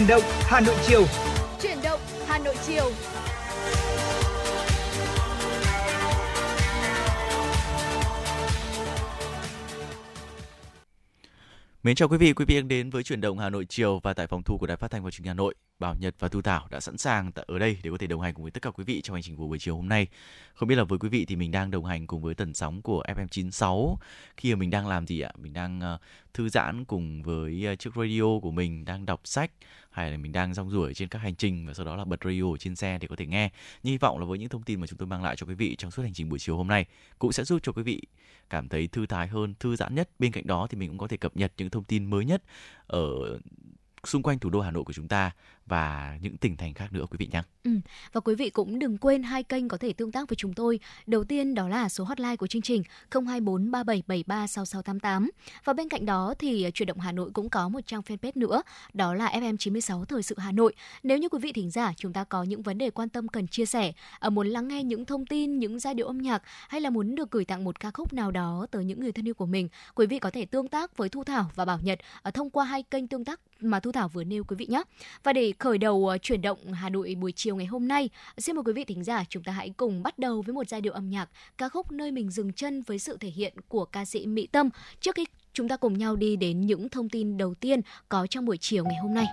Chuyển động Hà Nội chiều. Chuyển động Hà Nội chiều. Mến chào quý vị, quý vị đang đến với chuyển động Hà Nội chiều và tại phòng thu của Đài Phát thanh và Truyền hình Hà Nội. Bảo Nhật và Thu Thảo đã sẵn sàng ở đây để có thể đồng hành cùng với tất cả quý vị trong hành trình của buổi chiều hôm nay. Không biết là với quý vị thì mình đang đồng hành cùng với tần sóng của FM96 khi mà mình đang làm gì ạ? Mình đang uh, thư giãn cùng với uh, chiếc radio của mình, đang đọc sách hay là mình đang rong ruổi trên các hành trình và sau đó là bật radio ở trên xe để có thể nghe. Như hy vọng là với những thông tin mà chúng tôi mang lại cho quý vị trong suốt hành trình buổi chiều hôm nay cũng sẽ giúp cho quý vị cảm thấy thư thái hơn, thư giãn nhất. Bên cạnh đó thì mình cũng có thể cập nhật những thông tin mới nhất ở xung quanh thủ đô Hà Nội của chúng ta và những tỉnh thành khác nữa quý vị nhé. Ừ. Và quý vị cũng đừng quên hai kênh có thể tương tác với chúng tôi. Đầu tiên đó là số hotline của chương trình 024 3773 6688. Và bên cạnh đó thì à, chuyển động Hà Nội cũng có một trang fanpage nữa, đó là FM96 Thời sự Hà Nội. Nếu như quý vị thính giả chúng ta có những vấn đề quan tâm cần chia sẻ, ở muốn lắng nghe những thông tin, những giai điệu âm nhạc hay là muốn được gửi tặng một ca khúc nào đó tới những người thân yêu của mình, quý vị có thể tương tác với Thu Thảo và Bảo Nhật ở thông qua hai kênh tương tác mà Thu Thảo vừa nêu quý vị nhé. Và để khởi đầu ờ, chuyển động Hà Nội buổi chiều ngày hôm nay, xin mời quý vị thính giả chúng ta hãy cùng bắt đầu với một giai điệu âm nhạc ca khúc nơi mình dừng chân với sự thể hiện của ca sĩ Mỹ Tâm trước khi chúng ta cùng nhau đi đến những thông tin đầu tiên có trong buổi chiều ngày hôm nay.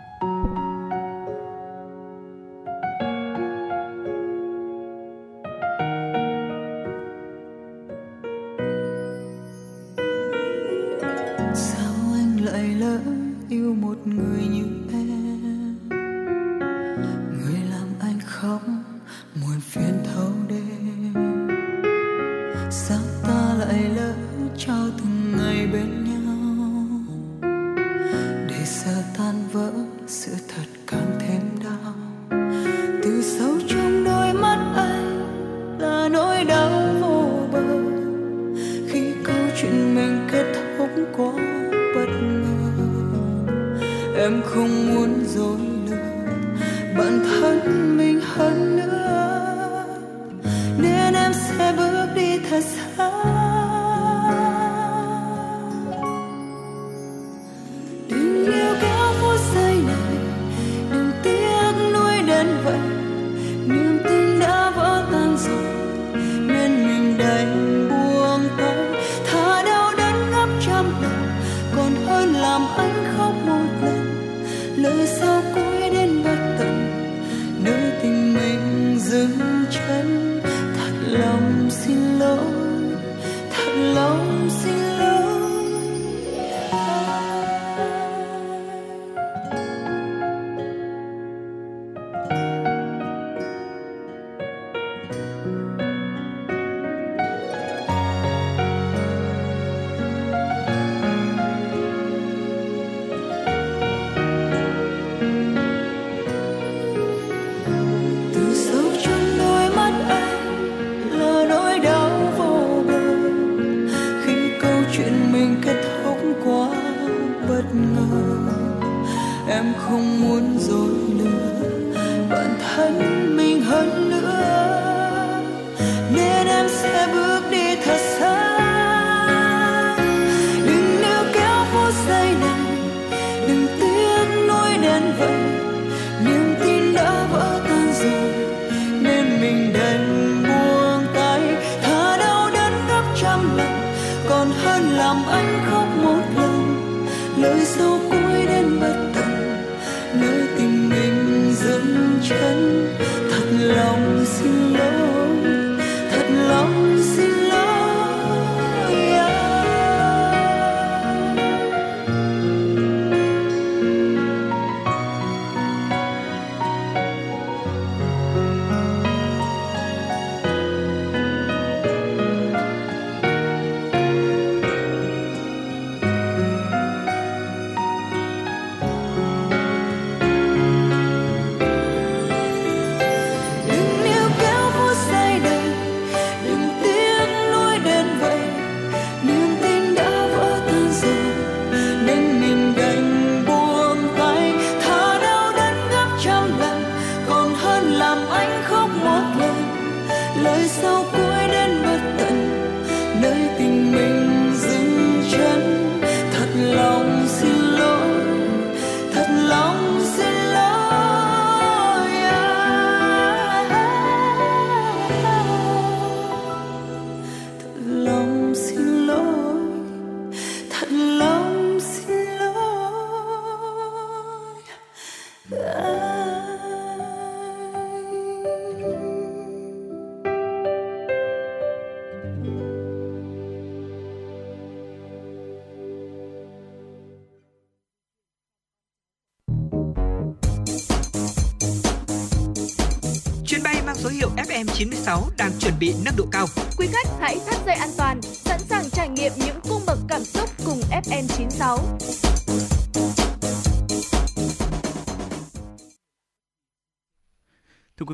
Không muốn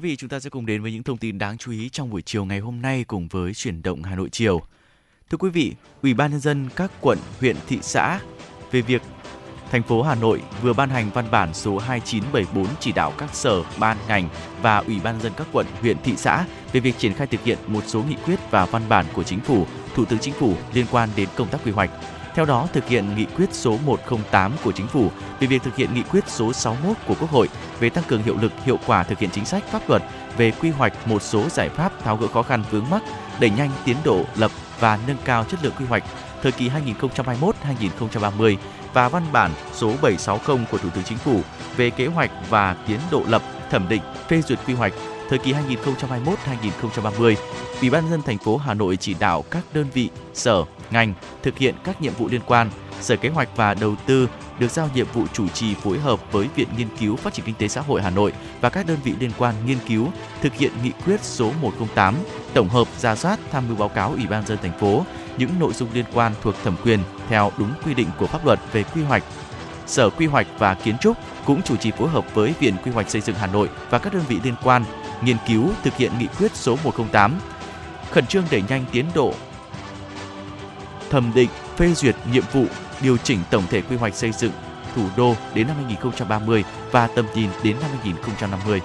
vị, chúng ta sẽ cùng đến với những thông tin đáng chú ý trong buổi chiều ngày hôm nay cùng với chuyển động Hà Nội chiều. Thưa quý vị, Ủy ban nhân dân các quận, huyện, thị xã về việc thành phố Hà Nội vừa ban hành văn bản số 2974 chỉ đạo các sở, ban, ngành và Ủy ban dân các quận, huyện, thị xã về việc triển khai thực hiện một số nghị quyết và văn bản của Chính phủ, Thủ tướng Chính phủ liên quan đến công tác quy hoạch. Theo đó, thực hiện nghị quyết số 108 của Chính phủ về việc thực hiện nghị quyết số 61 của Quốc hội về tăng cường hiệu lực hiệu quả thực hiện chính sách pháp luật về quy hoạch một số giải pháp tháo gỡ khó khăn vướng mắc, đẩy nhanh tiến độ lập và nâng cao chất lượng quy hoạch thời kỳ 2021-2030 và văn bản số 760 của Thủ tướng Chính phủ về kế hoạch và tiến độ lập, thẩm định, phê duyệt quy hoạch thời kỳ 2021-2030. Ủy ban dân thành phố Hà Nội chỉ đạo các đơn vị, sở, ngành thực hiện các nhiệm vụ liên quan. Sở Kế hoạch và Đầu tư được giao nhiệm vụ chủ trì phối hợp với Viện Nghiên cứu Phát triển Kinh tế Xã hội Hà Nội và các đơn vị liên quan nghiên cứu, thực hiện nghị quyết số 108, tổng hợp, ra soát, tham mưu báo cáo Ủy ban dân thành phố những nội dung liên quan thuộc thẩm quyền theo đúng quy định của pháp luật về quy hoạch. Sở Quy hoạch và Kiến trúc cũng chủ trì phối hợp với Viện Quy hoạch xây dựng Hà Nội và các đơn vị liên quan nghiên cứu thực hiện nghị quyết số 108, khẩn trương đẩy nhanh tiến độ thẩm định, phê duyệt nhiệm vụ điều chỉnh tổng thể quy hoạch xây dựng thủ đô đến năm 2030 và tầm nhìn đến năm 2050.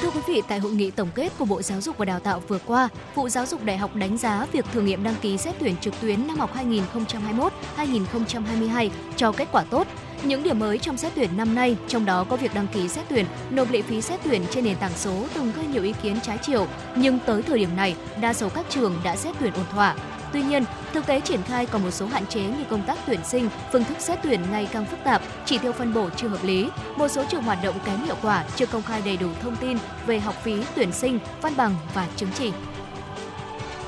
Thưa quý vị, tại hội nghị tổng kết của Bộ Giáo dục và Đào tạo vừa qua, Vụ Giáo dục Đại học đánh giá việc thử nghiệm đăng ký xét tuyển trực tuyến năm học 2021-2022 cho kết quả tốt. Những điểm mới trong xét tuyển năm nay, trong đó có việc đăng ký xét tuyển, nộp lệ phí xét tuyển trên nền tảng số từng gây nhiều ý kiến trái chiều, nhưng tới thời điểm này, đa số các trường đã xét tuyển ổn thỏa. Tuy nhiên, thực tế triển khai còn một số hạn chế như công tác tuyển sinh, phương thức xét tuyển ngày càng phức tạp, chỉ tiêu phân bổ chưa hợp lý, một số trường hoạt động kém hiệu quả, chưa công khai đầy đủ thông tin về học phí, tuyển sinh, văn bằng và chứng chỉ.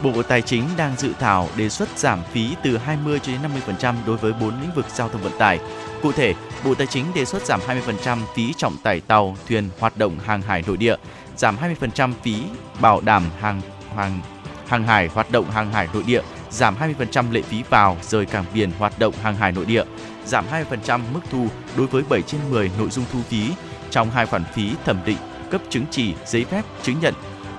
Bộ Tài chính đang dự thảo đề xuất giảm phí từ 20 cho đến 50% đối với 4 lĩnh vực giao thông vận tải. Cụ thể, Bộ Tài chính đề xuất giảm 20% phí trọng tải tàu, thuyền hoạt động hàng hải nội địa, giảm 20% phí bảo đảm hàng hàng hàng hải hoạt động hàng hải nội địa, giảm 20% lệ phí vào rời cảng biển hoạt động hàng hải nội địa, giảm 20% mức thu đối với 7 trên 10 nội dung thu phí trong hai khoản phí thẩm định, cấp chứng chỉ, giấy phép, chứng nhận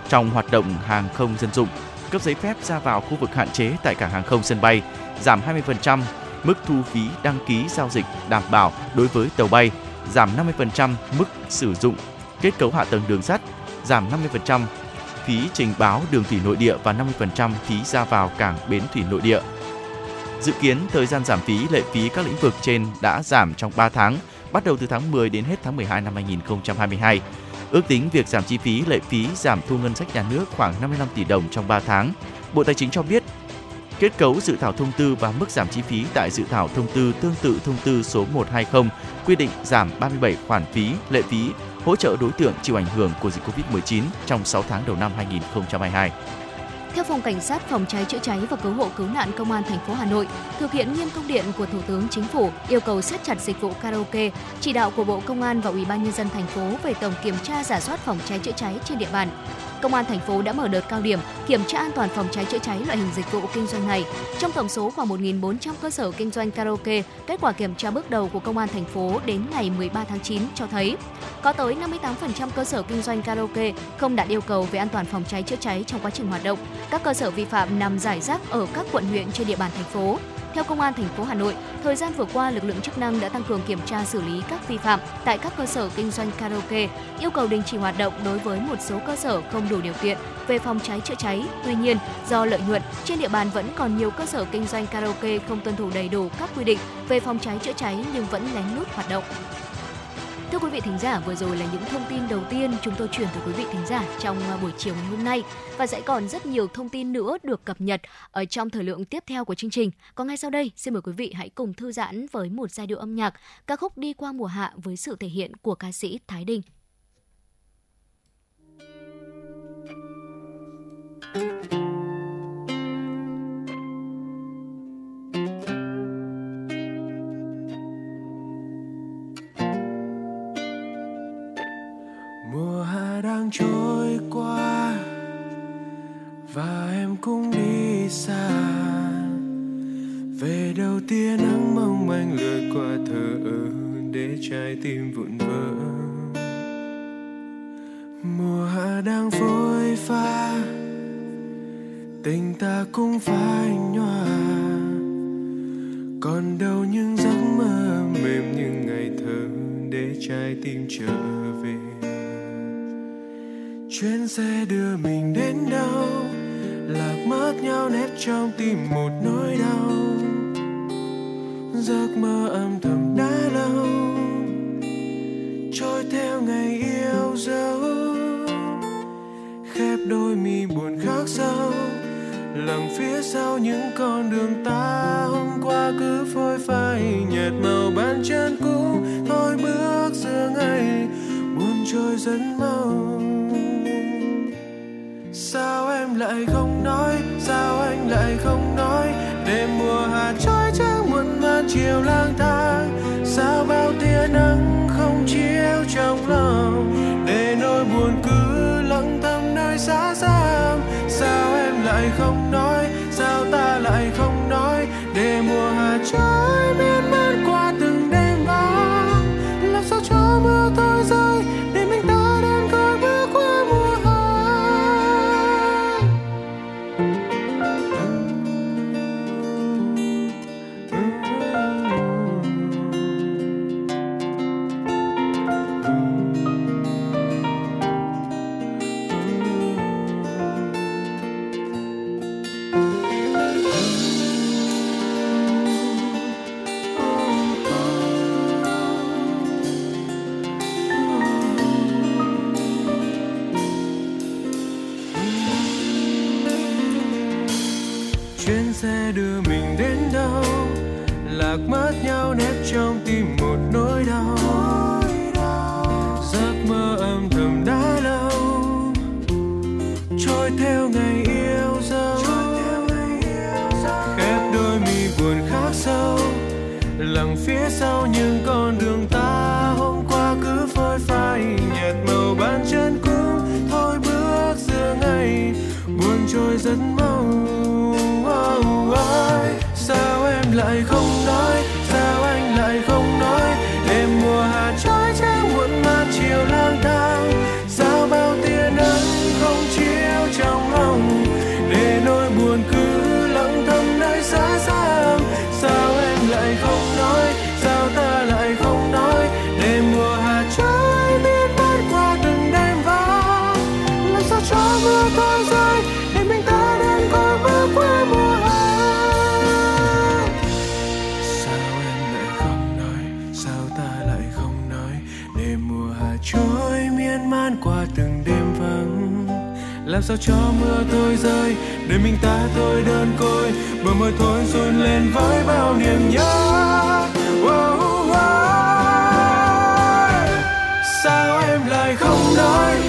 trong hoạt động hàng không dân dụng, cấp giấy phép ra vào khu vực hạn chế tại cảng hàng không sân bay, giảm 20% mức thu phí đăng ký giao dịch đảm bảo đối với tàu bay, giảm 50% mức sử dụng kết cấu hạ tầng đường sắt, giảm 50% phí trình báo đường thủy nội địa và 50% phí ra vào cảng bến thủy nội địa. Dự kiến thời gian giảm phí lệ phí các lĩnh vực trên đã giảm trong 3 tháng, bắt đầu từ tháng 10 đến hết tháng 12 năm 2022. Ước tính việc giảm chi phí lệ phí giảm thu ngân sách nhà nước khoảng 55 tỷ đồng trong 3 tháng. Bộ Tài chính cho biết kết cấu dự thảo thông tư và mức giảm chi phí tại dự thảo thông tư tương tự thông tư số 120 quy định giảm 37 khoản phí, lệ phí hỗ trợ đối tượng chịu ảnh hưởng của dịch Covid-19 trong 6 tháng đầu năm 2022. Theo phòng cảnh sát phòng cháy chữa cháy và cứu hộ cứu nạn công an thành phố Hà Nội, thực hiện nghiêm công điện của Thủ tướng Chính phủ yêu cầu siết chặt dịch vụ karaoke, chỉ đạo của Bộ Công an và Ủy ban nhân dân thành phố về tổng kiểm tra giả soát phòng cháy chữa cháy trên địa bàn. Công an thành phố đã mở đợt cao điểm kiểm tra an toàn phòng cháy chữa cháy loại hình dịch vụ kinh doanh này. Trong tổng số khoảng 1.400 cơ sở kinh doanh karaoke, kết quả kiểm tra bước đầu của Công an thành phố đến ngày 13 tháng 9 cho thấy có tới 58% cơ sở kinh doanh karaoke không đạt yêu cầu về an toàn phòng cháy chữa cháy trong quá trình hoạt động. Các cơ sở vi phạm nằm rải rác ở các quận huyện trên địa bàn thành phố. Theo Công an thành phố Hà Nội, thời gian vừa qua lực lượng chức năng đã tăng cường kiểm tra xử lý các vi phạm tại các cơ sở kinh doanh karaoke, yêu cầu đình chỉ hoạt động đối với một số cơ sở không đủ điều kiện về phòng cháy chữa cháy. Tuy nhiên, do lợi nhuận, trên địa bàn vẫn còn nhiều cơ sở kinh doanh karaoke không tuân thủ đầy đủ các quy định về phòng cháy chữa cháy nhưng vẫn lén lút hoạt động. Thưa quý vị thính giả, vừa rồi là những thông tin đầu tiên chúng tôi chuyển tới quý vị thính giả trong à, buổi chiều ngày hôm nay và sẽ còn rất nhiều thông tin nữa được cập nhật ở trong thời lượng tiếp theo của chương trình. Còn ngay sau đây, xin mời quý vị hãy cùng thư giãn với một giai điệu âm nhạc ca khúc Đi qua mùa hạ với sự thể hiện của ca sĩ Thái Đình. Thank you. gian trôi qua và em cũng đi xa. Về đầu tia nắng mong manh lướt qua thờ ơ để trái tim vụn vỡ. Mùa hạ đang phôi pha, tình ta cũng phai nhòa. Còn đâu những giấc mơ mềm những ngày thơ để trái tim trở về chuyến xe đưa mình đến đâu? Lạc mất nhau nét trong tim một nỗi đau. Giấc mơ âm thầm đã lâu. Trôi theo ngày yêu dấu. Khép đôi mi buồn khắc sâu. Lặng phía sau những con đường ta hôm qua cứ phôi phai, nhạt màu bàn chân cũ. Thôi bước giữa ngày, buồn trôi dần mau sao em lại không nói? Sao anh lại không nói? Đêm mùa hạ trói trang muộn mà chiều lang thang. Sao bao tia nắng không chiếu trong lòng? Sao cho mưa thôi rơi? Để mình ta thôi đơn côi bờ môi thôi run lên với bao niềm nhớ. Oh, oh, oh. sao em lại không nói?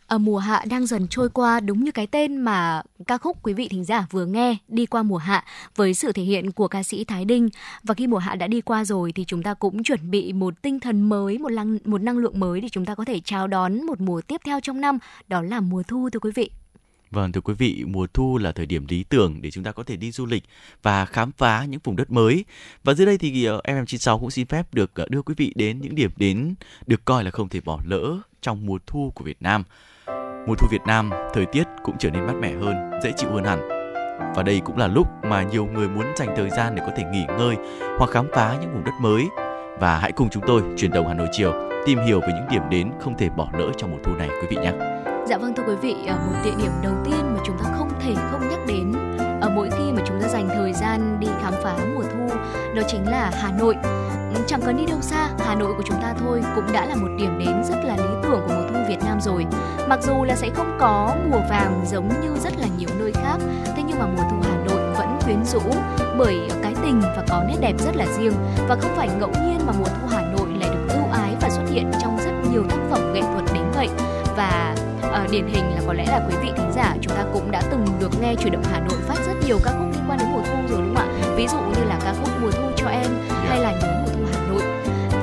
ở mùa hạ đang dần trôi qua đúng như cái tên mà ca khúc quý vị thính giả vừa nghe đi qua mùa hạ với sự thể hiện của ca sĩ Thái Đinh và khi mùa hạ đã đi qua rồi thì chúng ta cũng chuẩn bị một tinh thần mới, một năng một năng lượng mới để chúng ta có thể chào đón một mùa tiếp theo trong năm, đó là mùa thu thưa quý vị. Vâng thưa quý vị, mùa thu là thời điểm lý tưởng để chúng ta có thể đi du lịch và khám phá những vùng đất mới. Và dưới đây thì ờ, FM96 cũng xin phép được ờ, đưa quý vị đến những điểm đến được coi là không thể bỏ lỡ trong mùa thu của Việt Nam. Mùa thu Việt Nam, thời tiết cũng trở nên mát mẻ hơn, dễ chịu hơn hẳn. Và đây cũng là lúc mà nhiều người muốn dành thời gian để có thể nghỉ ngơi hoặc khám phá những vùng đất mới. Và hãy cùng chúng tôi chuyển động Hà Nội chiều tìm hiểu về những điểm đến không thể bỏ lỡ trong mùa thu này quý vị nhé. Dạ vâng thưa quý vị, à, một địa điểm đầu tiên mà chúng ta không thể không nhắc đến ở mỗi khi mà chúng ta dành thời gian đi khám phá đó chính là Hà Nội. Ừ, chẳng cần đi đâu xa, Hà Nội của chúng ta thôi cũng đã là một điểm đến rất là lý tưởng của mùa thu Việt Nam rồi. Mặc dù là sẽ không có mùa vàng giống như rất là nhiều nơi khác, thế nhưng mà mùa thu Hà Nội vẫn quyến rũ bởi cái tình và có nét đẹp rất là riêng và không phải ngẫu nhiên mà mùa thu Hà Nội lại được ưu ái và xuất hiện trong rất nhiều tác phẩm nghệ thuật đến vậy và uh, điển hình là có lẽ là quý vị thính giả chúng ta cũng đã từng được nghe chuyển động Hà Nội phát rất nhiều ca khúc liên quan đến mùa thu rồi đúng không ạ? Ví dụ như là ca khúc Mùa thu cho em hay là nhớ mùa thu Hà Nội.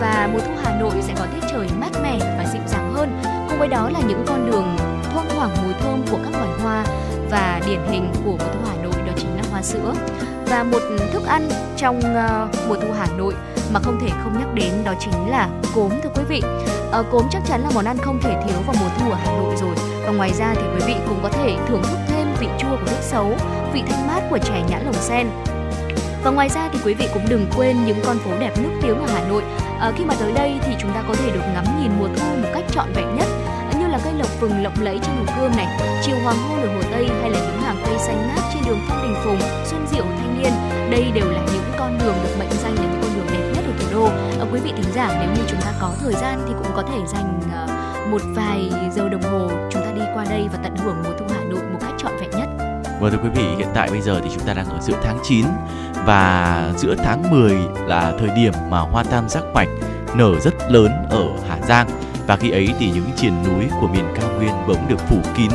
Và mùa thu Hà Nội sẽ có tiết trời mát mẻ và dịu dàng hơn. Cùng với đó là những con đường thoang thoảng mùi thơm của các loài hoa và điển hình của mùa thu Hà Nội đó chính là hoa sữa. Và một thức ăn trong uh, mùa thu Hà Nội mà không thể không nhắc đến đó chính là cốm thưa quý vị. À, cốm chắc chắn là món ăn không thể thiếu vào mùa thu ở Hà Nội rồi. Và ngoài ra thì quý vị cũng có thể thưởng thức thêm vị chua của nước sấu, vị thanh mát của chè nhãn lồng sen. Và ngoài ra thì quý vị cũng đừng quên những con phố đẹp nước tiếng ở Hà Nội. À, khi mà tới đây thì chúng ta có thể được ngắm nhìn mùa thu một cách trọn vẹn nhất như là cây lộc vừng lộng lẫy trên hồ gươm này, chiều hoàng hôn ở hồ Tây hay là những hàng cây xanh ngát trên đường Phan Đình Phùng, Xuân Diệu, Thanh Niên. Đây đều là những con đường được mệnh danh là những con đường đẹp nhất ở thủ đô. À, quý vị thính giả nếu như chúng ta có thời gian thì cũng có thể dành uh, một vài giờ đồng hồ chúng ta đi qua đây và tận hưởng mùa thu Vâng thưa quý vị, hiện tại bây giờ thì chúng ta đang ở giữa tháng 9 và giữa tháng 10 là thời điểm mà hoa tam giác mạch nở rất lớn ở Hà Giang. Và khi ấy thì những triền núi của miền cao nguyên bỗng được phủ kín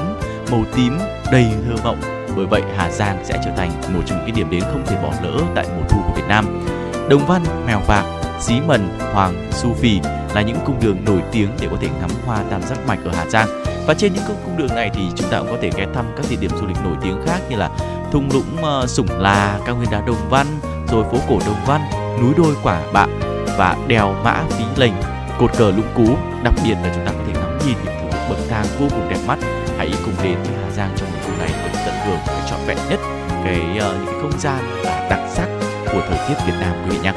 màu tím đầy thơ mộng. Bởi vậy Hà Giang sẽ trở thành một trong những cái điểm đến không thể bỏ lỡ tại mùa thu của Việt Nam. Đồng Văn, Mèo Vạc, Xí Mần, Hoàng, Su Phì là những cung đường nổi tiếng để có thể ngắm hoa tam giác mạch ở Hà Giang và trên những cung đường này thì chúng ta cũng có thể ghé thăm các địa điểm du lịch nổi tiếng khác như là thung lũng uh, Sủng Là, cao nguyên đá Đồng Văn, rồi phố cổ Đồng Văn, núi đôi Quả Bạ và đèo Mã Phí Lệnh cột cờ lũng cú. Đặc biệt là chúng ta có thể ngắm nhìn những thứ bậc thang vô cùng đẹp mắt. Hãy cùng đến với hà giang trong mùa thu này để tận hưởng cái trọn vẹn nhất cái uh, những cái không gian và đặc sắc của thời tiết việt nam quý vị nhé.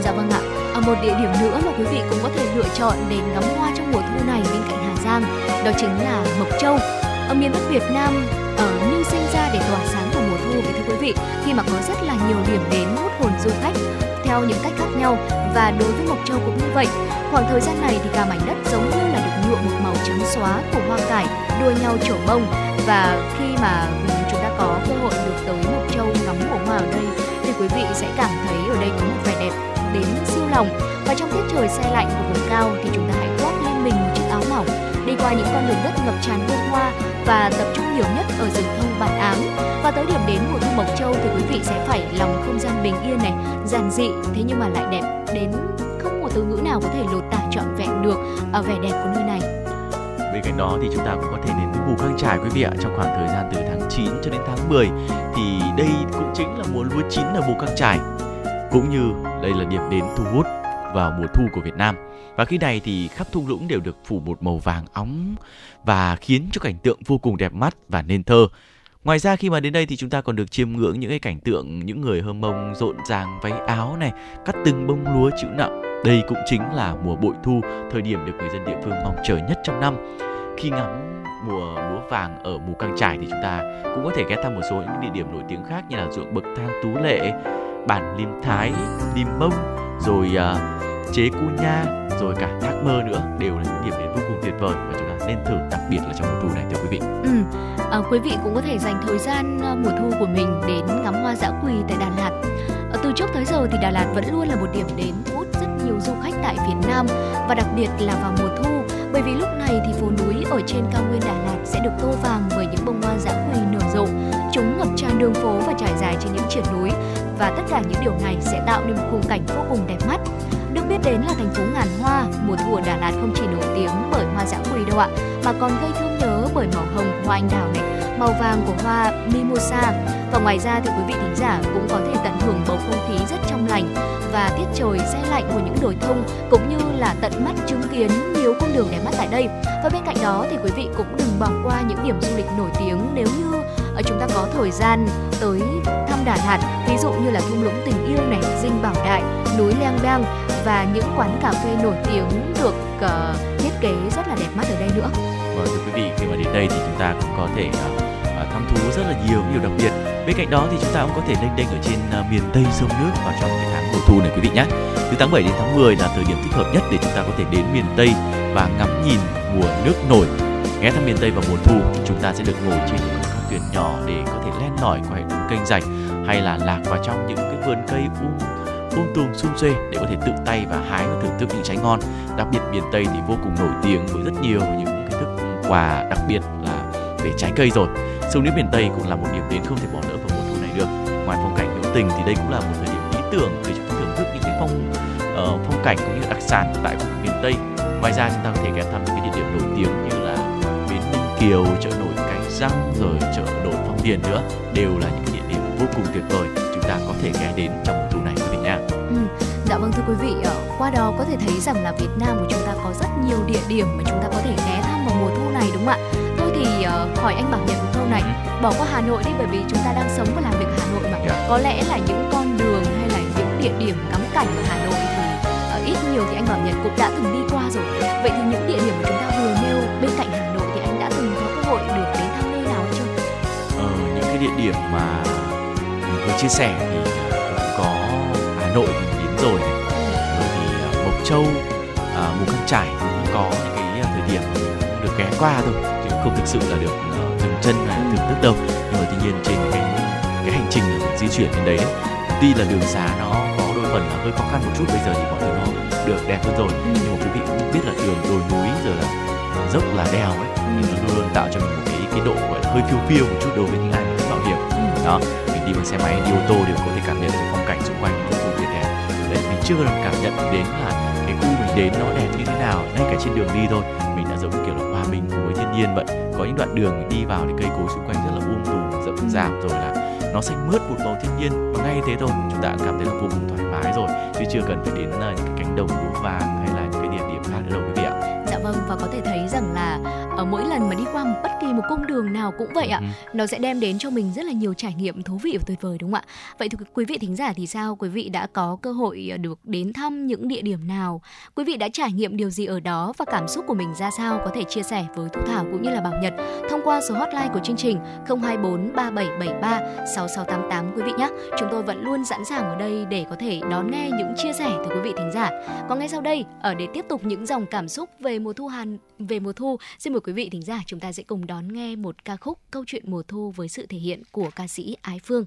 Dạ vâng ạ. Ở một địa điểm nữa mà quý vị cũng có thể lựa chọn để ngắm hoa trong mùa thu này bên cạnh hà đó chính là mộc châu. Ở miền bắc việt nam ờ, ở nhưng sinh ra để tỏa sáng vào mùa thu vậy thưa quý vị, khi mà có rất là nhiều điểm đến hút hồn du khách theo những cách khác nhau. Và đối với Mộc Châu cũng như vậy. Khoảng thời gian này thì cả mảnh đất giống như là được nhuộm một màu trắng xóa của hoa cải đua nhau trổ bông và khi mà chúng ta có cơ hội được tới Mộc Châu ngắm mùa hoa ở đây, thì quý vị sẽ cảm thấy ở đây có một vẻ đẹp đến siêu lòng. Và trong tiết trời xe lạnh của vùng cao thì chúng ta hãy khoác lên mình một chiếc áo mỏng đi qua những con đường đất ngập tràn bông hoa và tập trung nhiều nhất ở rừng thông bản áng. Và tới điểm đến mùa thu mộc châu thì quý vị sẽ phải lòng không gian bình yên này, giản dị, thế nhưng mà lại đẹp đến không một từ ngữ nào có thể lột tả trọn vẹn được ở vẻ đẹp của nơi này. Bên cạnh đó thì chúng ta cũng có thể đến với mù căng trải quý vị ạ. Trong khoảng thời gian từ tháng 9 cho đến tháng 10 thì đây cũng chính là mùa lúa chín ở mù căng trải, cũng như đây là điểm đến thu hút vào mùa thu của Việt Nam và khi này thì khắp thung lũng đều được phủ một màu vàng óng và khiến cho cảnh tượng vô cùng đẹp mắt và nên thơ. Ngoài ra khi mà đến đây thì chúng ta còn được chiêm ngưỡng những cái cảnh tượng những người hơ mông rộn ràng váy áo này, cắt từng bông lúa chữ nặng. Đây cũng chính là mùa bội thu, thời điểm được người dân địa phương mong chờ nhất trong năm. Khi ngắm mùa lúa vàng ở mù căng trải thì chúng ta cũng có thể ghé thăm một số những địa điểm nổi tiếng khác như là ruộng bậc thang tú lệ, bản liêm thái, liêm mông, rồi uh, chế cu nha rồi cả thác mơ nữa đều là những điểm đến vô cùng tuyệt vời và chúng ta nên thử đặc biệt là trong mùa thu này thưa quý vị. Ừ, à, quý vị cũng có thể dành thời gian ờ, mùa thu của mình đến ngắm hoa dã quỳ tại Đà Lạt. À, từ trước tới giờ thì Đà Lạt vẫn luôn là một điểm đến thu hút rất nhiều du khách tại phía Nam và đặc biệt là vào mùa thu Bởi vì lúc này thì phố núi ở trên cao nguyên Đà Lạt sẽ được tô vàng bởi những bông hoa dã quỳ nở rộ. Chúng ngập tràn đường phố và trải dài trên những triển núi và tất cả những điều này sẽ tạo nên một khung cảnh vô cùng đẹp mắt. Được biết đến là thành phố ngàn hoa, mùa thu ở Đà Lạt không chỉ nổi tiếng bởi hoa dã quỳ đâu ạ, mà còn gây thương nhớ bởi màu hồng hoa anh đào này, màu vàng của hoa mimosa. Và ngoài ra thì quý vị thính giả cũng có thể tận hưởng bầu không khí rất trong lành và tiết trời xe lạnh của những đồi thông cũng như là tận mắt chứng kiến nhiều cung đường đẹp mắt tại đây. Và bên cạnh đó thì quý vị cũng đừng bỏ qua những điểm du lịch nổi tiếng nếu như Ờ, chúng ta có thời gian tới thăm Đà Lạt, ví dụ như là thung lũng tình yêu này, dinh Bảo Đại, núi Leng beng và những quán cà phê nổi tiếng được uh, thiết kế rất là đẹp mắt ở đây nữa. Vâng thưa quý vị, khi mà đến đây thì chúng ta cũng có thể uh, thăm thú rất là nhiều điều đặc biệt. Bên cạnh đó thì chúng ta cũng có thể lên đênh ở trên uh, miền Tây sông nước vào trong cái tháng mùa thu này quý vị nhé. Từ tháng 7 đến tháng 10 là thời điểm thích hợp nhất để chúng ta có thể đến miền Tây và ngắm nhìn mùa nước nổi. Ghé thăm miền Tây vào mùa thu, chúng ta sẽ được ngồi trên tuyển nhỏ để có thể len lỏi qua hệ thống kênh rạch hay là lạc vào trong những cái vườn cây um um tùm xung xuê để có thể tự tay và hái và thưởng thức những trái ngon. Đặc biệt miền Tây thì vô cùng nổi tiếng với rất nhiều những cái thức quà đặc biệt là về trái cây rồi. Sông nước miền Tây cũng là một điểm đến không thể bỏ lỡ vào mùa thu này được. Ngoài phong cảnh hữu tình thì đây cũng là một thời điểm lý tưởng để chúng ta thưởng thức những cái phong uh, phong cảnh cũng như đặc sản tại khu miền Tây. Ngoài ra chúng ta có thể ghé thăm những cái địa điểm nổi tiếng như là bến Ninh Kiều, chợ Răng rồi chợ nổi Phong Điền nữa đều là những địa điểm vô cùng tuyệt vời chúng ta có thể ghé đến trong mùa thu này quý vị nha. Ừ. Dạ vâng thưa quý vị, ờ, qua đó có thể thấy rằng là Việt Nam của chúng ta có rất nhiều địa điểm mà chúng ta có thể ghé thăm vào mùa thu này đúng không ạ? Thôi thì uh, hỏi anh Bảo Nhật một câu này, ừ. bỏ qua Hà Nội đi bởi vì chúng ta đang sống và làm việc Hà Nội mà. Yeah. Dạ. Có lẽ là những con đường hay là những địa điểm ngắm cảnh ở Hà Nội thì uh, ít nhiều thì anh Bảo Nhật cũng đã từng đi qua rồi. Vậy thì những địa điểm mà chúng ta vừa nêu bên cạnh Hà Nội thì anh đã từng có cơ hội được địa điểm mà mình vừa chia sẻ thì cũng có Hà Nội thì mình đến rồi. Này, ừ. rồi thì Mộc Châu, à, Mù Căng Trải cũng có những cái thời điểm mình được ghé qua thôi chứ không thực sự là được dừng chân và thưởng thức đâu. Nhưng mà tuy nhiên trên cái cái hành trình mình di chuyển đến đấy tuy là đường xá nó có đôi phần là hơi khó khăn một chút bây giờ thì mọi thứ nó được đẹp hơn rồi. Ừ. nhưng mà quý vị cũng biết là đường đồi núi rồi là dốc là đèo ấy thì nó luôn luôn tạo cho mình một cái cái độ gọi là hơi phiêu phiêu một chút đối với những ai đó. Mình đi bằng xe máy đi ô tô đều có thể cảm nhận được phong cảnh xung quanh vô cùng tuyệt đẹp đấy mình chưa được cảm nhận đến là cái khu mình đến nó đẹp như thế nào. Ngay cả trên đường đi thôi mình đã giống kiểu là hòa mình cùng với thiên nhiên vậy. Có những đoạn đường đi vào thì cây cối xung quanh rất là um tùm rậm rạp rồi là nó xanh mướt một màu thiên nhiên. Và ngay thế thôi chúng ta cảm thấy là vô cùng thoải mái rồi. Chứ chưa cần phải đến uh, những cái cánh đồng cung đường nào cũng vậy ạ. Ừ. nó sẽ đem đến cho mình rất là nhiều trải nghiệm thú vị và tuyệt vời đúng không ạ? Vậy thì quý vị thính giả thì sao? Quý vị đã có cơ hội ờ, được đến thăm những địa điểm nào? Quý vị đã trải nghiệm điều gì ở đó và cảm xúc của mình ra sao? Có thể chia sẻ với thu thảo cũng như là bảo nhật thông qua số hotline của chương trình 024 3773 6688 quý vị nhé chúng tôi vẫn luôn sẵn sàng ở đây để có thể đón nghe những chia sẻ từ quý vị thính giả. Còn ngay sau đây ở để tiếp tục những dòng cảm xúc về mùa thu hàn về mùa thu xin mời quý vị thính giả chúng ta sẽ cùng đón nghe nghe một ca khúc Câu chuyện mùa thu với sự thể hiện của ca sĩ Ái Phương.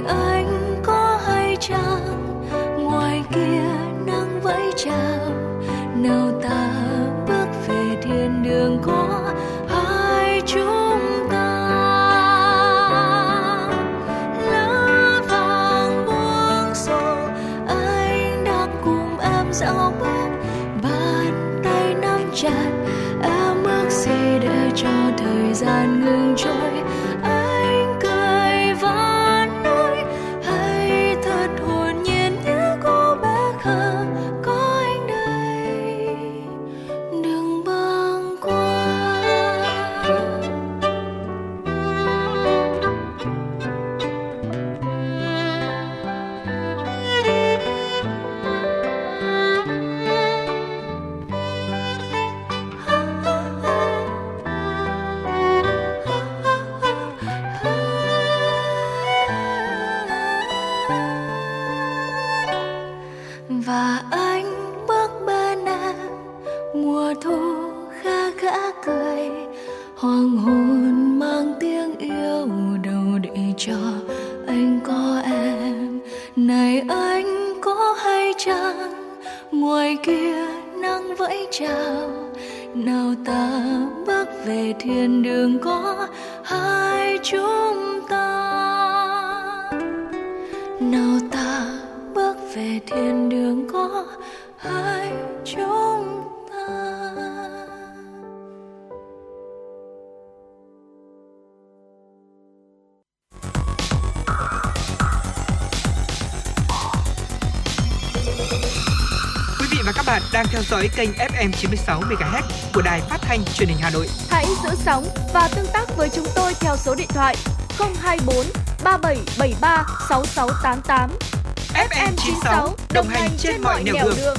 Này kênh FM 96 MHz của đài phát thanh truyền hình Hà Nội. Hãy giữ sóng và tương tác với chúng tôi theo số điện thoại 024 3773 6688. FM 96 đồng hành trên mọi nẻo đường.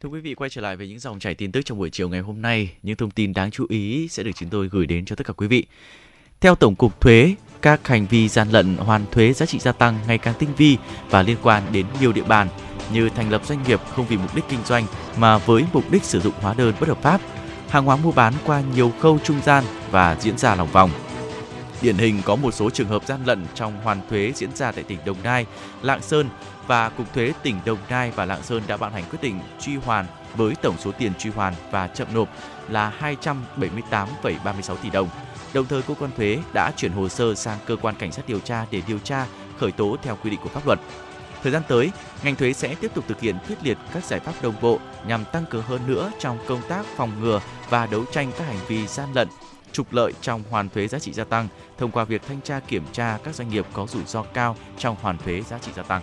Thưa quý vị, quay trở lại với những dòng chảy tin tức trong buổi chiều ngày hôm nay. Những thông tin đáng chú ý sẽ được chúng tôi gửi đến cho tất cả quý vị. Theo Tổng cục Thuế, các hành vi gian lận hoàn thuế giá trị gia tăng ngày càng tinh vi và liên quan đến nhiều địa bàn như thành lập doanh nghiệp không vì mục đích kinh doanh mà với mục đích sử dụng hóa đơn bất hợp pháp, hàng hóa mua bán qua nhiều khâu trung gian và diễn ra lòng vòng. Điển hình có một số trường hợp gian lận trong hoàn thuế diễn ra tại tỉnh Đồng Nai, Lạng Sơn và Cục Thuế tỉnh Đồng Nai và Lạng Sơn đã ban hành quyết định truy hoàn với tổng số tiền truy hoàn và chậm nộp là 278,36 tỷ đồng. Đồng thời, cơ quan thuế đã chuyển hồ sơ sang cơ quan cảnh sát điều tra để điều tra, khởi tố theo quy định của pháp luật. Thời gian tới, ngành thuế sẽ tiếp tục thực hiện quyết liệt các giải pháp đồng bộ nhằm tăng cường hơn nữa trong công tác phòng ngừa và đấu tranh các hành vi gian lận, trục lợi trong hoàn thuế giá trị gia tăng thông qua việc thanh tra kiểm tra các doanh nghiệp có rủi ro cao trong hoàn thuế giá trị gia tăng.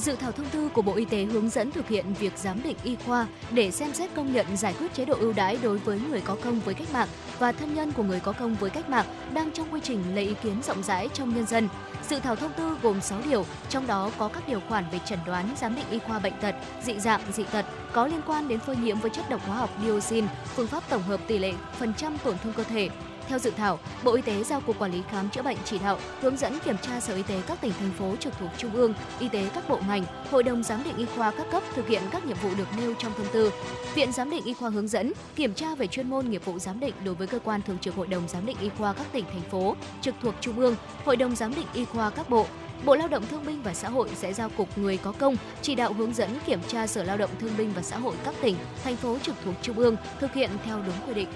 Dự thảo thông tư của Bộ Y tế hướng dẫn thực hiện việc giám định y khoa để xem xét công nhận giải quyết chế độ ưu đãi đối với người có công với cách mạng và thân nhân của người có công với cách mạng đang trong quy trình lấy ý kiến rộng rãi trong nhân dân. Dự thảo thông tư gồm 6 điều, trong đó có các điều khoản về chẩn đoán giám định y khoa bệnh tật, dị dạng, dị tật có liên quan đến phơi nhiễm với chất độc hóa học dioxin, phương pháp tổng hợp tỷ lệ phần trăm tổn thương cơ thể, theo dự thảo, Bộ Y tế giao Cục Quản lý Khám chữa bệnh chỉ đạo hướng dẫn kiểm tra Sở Y tế các tỉnh thành phố trực thuộc Trung ương, Y tế các bộ ngành, Hội đồng giám định y khoa các cấp thực hiện các nhiệm vụ được nêu trong thông tư. Viện giám định y khoa hướng dẫn kiểm tra về chuyên môn nghiệp vụ giám định đối với cơ quan thường trực Hội đồng giám định y khoa các tỉnh thành phố trực thuộc Trung ương, Hội đồng giám định y khoa các bộ, Bộ Lao động Thương binh và Xã hội sẽ giao cục người có công chỉ đạo hướng dẫn kiểm tra Sở Lao động Thương binh và Xã hội các tỉnh, thành phố trực thuộc Trung ương thực hiện theo đúng quy định.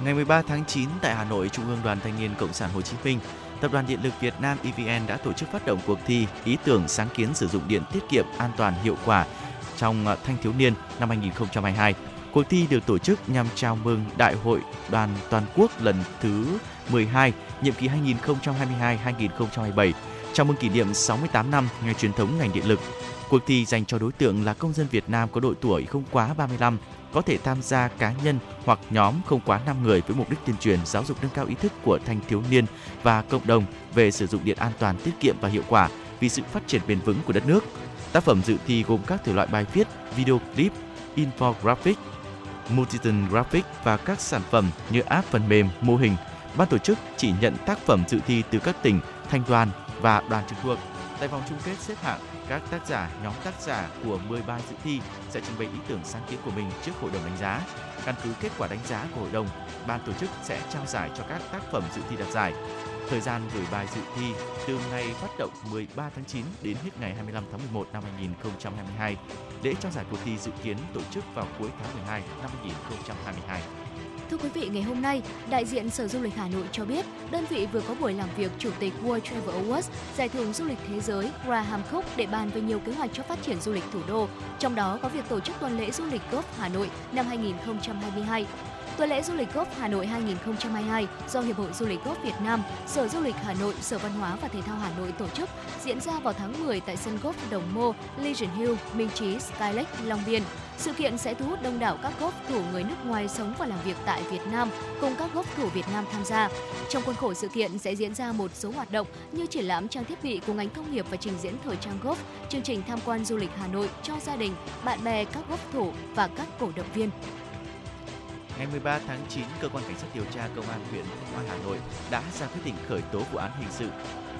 Ngày 13 tháng 9 tại Hà Nội, Trung ương Đoàn Thanh niên Cộng sản Hồ Chí Minh, Tập đoàn Điện lực Việt Nam EVN đã tổ chức phát động cuộc thi ý tưởng sáng kiến sử dụng điện tiết kiệm an toàn hiệu quả trong à, thanh thiếu niên năm 2022. Cuộc thi được tổ chức nhằm chào mừng Đại hội Đoàn Toàn quốc lần thứ 12, nhiệm kỳ 2022-2027, chào mừng kỷ niệm 68 năm ngày truyền thống ngành điện lực. Cuộc thi dành cho đối tượng là công dân Việt Nam có độ tuổi không quá 35, có thể tham gia cá nhân hoặc nhóm không quá 5 người với mục đích tuyên truyền giáo dục nâng cao ý thức của thanh thiếu niên và cộng đồng về sử dụng điện an toàn, tiết kiệm và hiệu quả vì sự phát triển bền vững của đất nước. Tác phẩm dự thi gồm các thể loại bài viết, video clip, infographic, multiton graphic và các sản phẩm như app phần mềm, mô hình. Ban tổ chức chỉ nhận tác phẩm dự thi từ các tỉnh, thành đoàn và đoàn trực thuộc. Tại vòng chung kết xếp hạng, các tác giả, nhóm tác giả của 13 dự thi sẽ trình bày ý tưởng sáng kiến của mình trước hội đồng đánh giá. Căn cứ kết quả đánh giá của hội đồng, ban tổ chức sẽ trao giải cho các tác phẩm dự thi đạt giải. Thời gian gửi bài dự thi từ ngày phát động 13 tháng 9 đến hết ngày 25 tháng 11 năm 2022. Lễ trao giải cuộc thi dự kiến tổ chức vào cuối tháng 12 năm 2022. Thưa quý vị, ngày hôm nay, đại diện Sở Du lịch Hà Nội cho biết, đơn vị vừa có buổi làm việc Chủ tịch World Travel Awards, giải thưởng du lịch thế giới Graham Cook để bàn về nhiều kế hoạch cho phát triển du lịch thủ đô, trong đó có việc tổ chức tuần lễ du lịch golf Hà Nội năm 2022. Tuần lễ du lịch golf Hà Nội 2022 do Hiệp hội Du lịch golf Việt Nam, Sở Du lịch Hà Nội, Sở Văn hóa và Thể thao Hà Nội tổ chức diễn ra vào tháng 10 tại sân golf Đồng Mô, Legion Hill, Minh Trí, Skylake, Long Biên. Sự kiện sẽ thu hút đông đảo các golf thủ người nước ngoài sống và làm việc tại Việt Nam cùng các golf thủ Việt Nam tham gia. Trong khuôn khổ sự kiện sẽ diễn ra một số hoạt động như triển lãm trang thiết bị của ngành công nghiệp và trình diễn thời trang golf, chương trình tham quan du lịch Hà Nội cho gia đình, bạn bè các golf thủ và các cổ động viên. Ngày 13 tháng 9, cơ quan cảnh sát điều tra công an huyện Thanh Oai Hà Nội đã ra quyết định khởi tố vụ án hình sự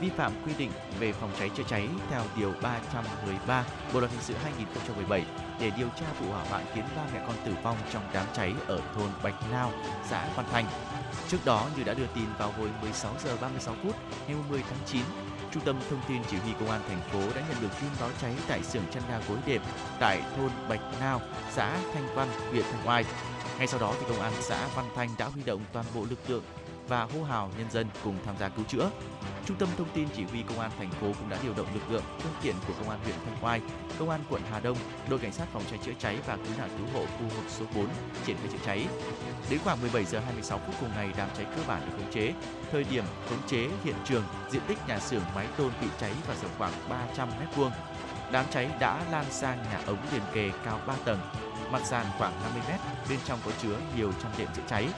vi phạm quy định về phòng cháy chữa cháy theo điều 313 Bộ luật hình sự 2017 để điều tra vụ hỏa hoạn khiến ba mẹ con tử vong trong đám cháy ở thôn Bạch Nao, xã Văn Thanh. Trước đó, như đã đưa tin vào hồi 16 giờ 36 phút ngày 10 tháng 9, Trung tâm Thông tin Chỉ huy Công an thành phố đã nhận được tin báo cháy tại xưởng chăn ga gối đệm tại thôn Bạch Nao, xã Thanh Văn, huyện Thanh Oai. Ngay sau đó thì công an xã Văn Thanh đã huy động toàn bộ lực lượng và hô hào nhân dân cùng tham gia cứu chữa. Trung tâm thông tin chỉ huy công an thành phố cũng đã điều động lực lượng, phương tiện của công an huyện Thanh Oai, công an quận Hà Đông, đội cảnh sát phòng cháy chữa cháy và cứu nạn cứu hộ khu vực số 4 triển khai chữa cháy. Đến khoảng 17 giờ 26 phút cùng ngày, đám cháy cơ bản được khống chế. Thời điểm khống chế hiện trường, diện tích nhà xưởng mái tôn bị cháy và rộng khoảng 300 m2. Đám cháy đã lan sang nhà ống liền kề cao 3 tầng, mặt sàn khoảng 50 mét bên trong có chứa nhiều trang đệm chữa cháy.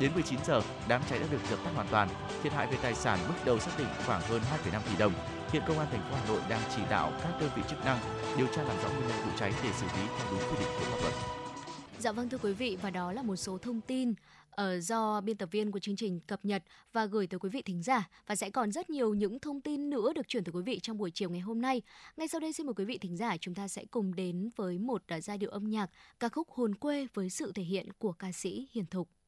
Đến 19 giờ, đám cháy đã được dập tắt hoàn toàn. Thiệt hại về tài sản bước đầu xác định khoảng hơn 2,5 tỷ đồng. Hiện công an thành phố Hà Nội đang chỉ đạo các đơn vị chức năng điều tra làm rõ nguyên nhân vụ cháy để xử lý theo đúng quy định của pháp luật. Dạ vâng thưa quý vị và đó là một số thông tin uh, do biên tập viên của chương trình cập nhật và gửi tới quý vị thính giả và sẽ còn rất nhiều những thông tin nữa được chuyển tới quý vị trong buổi chiều ngày hôm nay. Ngay sau đây xin mời quý vị thính giả chúng ta sẽ cùng đến với một uh, giai điệu âm nhạc ca khúc Hồn quê với sự thể hiện của ca sĩ Hiền Thục.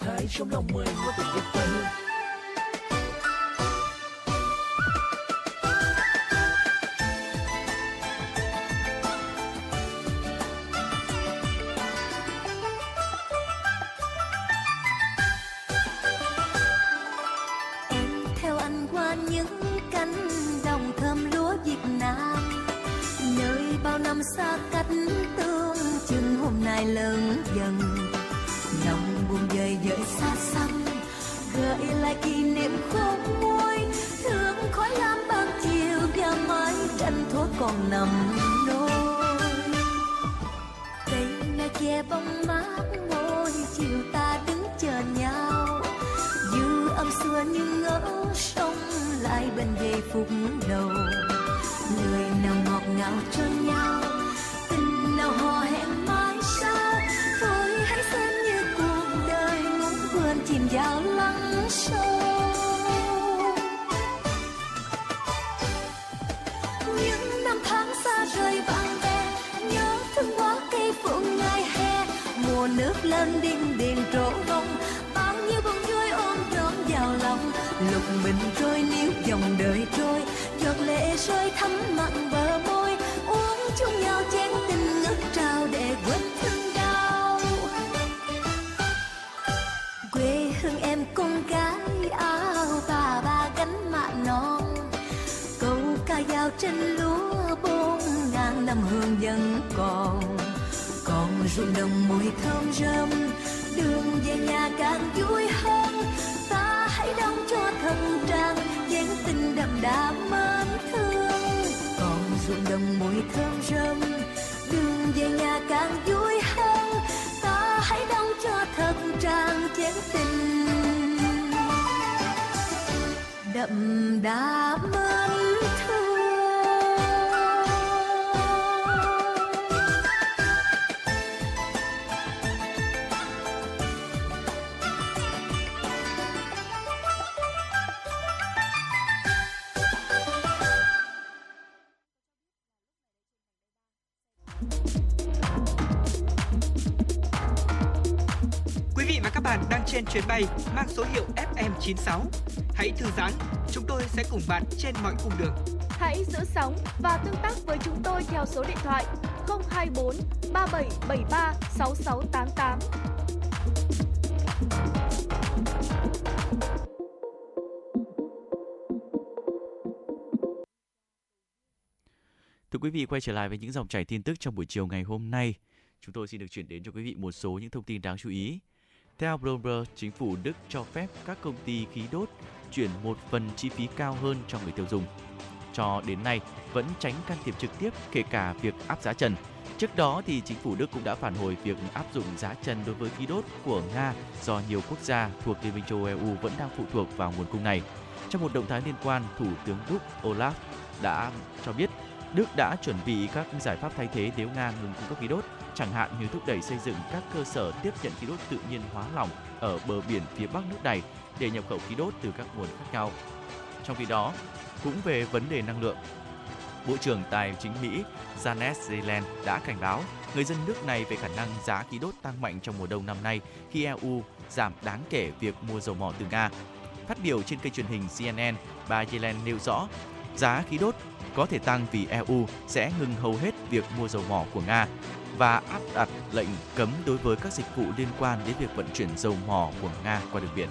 Thái trong lòng mình mùa nước lên điên điền trổ bông bao nhiêu bông chuối ôm trọn vào lòng. Lục bình trôi níu dòng đời trôi. Giọt lệ rơi thấm mặn bờ môi. Uống chung nhau chén tình ngất trao để quên thương đau. Quê hương em con gái áo bà ba gánh mạ non. Câu ca dao trên lúa bốn ngàn năm hương vẫn còn còn ruộng đồng mùi thơm rơm. Đường về nhà càng vui hơn, ta hãy đóng cho thật trang dáng tình đậm đà mến thương. Còn rung động mùi thơm rơm, đường về nhà càng vui hơn, ta hãy đóng cho thật trang chén tình đậm đà mến thương. Số hiệu FM96. Hãy thư giãn, chúng tôi sẽ cùng bạn trên mọi cung đường. Hãy giữ sóng và tương tác với chúng tôi theo số điện thoại 024 3773 6688. Thưa quý vị, quay trở lại với những dòng chảy tin tức trong buổi chiều ngày hôm nay. Chúng tôi xin được chuyển đến cho quý vị một số những thông tin đáng chú ý. Theo Bloomberg, chính phủ Đức cho phép các công ty khí đốt chuyển một phần chi phí cao hơn cho người tiêu dùng. Cho đến nay, vẫn tránh can thiệp trực tiếp kể cả việc áp giá trần. Trước đó thì chính phủ Đức cũng đã phản hồi việc áp dụng giá trần đối với khí đốt của Nga do nhiều quốc gia thuộc Liên minh châu Âu EU vẫn đang phụ thuộc vào nguồn cung này. Trong một động thái liên quan, Thủ tướng Đức Olaf đã cho biết Đức đã chuẩn bị các giải pháp thay thế nếu Nga ngừng cung cấp khí đốt, chẳng hạn như thúc đẩy xây dựng các cơ sở tiếp nhận khí đốt tự nhiên hóa lỏng ở bờ biển phía bắc nước này để nhập khẩu khí đốt từ các nguồn khác nhau. Trong khi đó, cũng về vấn đề năng lượng, Bộ trưởng Tài chính Mỹ Janet Yellen đã cảnh báo người dân nước này về khả năng giá khí đốt tăng mạnh trong mùa đông năm nay khi EU giảm đáng kể việc mua dầu mỏ từ Nga. Phát biểu trên kênh truyền hình CNN, bà Yellen nêu rõ giá khí đốt có thể tăng vì EU sẽ ngừng hầu hết việc mua dầu mỏ của Nga và áp đặt lệnh cấm đối với các dịch vụ liên quan đến việc vận chuyển dầu mỏ của Nga qua đường biển.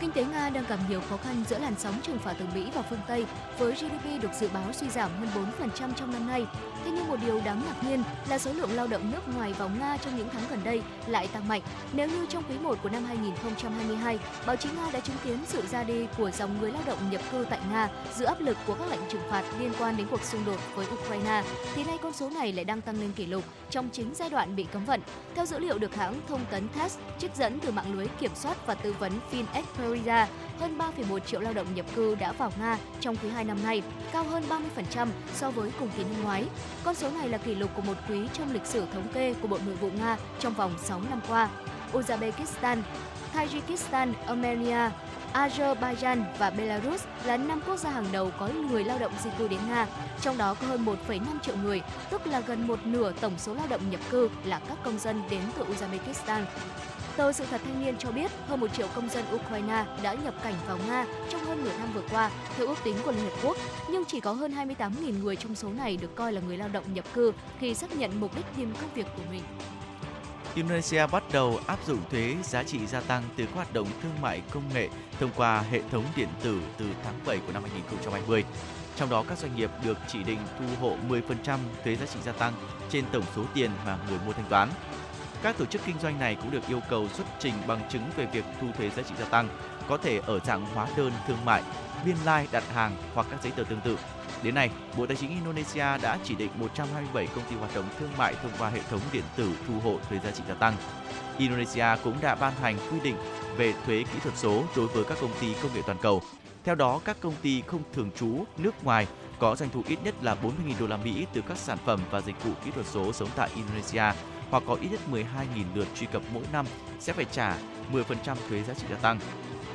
Kinh tế Nga đang gặp nhiều khó khăn giữa làn sóng trừng phạt từ Mỹ và phương Tây, với GDP được dự báo suy giảm hơn 4% trong năm nay. Thế nhưng một điều đáng ngạc nhiên là số lượng lao động nước ngoài vào Nga trong những tháng gần đây lại tăng mạnh. Nếu như trong quý 1 của năm 2022, báo chí Nga đã chứng kiến sự ra đi của dòng người lao động nhập cư tại Nga giữa áp lực của các lệnh trừng phạt liên quan đến cuộc xung đột với Ukraine, thì nay con số này lại đang tăng lên kỷ lục trong chính giai đoạn bị cấm vận. Theo dữ liệu được hãng thông tấn TASS trích dẫn từ mạng lưới kiểm soát và tư vấn FinExperia, hơn 3,1 triệu lao động nhập cư đã vào Nga trong quý 2 năm nay, cao hơn 30% so với cùng kỳ năm ngoái. Con số này là kỷ lục của một quý trong lịch sử thống kê của Bộ Nội vụ Nga trong vòng 6 năm qua. Uzbekistan, Tajikistan, Armenia, Azerbaijan và Belarus là năm quốc gia hàng đầu có người lao động di cư đến Nga, trong đó có hơn 1,5 triệu người, tức là gần một nửa tổng số lao động nhập cư là các công dân đến từ Uzbekistan. Tờ Sự thật Thanh niên cho biết hơn một triệu công dân Ukraine đã nhập cảnh vào Nga trong hơn nửa năm vừa qua, theo ước tính của Liên Hợp Quốc, nhưng chỉ có hơn 28.000 người trong số này được coi là người lao động nhập cư khi xác nhận mục đích tìm công việc của mình. Indonesia bắt đầu áp dụng thuế giá trị gia tăng từ các hoạt động thương mại công nghệ thông qua hệ thống điện tử từ tháng 7 của năm 2020. Trong đó các doanh nghiệp được chỉ định thu hộ 10% thuế giá trị gia tăng trên tổng số tiền mà người mua thanh toán. Các tổ chức kinh doanh này cũng được yêu cầu xuất trình bằng chứng về việc thu thuế giá trị gia tăng, có thể ở dạng hóa đơn thương mại, biên lai like đặt hàng hoặc các giấy tờ tương tự. Đến nay, Bộ Tài chính Indonesia đã chỉ định 127 công ty hoạt động thương mại thông qua hệ thống điện tử thu hộ thuế giá trị gia tăng. Indonesia cũng đã ban hành quy định về thuế kỹ thuật số đối với các công ty công nghệ toàn cầu. Theo đó, các công ty không thường trú nước ngoài có doanh thu ít nhất là 40.000 đô la Mỹ từ các sản phẩm và dịch vụ kỹ thuật số sống tại Indonesia hoặc có ít nhất 12.000 lượt truy cập mỗi năm sẽ phải trả 10% thuế giá trị gia tăng.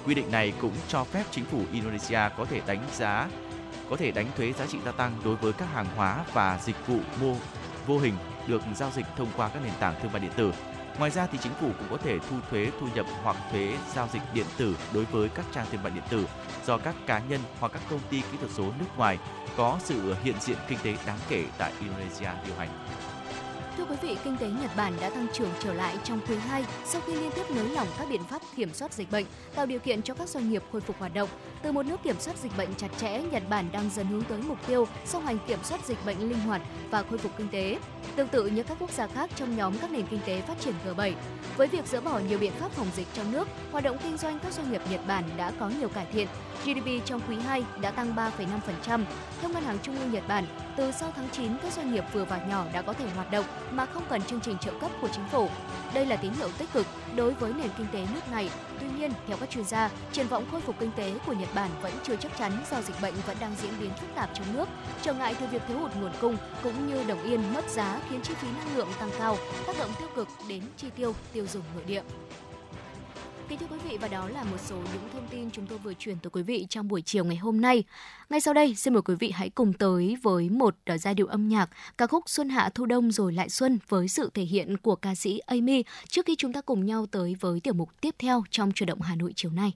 Quy định này cũng cho phép chính phủ Indonesia có thể đánh giá có thể đánh thuế giá trị gia tăng đối với các hàng hóa và dịch vụ mua vô hình được giao dịch thông qua các nền tảng thương mại điện tử. Ngoài ra thì chính phủ cũng có thể thu thuế thu nhập hoặc thuế giao dịch điện tử đối với các trang thương mại điện tử do các cá nhân hoặc các công ty kỹ thuật số nước ngoài có sự hiện diện kinh tế đáng kể tại Indonesia điều hành. Thưa quý vị, kinh tế Nhật Bản đã tăng trưởng trở lại trong quý 2 sau khi liên tiếp nới lỏng các biện pháp kiểm soát dịch bệnh, tạo điều kiện cho các doanh nghiệp khôi phục hoạt động. Từ một nước kiểm soát dịch bệnh chặt chẽ, Nhật Bản đang dần hướng tới mục tiêu song hành kiểm soát dịch bệnh linh hoạt và khôi phục kinh tế. Tương tự như các quốc gia khác trong nhóm các nền kinh tế phát triển G7, với việc dỡ bỏ nhiều biện pháp phòng dịch trong nước, hoạt động kinh doanh các doanh nghiệp Nhật Bản đã có nhiều cải thiện. GDP trong quý 2 đã tăng 3,5%. Theo Ngân hàng Trung ương Nhật Bản, từ sau tháng 9, các doanh nghiệp vừa và nhỏ đã có thể hoạt động mà không cần chương trình trợ cấp của chính phủ. Đây là tín hiệu tích cực đối với nền kinh tế nước này. Tuy nhiên, theo các chuyên gia, triển vọng khôi phục kinh tế của Nhật Bản vẫn chưa chắc chắn do dịch bệnh vẫn đang diễn biến phức tạp trong nước. Trở ngại từ việc thiếu hụt nguồn cung cũng như đồng yên mất giá khiến chi phí năng lượng tăng cao, tác động tiêu cực đến chi tiêu tiêu dùng nội địa. Kính thưa quý vị và đó là một số những thông tin chúng tôi vừa chuyển tới quý vị trong buổi chiều ngày hôm nay. Ngay sau đây, xin mời quý vị hãy cùng tới với một ờ, giai điệu âm nhạc ca khúc Xuân Hạ Thu Đông rồi lại Xuân với sự thể hiện của ca sĩ Amy trước khi chúng ta cùng nhau tới với tiểu mục tiếp theo trong chuyển động Hà Nội chiều nay.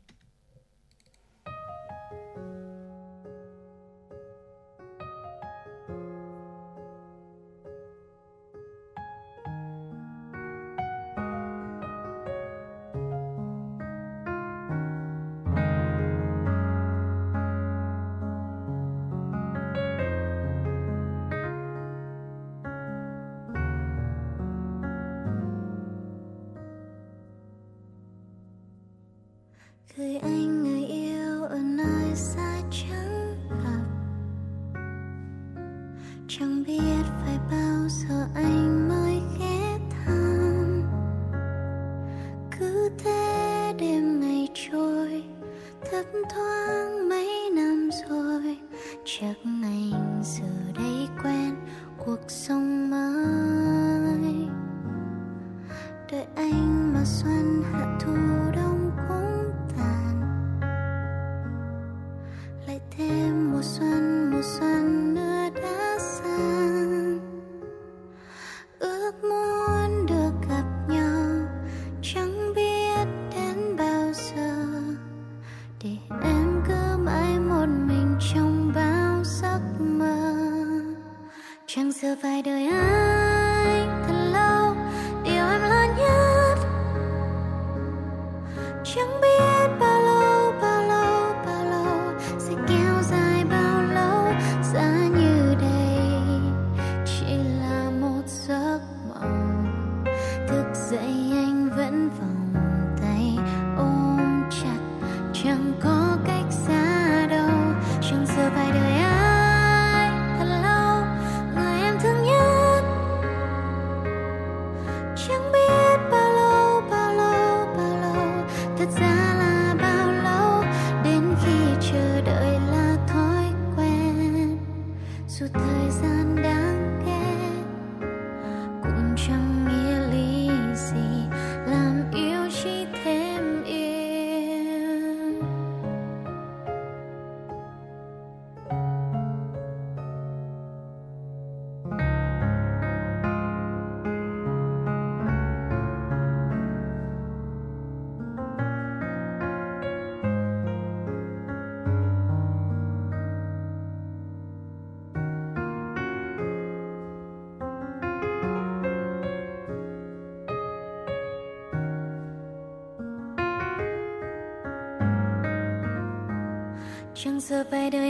Chẳng sợ phải đợi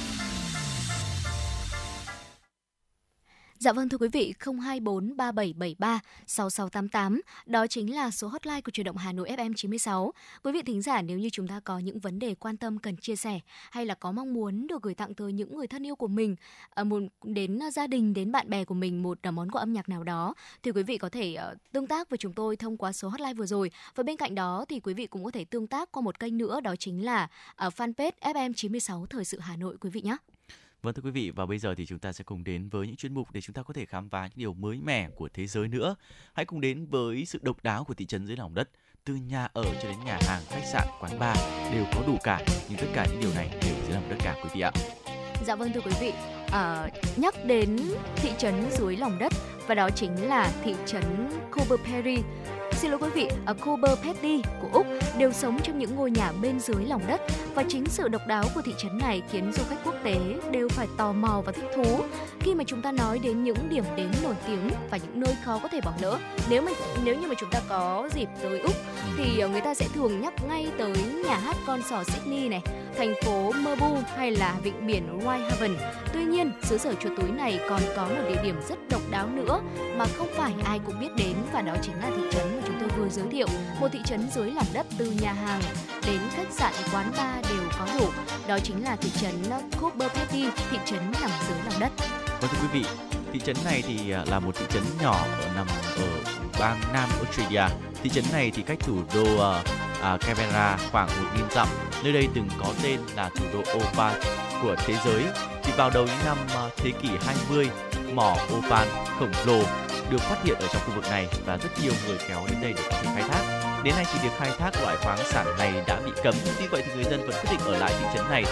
Dạ vâng thưa quý vị, 024 3773 6688, đó chính là số hotline của truyền động Hà Nội FM 96. Quý vị thính giả nếu như chúng ta có những vấn đề quan tâm cần chia sẻ hay là có mong muốn được gửi tặng tới những người thân yêu của mình, ờ, một đến ờ, gia đình, đến bạn bè của mình một ờ, món quà âm nhạc nào đó thì quý vị có thể tương tác với chúng tôi thông qua số hotline vừa rồi. Và bên cạnh đó thì quý vị cũng có thể tương tác qua một kênh nữa đó chính là ở fanpage FM 96 Thời sự Hà Nội quý vị nhé. Vâng thưa quý vị và bây giờ thì chúng ta sẽ cùng đến với những chuyên mục để chúng ta có thể khám phá những điều mới mẻ của thế giới nữa. Hãy cùng đến với sự độc đáo của thị trấn dưới lòng đất. Từ nhà ở cho đến nhà hàng, khách sạn, quán bar đều có đủ cả. Nhưng tất cả những điều này đều dưới lòng đất cả quý vị ạ. Dạ vâng thưa quý vị, à, nhắc đến thị trấn dưới lòng đất và đó chính là thị trấn Cooper Perry. Xin lỗi quý vị, ở Cooper Petty của Úc đều sống trong những ngôi nhà bên dưới lòng đất và chính sự độc đáo của thị trấn này khiến du khách quốc tế đều phải tò mò và thích thú khi mà chúng ta nói đến những điểm đến nổi tiếng và những nơi khó có thể bỏ lỡ. Nếu mà nếu như mà chúng ta có dịp tới Úc thì ờ, người ta sẽ thường nhắc ngay tới nhà hát con sò Sydney này, thành phố Merbau hay là vịnh biển Whitehaven. Tuy nhiên, xứ sở chuột túi này còn có một địa điểm rất độc đáo nữa mà không phải ai cũng biết đến và đó chính là thị trấn mà chúng vừa giới thiệu. Một thị trấn dưới lòng đất từ nhà hàng đến khách sạn, quán bar đều có đủ. Đó chính là thị trấn Cooper Petty, thị trấn nằm dưới lòng đất. Vâng thưa quý vị, thị trấn này thì à, là một thị trấn nhỏ ở nằm ở bang Nam Australia. Thị trấn này thì cách thủ đô uh, uh, Canberra khoảng 1.000 dặm. Nơi đây từng có tên là thủ đô Opa của thế giới. Thì vào đầu những năm uh, thế kỷ 20, mỏ Opal khổng lồ được phát hiện ở trong khu vực này và rất nhiều người kéo đến đây để có thể khai thác. Đến nay thì việc khai thác loại khoáng sản này đã bị cấm. Tuy vậy thì người dân vẫn quyết định ở lại thị trấn này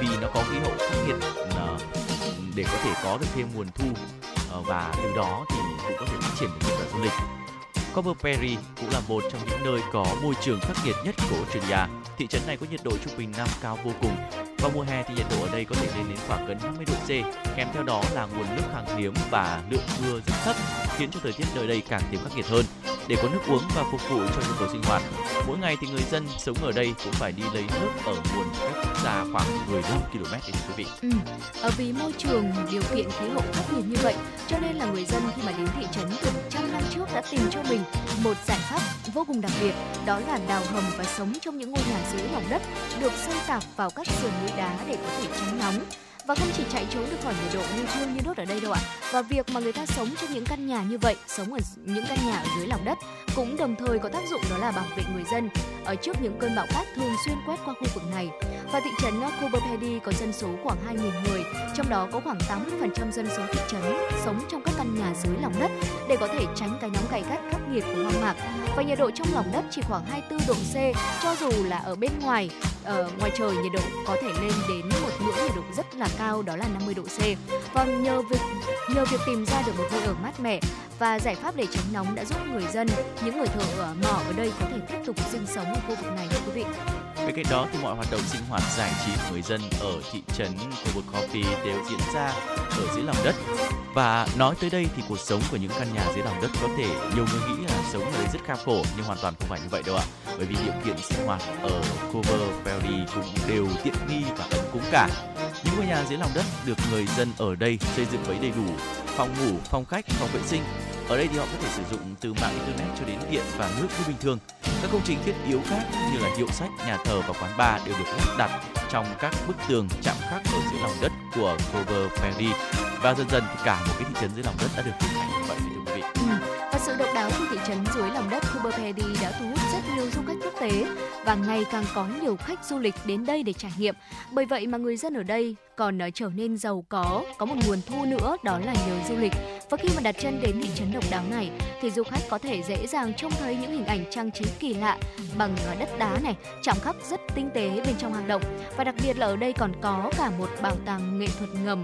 vì nó có khí hậu khắc nghiệt ờ, để có thể có được thêm nguồn thu ờ, và từ đó thì cũng có thể phát triển được nghiệp du lịch. Copper Perry cũng là một trong những nơi có môi trường khắc nghiệt nhất của Australia. Thị trấn này có nhiệt độ trung bình năm cao vô cùng. Vào mùa hè thì nhiệt độ ở đây có thể lên đến khoảng gần 50 độ C, kèm theo đó là nguồn nước khan hiếm và lượng mưa rất thấp, khiến cho thời tiết nơi đây càng thêm khắc nghiệt hơn. Để có nước uống và phục vụ cho nhu cầu sinh hoạt, mỗi ngày thì người dân sống ở đây cũng phải đi lấy nước ở nguồn cách xa khoảng 15 km đấy thưa quý vị. Ừ. Ở vì môi trường điều kiện khí hậu khắc nghiệt như vậy, cho nên là người dân khi mà đến thị trấn từ trăm năm trước đã tìm cho mình một giải pháp vô cùng đặc biệt, đó là đào hầm và sống trong những ngôi nhà dưới lòng đất được xây tạc vào các sườn núi đá để có thể tránh nóng và không chỉ chạy trốn được khỏi nhiệt độ như thiêu như đốt ở đây đâu ạ. Và việc mà người ta sống trong những căn nhà như vậy, sống ở những căn nhà ở dưới lòng đất cũng đồng thời có tác dụng đó là bảo vệ người dân ở trước những cơn bão cát thường xuyên quét qua khu vực này. Và thị trấn Kobopedi có dân số khoảng 2.000 người, trong đó có khoảng 80% dân số thị trấn sống trong các căn nhà dưới lòng đất để có thể tránh cái nóng gay gắt khắc nghiệt của hoang mạc. Và nhiệt độ trong lòng đất chỉ khoảng 24 độ C, cho dù là ở bên ngoài ở ngoài trời nhiệt độ có thể lên đến một ngưỡng nhiệt độ rất là cao đó là 50 độ C. Và nhờ việc nhờ việc tìm ra được một nơi ở mát mẻ và giải pháp để tránh nóng đã giúp người dân, những người thợ ở mỏ ở đây có thể tiếp tục sinh sống ở khu vực này thưa quý vị. Bên cạnh đó thì mọi hoạt động sinh hoạt giải trí của người dân ở thị trấn khu vực Coffee đều diễn ra ở dưới lòng đất. Và nói tới đây thì cuộc sống của những căn nhà dưới lòng đất có thể nhiều người nghĩ là sống ở đây rất kham khổ nhưng hoàn toàn không phải như vậy đâu ạ. Bởi vì điều kiện sinh hoạt ở Cover Valley cũng đều tiện nghi và ấm cúng cả. Những ngôi nhà dưới lòng đất được người dân ở đây xây dựng với đầy đủ phòng ngủ, phòng khách, phòng vệ sinh. Ở đây thì họ có thể sử dụng từ mạng internet cho đến điện và nước như bình thường. Các công trình thiết yếu khác như là hiệu sách, nhà thờ và quán bar đều được lắp đặt trong các bức tường chạm khắc ở dưới lòng đất của Clover Prairie và dần dần thì cả một cái thị trấn dưới lòng đất đã được hình thành như vậy thưa quý vị. Ừ. Và sự độc đáo của thị trấn dưới lòng đất Cooper Pedy đã thu hút rất nhiều du khách quốc tế và ngày càng có nhiều khách du lịch đến đây để trải nghiệm. Bởi vậy mà người dân ở đây còn ờ, trở nên giàu có, có một nguồn thu nữa đó là nhờ du lịch. Và khi mà đặt chân đến thị trấn độc đáo này thì du khách có thể dễ dàng trông thấy những hình ảnh trang trí kỳ lạ bằng ờ, đất đá này, chạm khắc rất tinh tế bên trong hang động. Và đặc biệt là ở đây còn có cả một bảo tàng nghệ thuật ngầm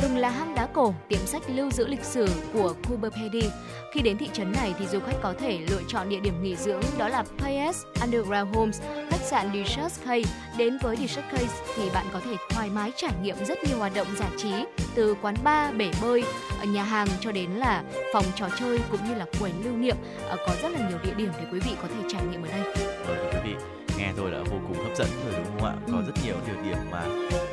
từng là hang đá cổ, tiệm sách lưu giữ lịch sử của Cooperpedy. Khi đến thị trấn này thì du khách có thể lựa chọn địa điểm nghỉ dưỡng đó là Payes Underground Homes, khách sạn Desert Cay. Đến với Desert Cay thì bạn có thể thoải mái trải nghiệm rất nhiều hoạt động giải trí từ quán bar, bể bơi, nhà hàng cho đến là phòng trò chơi cũng như là quầy lưu niệm. Ờ, có rất là nhiều địa điểm để quý vị có thể trải nghiệm ở đây. Vâng, quý vị nghe thôi đã vô cùng hấp dẫn rồi đúng không ạ? Có rất nhiều điều điểm mà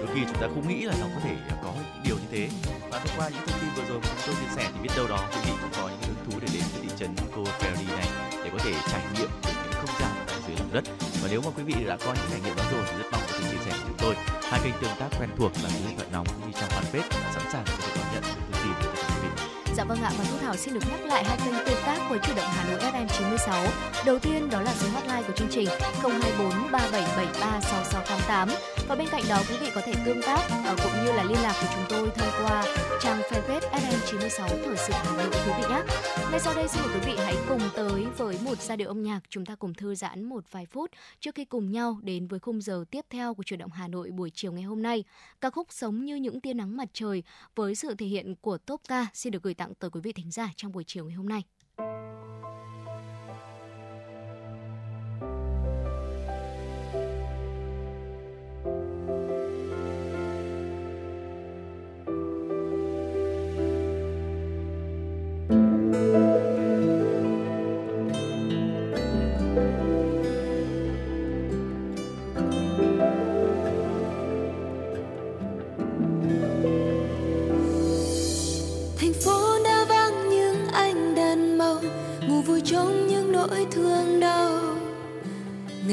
đôi khi chúng ta không nghĩ là nó có thể có những điều như thế. Và thông qua những thông tin vừa rồi mà chúng tôi chia sẻ thì biết đâu đó quý vị cũng có những hứng thú để đến với thị trấn Cô Ferry này để có thể trải nghiệm được những không gian ở dưới lòng đất. Và nếu mà quý vị đã có những trải nghiệm đó rồi thì rất mong có thể chia sẻ với chúng tôi. Hai kênh tương tác quen thuộc là số điện thoại nóng cũng như trang fanpage đã sẵn sàng để có thể đón nhận những thông tin từ quý vị. Dạ vâng ạ, và Thu Thảo xin được nhắc lại hai kênh tương tác với chủ động Hà Nội FM 96. Đầu tiên đó là số hotline của chương trình 024 3773 6688 và bên cạnh đó quý vị có thể tương tác uh, cũng như là liên lạc của chúng tôi thông qua trang fanpage FM 96 Thời sự Hà Nội quý vị nhé. Ngay sau đây xin mời quý vị hãy cùng tới với một giai điệu âm nhạc chúng ta cùng thư giãn một vài phút trước khi cùng nhau đến với khung giờ tiếp theo của chuyển động Hà Nội buổi chiều ngày hôm nay. Ca khúc Sống như những tia nắng mặt trời với sự thể hiện của Top Ca xin được gửi tặng tới quý vị thính giả trong buổi chiều ngày hôm nay.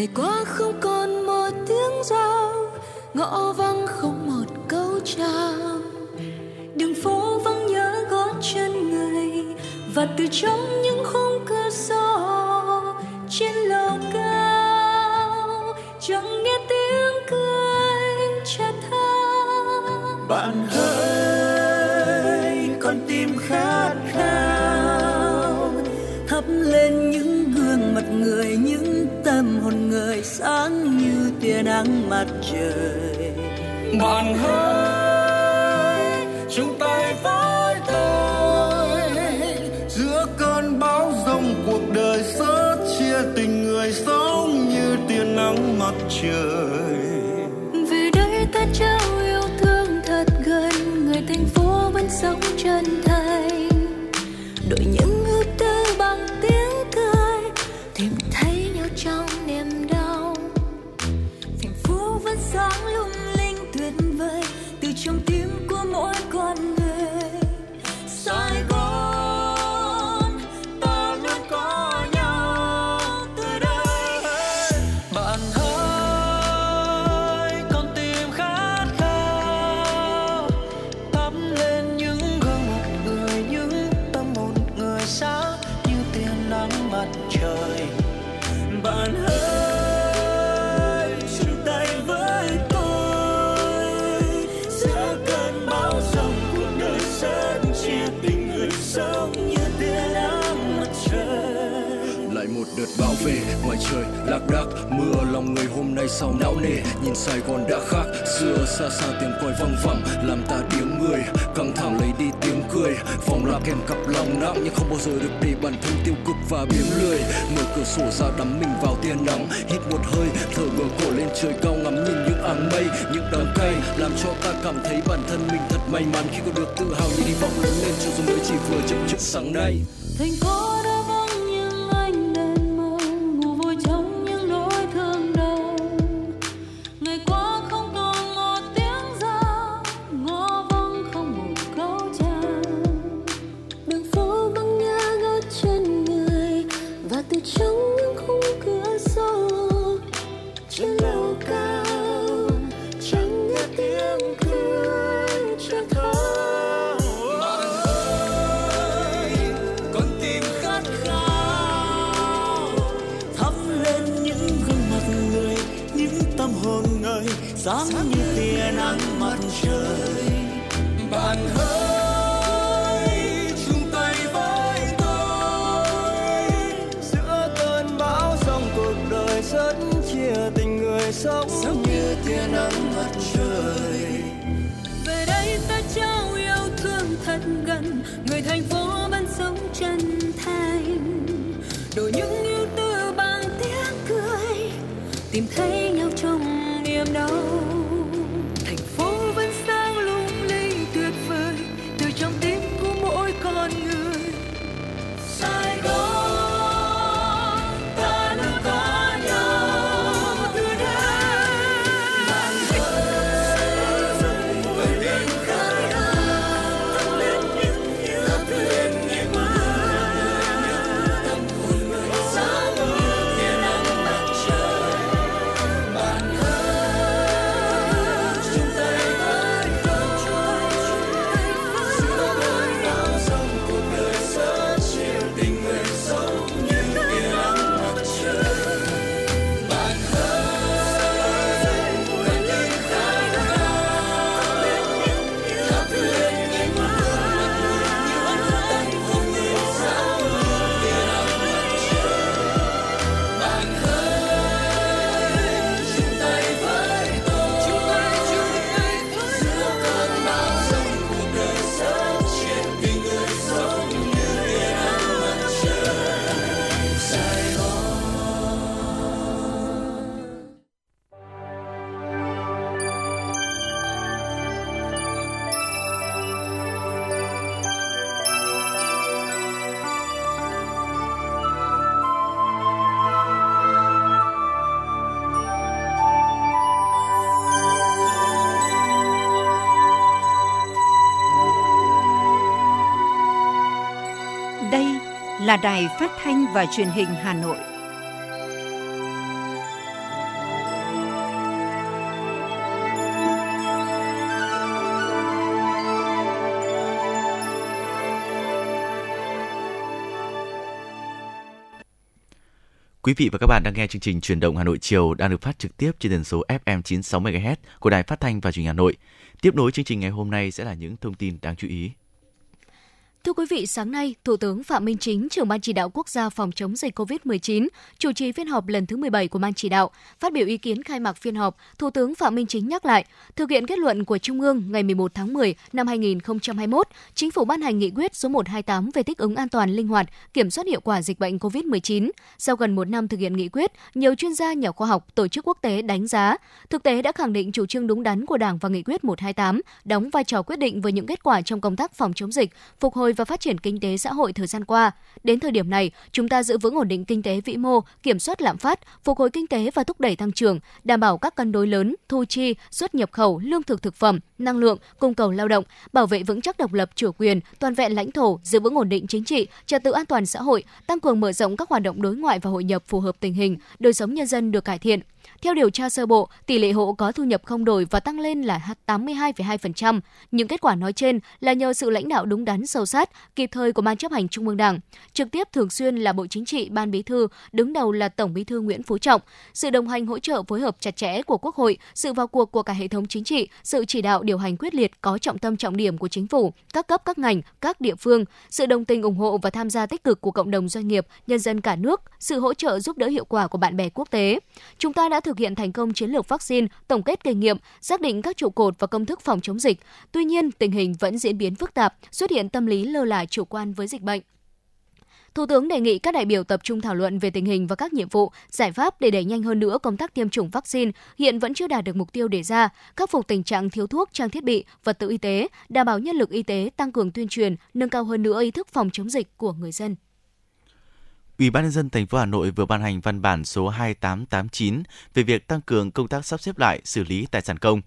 Ngày qua không còn một tiếng giao, ngõ vắng không một câu chào. Đường phố vắng nhớ gót chân người và từ trong những khung cửa sổ trên lầu cao, chẳng nghe tiếng cười cha tha. Bạn hỡi con tim khát khao, thắp lên những gương mặt người, những tâm hồn người sáng như tia nắng mặt trời. Bạn hỡi chúng tay với trời. Về đây ta trao yêu thương thật gần, người thành phố vẫn sống chân thành về ngoài trời lạc đác, mưa lòng người hôm nay sao não nề. Nhìn sài gòn đã khác, xưa xa xa tiếng còi vang vẳng, làm ta tiếng người. Căng thẳng lấy đi tiếng cười phòng là kèm cặp lòng nặng, nhưng không bao giờ được để bản thân tiêu cực và biếng lười. Mở cửa sổ ra đắm mình vào tia nắng, hít một hơi, thở ngửa cổ lên trời cao ngắm nhìn những áng mây, những đắng cay làm cho ta cảm thấy bản thân mình thật may mắn. Khi có được tự hào như hy vọng lớn lên cho dù mới chỉ vừa chậm chậm sáng nay. Thành phố là đài phát thanh và truyền hình Hà Nội. Quý vị và các bạn đang nghe chương trình Truyền động Hà Nội chiều đang được phát trực tiếp trên tần số FM 96 MHz của Đài Phát thanh và Truyền hình Hà Nội. Tiếp nối chương trình ngày hôm nay sẽ là những thông tin đáng chú ý. Thưa quý vị, sáng nay, Thủ tướng Phạm Minh Chính, trưởng Ban chỉ đạo quốc gia phòng chống dịch COVID-19, chủ trì phiên họp lần thứ 17 của Ban chỉ đạo. Phát biểu ý kiến khai mạc phiên họp, Thủ tướng Phạm Minh Chính nhắc lại, thực hiện kết luận của Trung ương ngày 11 tháng 10 năm 2021, Chính phủ ban hành nghị quyết số 128 về thích ứng an toàn, linh hoạt, kiểm soát hiệu quả dịch bệnh COVID-19. Sau gần một năm thực hiện nghị quyết, nhiều chuyên gia, nhà khoa học, tổ chức quốc tế đánh giá, thực tế đã khẳng định chủ trương đúng đắn của Đảng và nghị quyết 128 đóng vai trò quyết định với những kết quả trong công tác phòng chống dịch, phục hồi và phát triển kinh tế xã hội thời gian qua. Đến thời điểm này, chúng ta giữ vững ổn định kinh tế vĩ mô, kiểm soát lạm phát, phục hồi kinh tế và thúc đẩy tăng trưởng, đảm bảo các cân đối lớn, thu chi, xuất nhập khẩu, lương thực thực phẩm, năng lượng, cung cầu lao động, bảo vệ vững chắc độc lập chủ quyền, toàn vẹn lãnh thổ, giữ vững ổn định chính trị, trật tự an toàn xã hội, tăng cường mở rộng các hoạt động đối ngoại và hội nhập phù hợp tình hình, đời sống nhân dân được cải thiện. Theo điều tra sơ bộ, tỷ lệ hộ có thu nhập không đổi và tăng lên là 82,2%. Những kết quả nói trên là nhờ sự lãnh đạo đúng đắn sâu sát, kịp thời của Ban chấp hành Trung ương Đảng. Trực tiếp thường xuyên là Bộ Chính trị, Ban Bí thư, đứng đầu là Tổng Bí thư Nguyễn Phú Trọng. Sự đồng hành hỗ trợ phối hợp chặt chẽ của Quốc hội, sự vào cuộc của cả hệ thống chính trị, sự chỉ đạo điều hành quyết liệt có trọng tâm trọng điểm của chính phủ, các cấp các ngành, các địa phương, sự đồng tình ủng hộ và tham gia tích cực của cộng đồng doanh nghiệp, nhân dân cả nước, sự hỗ trợ giúp đỡ hiệu quả của bạn bè quốc tế. Chúng ta đã thực hiện thành công chiến lược vaccine, tổng kết kinh nghiệm, xác định các trụ cột và công thức phòng chống dịch. Tuy nhiên, tình hình vẫn diễn biến phức tạp, xuất hiện tâm lý lơ là chủ quan với dịch bệnh. Thủ tướng đề nghị các đại biểu tập trung thảo luận về tình hình và các nhiệm vụ, giải pháp để đẩy nhanh hơn nữa công tác tiêm chủng vaccine hiện vẫn chưa đạt được mục tiêu đề ra, khắc phục tình trạng thiếu thuốc, trang thiết bị, vật tư y tế, đảm bảo nhân lực y tế, tăng cường tuyên truyền, nâng cao hơn nữa ý thức phòng chống dịch của người dân. Ủy ban nhân dân thành phố Hà Nội vừa ban hành văn bản số 2889 về việc tăng cường công tác sắp xếp lại xử lý tài sản công.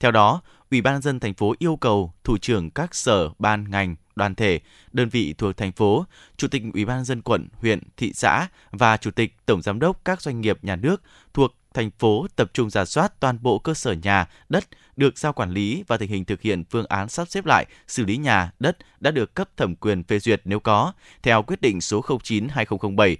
Theo đó, Ủy ban nhân dân thành phố yêu cầu thủ trưởng các sở, ban, ngành, đoàn thể, đơn vị thuộc thành phố, chủ tịch Ủy ban nhân dân quận, huyện, thị xã và chủ tịch tổng giám đốc các doanh nghiệp nhà nước thuộc thành phố tập trung giả soát toàn bộ cơ sở nhà, đất được giao quản lý và tình hình thực hiện phương án sắp xếp lại xử lý nhà, đất đã được cấp thẩm quyền phê duyệt nếu có, theo quyết định số 09/2007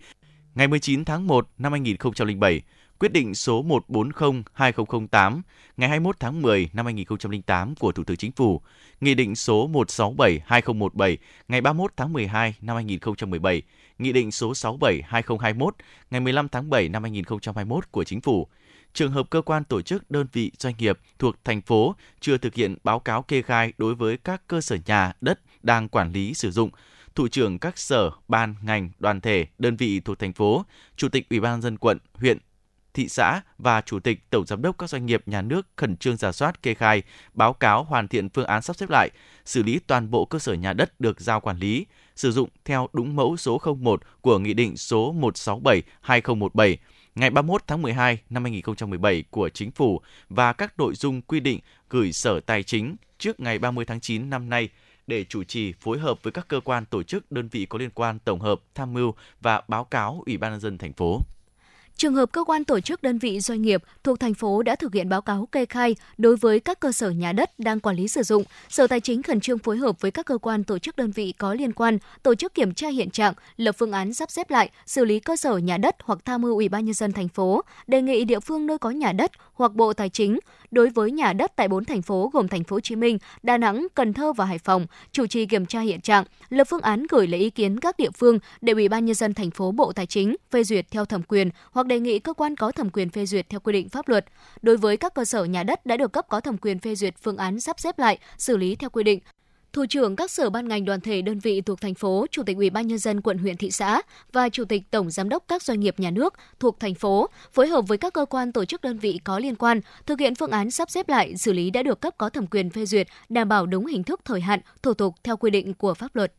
ngày 19 tháng 1 năm 2007 quyết định số 140-2008 ngày 21 tháng 10 năm 2008 của Thủ tướng Chính phủ, Nghị định số 167-2017 ngày 31 tháng 12 năm 2017, Nghị định số 67-2021 ngày 15 tháng 7 năm 2021 của Chính phủ. Trường hợp cơ quan tổ chức đơn vị doanh nghiệp thuộc thành phố chưa thực hiện báo cáo kê khai đối với các cơ sở nhà, đất đang quản lý sử dụng, thủ trưởng các sở, ban, ngành, đoàn thể, đơn vị thuộc thành phố, chủ tịch Ủy ban dân quận, huyện, thị xã và chủ tịch tổng giám đốc các doanh nghiệp nhà nước khẩn trương giả soát kê khai, báo cáo hoàn thiện phương án sắp xếp lại, xử lý toàn bộ cơ sở nhà đất được giao quản lý, sử dụng theo đúng mẫu số 01 của Nghị định số 167/2017 ngày 31 tháng 12 năm 2017 của Chính phủ và các nội dung quy định gửi Sở Tài chính trước ngày 30 tháng 9 năm nay để chủ trì phối hợp với các cơ quan tổ chức đơn vị có liên quan tổng hợp, tham mưu và báo cáo Ủy ban nhân dân thành phố. Trường hợp cơ quan tổ chức đơn vị doanh nghiệp thuộc thành phố đã thực hiện báo cáo kê khai đối với các cơ sở nhà đất đang quản lý sử dụng, Sở Tài chính khẩn trương phối hợp với các cơ quan tổ chức đơn vị có liên quan tổ chức kiểm tra hiện trạng, lập phương án sắp xếp lại, xử lý cơ sở nhà đất hoặc tham mưu Ủy ban nhân dân thành phố, đề nghị địa phương nơi có nhà đất hoặc Bộ Tài chính đối với nhà đất tại bốn thành phố gồm thành phố Hồ Chí Minh, Đà Nẵng, Cần Thơ và Hải Phòng, chủ trì kiểm tra hiện trạng, lập phương án gửi lấy ý kiến các địa phương để Ủy ban nhân dân thành phố Bộ Tài chính phê duyệt theo thẩm quyền hoặc đề nghị cơ quan có thẩm quyền phê duyệt theo quy định pháp luật. Đối với các cơ sở nhà đất đã được cấp có thẩm quyền phê duyệt phương án sắp xếp lại, xử lý theo quy định, thủ trưởng các sở ban ngành đoàn thể đơn vị thuộc thành phố, chủ tịch Ủy ban nhân dân quận huyện thị xã và chủ tịch tổng giám đốc các doanh nghiệp nhà nước thuộc thành phố phối hợp với các cơ quan tổ chức đơn vị có liên quan thực hiện phương án sắp xếp lại xử lý đã được cấp có thẩm quyền phê duyệt, đảm bảo đúng hình thức thời hạn, thủ tục theo quy định của pháp luật.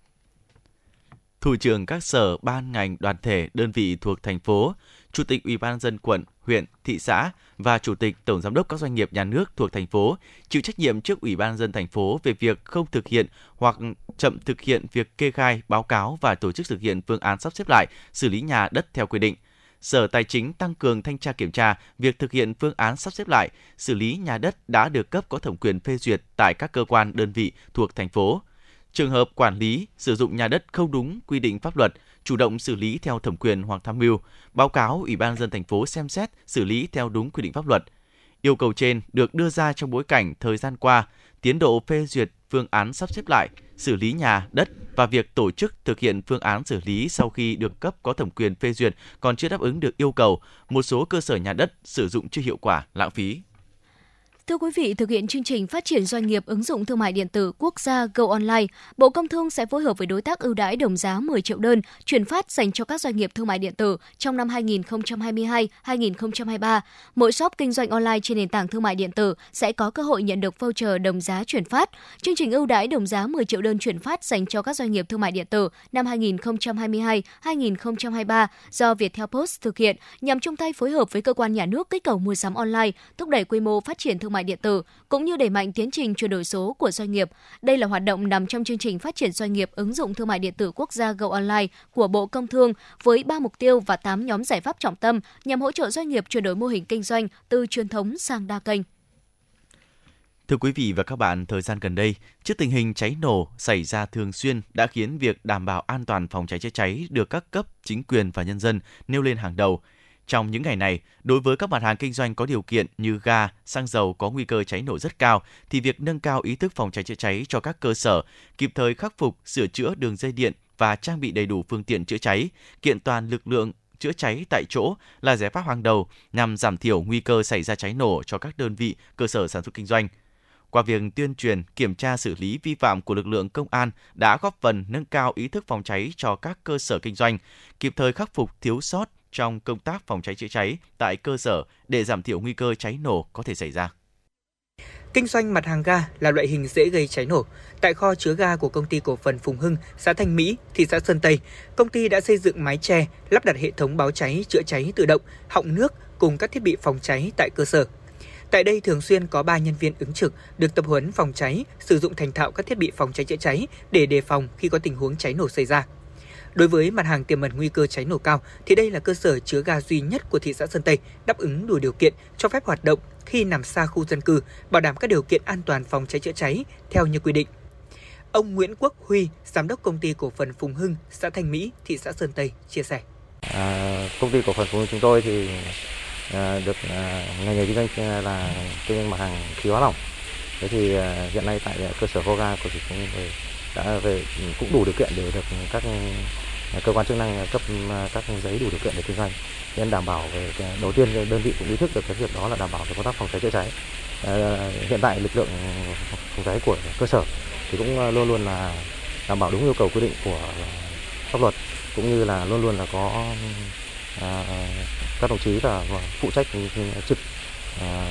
Thủ trưởng các sở, ban ngành, đoàn thể, đơn vị thuộc thành phố, chủ tịch Ủy ban dân quận, huyện, thị xã và chủ tịch tổng giám đốc các doanh nghiệp nhà nước thuộc thành phố chịu trách nhiệm trước Ủy ban dân thành phố về việc không thực hiện hoặc chậm thực hiện việc kê khai, báo cáo và tổ chức thực hiện phương án sắp xếp lại xử lý nhà đất theo quy định. Sở Tài chính tăng cường thanh tra kiểm tra việc thực hiện phương án sắp xếp lại, xử lý nhà đất đã được cấp có thẩm quyền phê duyệt tại các cơ quan đơn vị thuộc thành phố. Trường hợp quản lý sử dụng nhà đất không đúng quy định pháp luật, chủ động xử lý theo thẩm quyền hoặc tham mưu, báo cáo Ủy ban dân thành phố xem xét xử lý theo đúng quy định pháp luật. Yêu cầu trên được đưa ra trong bối cảnh thời gian qua, tiến độ phê duyệt phương án sắp xếp lại, xử lý nhà, đất và việc tổ chức thực hiện phương án xử lý sau khi được cấp có thẩm quyền phê duyệt còn chưa đáp ứng được yêu cầu, một số cơ sở nhà đất sử dụng chưa hiệu quả, lãng phí. Thưa quý vị, thực hiện chương trình phát triển doanh nghiệp ứng dụng thương mại điện tử quốc gia Go Online, Bộ Công Thương sẽ phối hợp với đối tác ưu đãi đồng giá 10 triệu đơn chuyển phát dành cho các doanh nghiệp thương mại điện tử trong năm 2022-2023. Mỗi shop kinh doanh online trên nền tảng thương mại điện tử sẽ có cơ hội nhận được voucher đồng giá chuyển phát. Chương trình ưu đãi đồng giá 10 triệu đơn chuyển phát dành cho các doanh nghiệp thương mại điện tử năm 2022-2023 do Viettel Post thực hiện nhằm chung tay phối hợp với cơ quan nhà nước kích cầu mua sắm online, thúc đẩy quy mô phát triển thương mại mại điện tử cũng như đẩy mạnh tiến trình chuyển đổi số của doanh nghiệp. Đây là hoạt động nằm trong chương trình phát triển doanh nghiệp ứng dụng thương mại điện tử quốc gia Go Online của Bộ Công Thương với 3 mục tiêu và 8 nhóm giải pháp trọng tâm nhằm hỗ trợ doanh nghiệp chuyển đổi mô hình kinh doanh từ truyền thống sang đa kênh. Thưa quý vị và các bạn, thời gian gần đây, trước tình hình cháy nổ xảy ra thường xuyên đã khiến việc đảm bảo an toàn phòng cháy chữa cháy được các cấp, chính quyền và nhân dân nêu lên hàng đầu. Trong những ngày này, đối với các mặt hàng kinh doanh có điều kiện như ga, xăng dầu có nguy cơ cháy nổ rất cao, thì việc nâng cao ý thức phòng cháy chữa cháy cho các cơ sở, kịp thời khắc phục, sửa chữa đường dây điện và trang bị đầy đủ phương tiện chữa cháy, kiện toàn lực lượng chữa cháy tại chỗ là giải pháp hàng đầu nhằm giảm thiểu nguy cơ xảy ra cháy nổ cho các đơn vị, cơ sở sản xuất kinh doanh. Qua việc tuyên truyền, kiểm tra xử lý vi phạm của lực lượng công an đã góp phần nâng cao ý thức phòng cháy cho các cơ sở kinh doanh, kịp thời khắc phục thiếu sót trong công tác phòng cháy chữa cháy tại cơ sở để giảm thiểu nguy cơ cháy nổ có thể xảy ra. Kinh doanh mặt hàng ga là loại hình dễ gây cháy nổ. Tại kho chứa ga của công ty cổ phần Phùng Hưng, xã Thanh Mỹ, thị xã Sơn Tây, công ty đã xây dựng mái che, lắp đặt hệ thống báo cháy, chữa cháy tự động, họng nước cùng các thiết bị phòng cháy tại cơ sở. Tại đây thường xuyên có 3 nhân viên ứng trực được tập huấn phòng cháy, sử dụng thành thạo các thiết bị phòng cháy chữa cháy để đề phòng khi có tình huống cháy nổ xảy ra. Đối với mặt hàng tiềm ẩn nguy cơ cháy nổ cao thì đây là cơ sở chứa ga duy nhất của thị xã Sơn Tây đáp ứng đủ điều kiện cho phép hoạt động khi nằm xa khu dân cư, bảo đảm các điều kiện an toàn phòng cháy chữa cháy theo như quy định. Ông Nguyễn Quốc Huy, giám đốc công ty cổ phần Phùng Hưng, xã Thanh Mỹ, thị xã Sơn Tây chia sẻ. À, công ty cổ phần Phùng Hưng chúng tôi thì à, được à, ngành nghề kinh doanh à, là kinh doanh mặt hàng khí hóa lỏng. Thế thì à, hiện nay tại cơ sở kho ga của chúng tôi đã về ừ, cũng đủ điều kiện để được các ừ, cơ quan chức năng cấp ừ, các giấy đủ điều kiện để kinh doanh. Nên đảm bảo về đầu tiên đơn vị cũng ý thức được cái việc đó là đảm bảo về công tác phòng cháy chữa cháy. À, hiện tại lực lượng phòng cháy của cơ sở thì cũng ờ, luôn luôn là đảm bảo đúng yêu cầu quy định của ờ, pháp luật cũng như là luôn luôn là có à, các đồng chí là phụ trách trực à,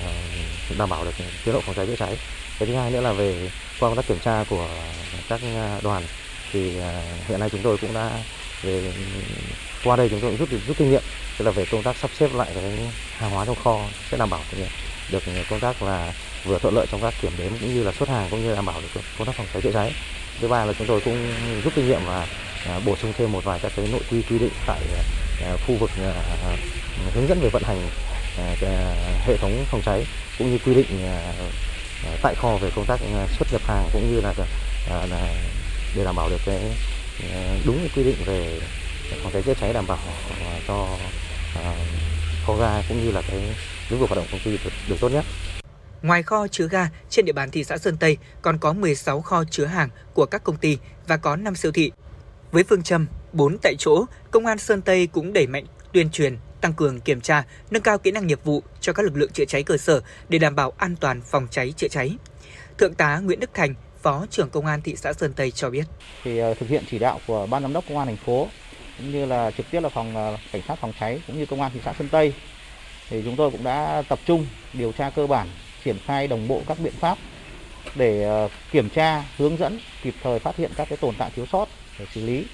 đảm bảo được tiến độ phòng cháy chữa cháy cái thứ hai nữa là về, qua công tác kiểm tra của các à, đoàn thì à, hiện nay chúng tôi cũng đã về, qua đây chúng tôi cũng rút rút kinh nghiệm, tức là về công tác sắp xếp lại cái hàng hóa trong kho sẽ đảm bảo được công tác là vừa thuận lợi trong các kiểm đếm cũng như là xuất hàng cũng như đảm bảo được công tác phòng cháy chữa cháy. Thứ ba là chúng tôi cũng rút kinh nghiệm và à, bổ sung thêm một vài các cái nội quy quy định tại khu vực hướng dẫn về vận hành hệ thống phòng cháy cũng như quy định tại kho về công tác à, xuất nhập hàng cũng như là, à, là để đảm bảo được cái à, đúng quy định về phòng cháy chữa cháy đảm bảo cho kho ga cũng như là cái lĩnh vực hoạt động công ty được, được tốt nhất. Ngoài kho chứa ga, trên địa bàn thị xã Sơn Tây còn có 16 kho chứa hàng của các công ty và có 5 siêu thị. Với phương châm 4 tại chỗ, Công an Sơn Tây cũng đẩy mạnh tuyên truyền, tăng cường kiểm tra, nâng cao kỹ năng nghiệp vụ cho các lực lượng chữa cháy cơ sở để đảm bảo an toàn phòng cháy chữa cháy. Thượng tá Nguyễn Đức Thành, Phó trưởng Công an thị xã Sơn Tây cho biết. Thì ờ, thực hiện chỉ đạo của Ban giám đốc Công an thành phố cũng như là trực tiếp là phòng ờ, cảnh sát phòng cháy cũng như Công an thị xã Sơn Tây thì chúng tôi cũng đã tập trung điều tra cơ bản, triển khai đồng bộ các biện pháp để ờ, kiểm tra, hướng dẫn, kịp thời phát hiện các cái tồn tại thiếu sót để xử lý.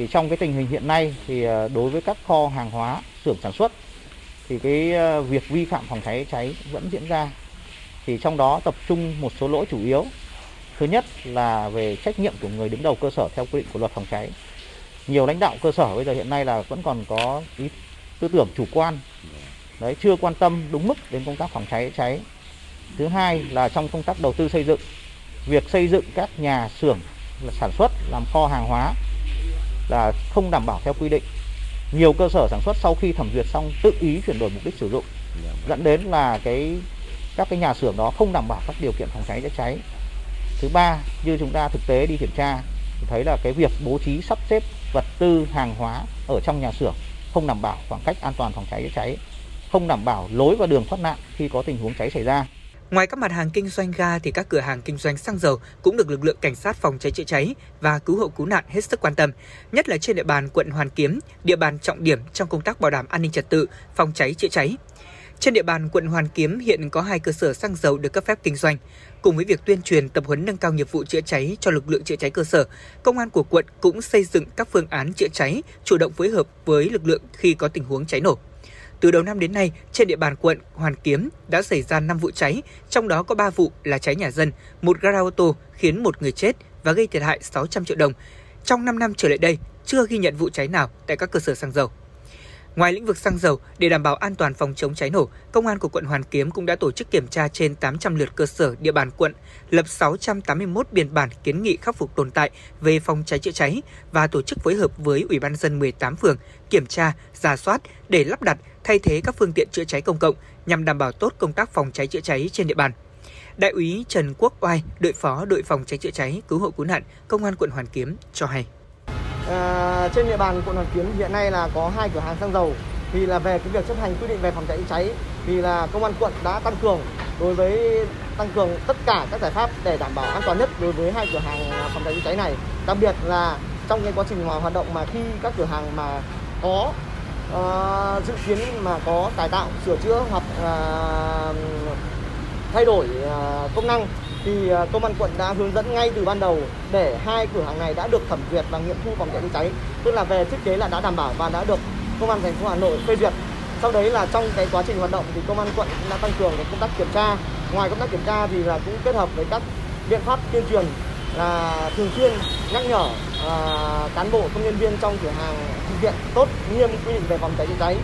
Thì trong cái tình hình hiện nay thì ờ, đối với các kho hàng hóa, xưởng sản xuất thì cái ờ, việc vi phạm phòng cháy cháy vẫn diễn ra. Thì trong đó tập trung một số lỗi chủ yếu Thứ nhất là về trách nhiệm của người đứng đầu cơ sở theo quy định của luật phòng cháy. Nhiều lãnh đạo cơ sở bây giờ hiện nay là vẫn còn có ý tư tưởng chủ quan, đấy chưa quan tâm đúng mức đến công tác phòng cháy cháy. Thứ hai là trong công tác đầu tư xây dựng, việc xây dựng các nhà xưởng sản xuất làm kho hàng hóa là không đảm bảo theo quy định. Nhiều cơ sở sản xuất sau khi thẩm duyệt xong tự ý chuyển đổi mục đích sử dụng, dẫn đến là cái các cái nhà xưởng đó không đảm bảo các điều kiện phòng cháy chữa cháy. Thứ ba như chúng ta thực tế đi kiểm tra thì thấy là cái việc bố trí sắp xếp vật tư hàng hóa ở trong nhà xưởng không đảm bảo khoảng cách an toàn phòng cháy chữa cháy không đảm bảo lối và đường thoát nạn khi có tình huống cháy xảy ra. Ngoài các mặt hàng kinh doanh ga thì các cửa hàng kinh doanh xăng dầu cũng được lực lượng cảnh sát phòng cháy chữa cháy và cứu hộ cứu nạn hết sức quan tâm, nhất là trên địa bàn quận Hoàn Kiếm, địa bàn trọng điểm trong công tác bảo đảm an ninh trật tự, phòng cháy chữa cháy. Trên địa bàn quận Hoàn Kiếm hiện có hai cơ sở xăng dầu được cấp phép kinh doanh. Cùng với việc tuyên truyền tập huấn nâng cao nghiệp vụ chữa cháy cho lực lượng chữa cháy cơ sở, công an của quận cũng xây dựng các phương án chữa cháy, chủ động phối hợp với lực lượng khi có tình huống cháy nổ. Từ đầu năm đến nay, trên địa bàn quận Hoàn Kiếm đã xảy ra 5 vụ cháy, trong đó có 3 vụ là cháy nhà dân, một gara ô tô khiến một người chết và gây thiệt hại 600 triệu đồng. Trong 5 năm trở lại đây, chưa ghi nhận vụ cháy nào tại các cơ sở xăng dầu. Ngoài lĩnh vực xăng dầu, để đảm bảo an toàn phòng chống cháy nổ, Công an của quận Hoàn Kiếm cũng đã tổ chức kiểm tra trên 800 lượt cơ sở địa bàn quận, lập 681 biên bản kiến nghị khắc phục tồn tại về phòng cháy chữa cháy và tổ chức phối hợp với Ủy ban dân 18 phường kiểm tra, giả soát để lắp đặt thay thế các phương tiện chữa cháy công cộng nhằm đảm bảo tốt công tác phòng cháy chữa cháy trên địa bàn. Đại úy Trần Quốc Oai, đội phó đội phòng cháy chữa cháy cứu hộ cứu nạn, Công an quận Hoàn Kiếm cho hay. À, trên địa bàn quận Hoàn Kiếm hiện nay là có hai cửa hàng xăng dầu. Thì là về cái việc chấp hành quy định về phòng cháy chữa cháy thì là công an quận đã tăng cường đối với tăng cường tất cả các giải pháp để đảm bảo an toàn nhất đối với hai cửa hàng phòng cháy chữa cháy này. Đặc biệt là trong cái quá trình mà hoạt động mà khi các cửa hàng mà có uh, dự kiến mà có cải tạo sửa chữa hoặc uh, thay đổi uh, công năng thì à, công an quận đã hướng dẫn ngay từ ban đầu để hai cửa hàng này đã được thẩm duyệt và nghiệm thu phòng cháy chữa cháy. Tức là về thiết kế là đã đảm bảo và đã được công an thành phố Hà Nội phê duyệt. Sau đấy là trong cái quá trình hoạt động thì công an quận cũng đã tăng cường cái công tác kiểm tra. Ngoài công tác kiểm tra thì là cũng kết hợp với các biện pháp tuyên truyền là thường xuyên nhắc nhở à, cán bộ công nhân viên trong cửa hàng thực hiện tốt nghiêm quy định về phòng cháy chữa cháy.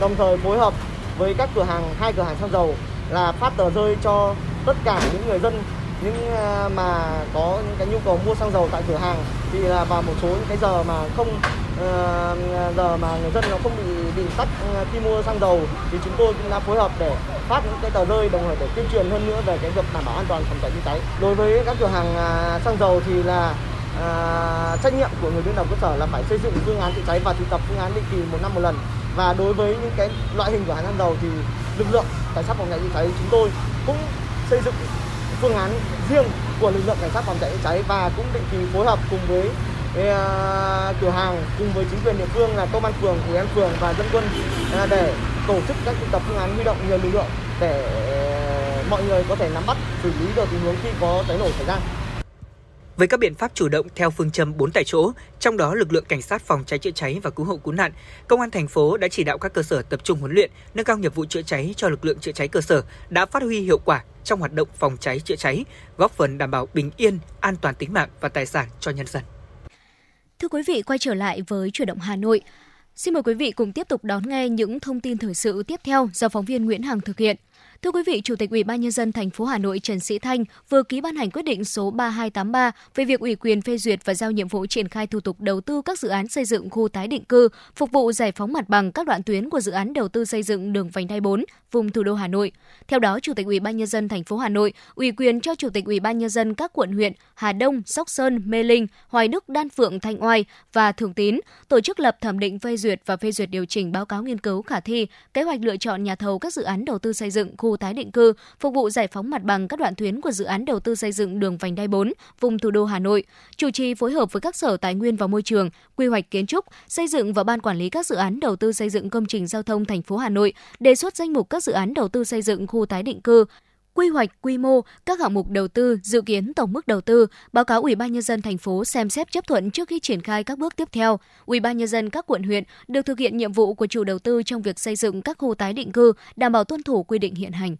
Đồng thời phối hợp với các cửa hàng hai cửa hàng xăng dầu là phát tờ rơi cho tất cả những người dân những à, mà có những cái nhu cầu mua xăng dầu tại cửa hàng thì là vào một số những cái giờ mà không à, giờ mà người dân nó không bị bị tắc à, khi mua xăng dầu thì chúng tôi cũng đã phối hợp để phát những cái tờ rơi đồng thời để tuyên truyền hơn nữa về cái việc đảm bảo an toàn phòng cháy chữa cháy. Đối với các cửa hàng xăng dầu thì là à, trách nhiệm của người đứng đầu cơ sở là phải xây dựng phương án chữa cháy và thực tập phương án định kỳ một năm một lần. Và đối với những cái loại hình của hàng xăng dầu thì lực lượng cảnh sát phòng cháy chữa cháy chúng tôi cũng xây dựng phương án riêng của lực lượng cảnh sát phòng cháy chữa cháy và cũng định kỳ phối hợp cùng với ờ, cửa hàng cùng với chính quyền địa phương là công an phường, ủy ban phường và dân quân ờ, để tổ chức các tập phương án huy động nhiều lực lượng để ờ, mọi người có thể nắm bắt xử lý được tình huống khi có cháy nổ xảy ra. Với các biện pháp chủ động theo phương châm 4 tại chỗ, trong đó lực lượng cảnh sát phòng cháy chữa cháy và cứu hộ cứu nạn, công an thành phố đã chỉ đạo các cơ sở tập trung huấn luyện, nâng cao nghiệp vụ chữa cháy cho lực lượng chữa cháy cơ sở đã phát huy hiệu quả trong hoạt động phòng cháy chữa cháy, góp phần đảm bảo bình yên, an toàn tính mạng và tài sản cho nhân dân. Thưa quý vị, quay trở lại với chuyển động Hà Nội. Xin mời quý vị cùng tiếp tục đón nghe những thông tin thời sự tiếp theo do phóng viên Nguyễn Hằng thực hiện. Thưa quý vị, Chủ tịch Ủy ban nhân dân thành phố Hà Nội Trần Sĩ Thanh vừa ký ban hành quyết định số 3283 về việc ủy quyền phê duyệt và giao nhiệm vụ triển khai thủ tục đầu tư các dự án xây dựng khu tái định cư, phục vụ giải phóng mặt bằng các đoạn tuyến của dự án đầu tư xây dựng đường vành đai 4 vùng thủ đô Hà Nội. Theo đó, Chủ tịch Ủy ban nhân dân thành phố Hà Nội ủy quyền cho Chủ tịch Ủy ban nhân dân các quận huyện Hà Đông, Sóc Sơn, Mê Linh, Hoài Đức, Đan Phượng, Thanh Oai và Thường Tín tổ chức lập thẩm định phê duyệt và phê duyệt điều chỉnh báo cáo nghiên cứu khả thi, kế hoạch lựa chọn nhà thầu các dự án đầu tư xây dựng khu khu tái định cư, phục vụ giải phóng mặt bằng các đoạn tuyến của dự án đầu tư xây dựng đường vành đai 4 vùng thủ đô Hà Nội, chủ trì phối hợp với các sở tài nguyên và môi trường, quy hoạch kiến trúc, xây dựng và ban quản lý các dự án đầu tư xây dựng công trình giao thông thành phố Hà Nội đề xuất danh mục các dự án đầu tư xây dựng khu tái định cư, quy hoạch quy mô các hạng mục đầu tư, dự kiến tổng mức đầu tư, báo cáo Ủy ban nhân dân thành phố xem xét chấp thuận trước khi triển khai các bước tiếp theo. Ủy ban nhân dân các quận huyện được thực hiện nhiệm vụ của chủ đầu tư trong việc xây dựng các khu tái định cư, đảm bảo tuân thủ quy định hiện hành.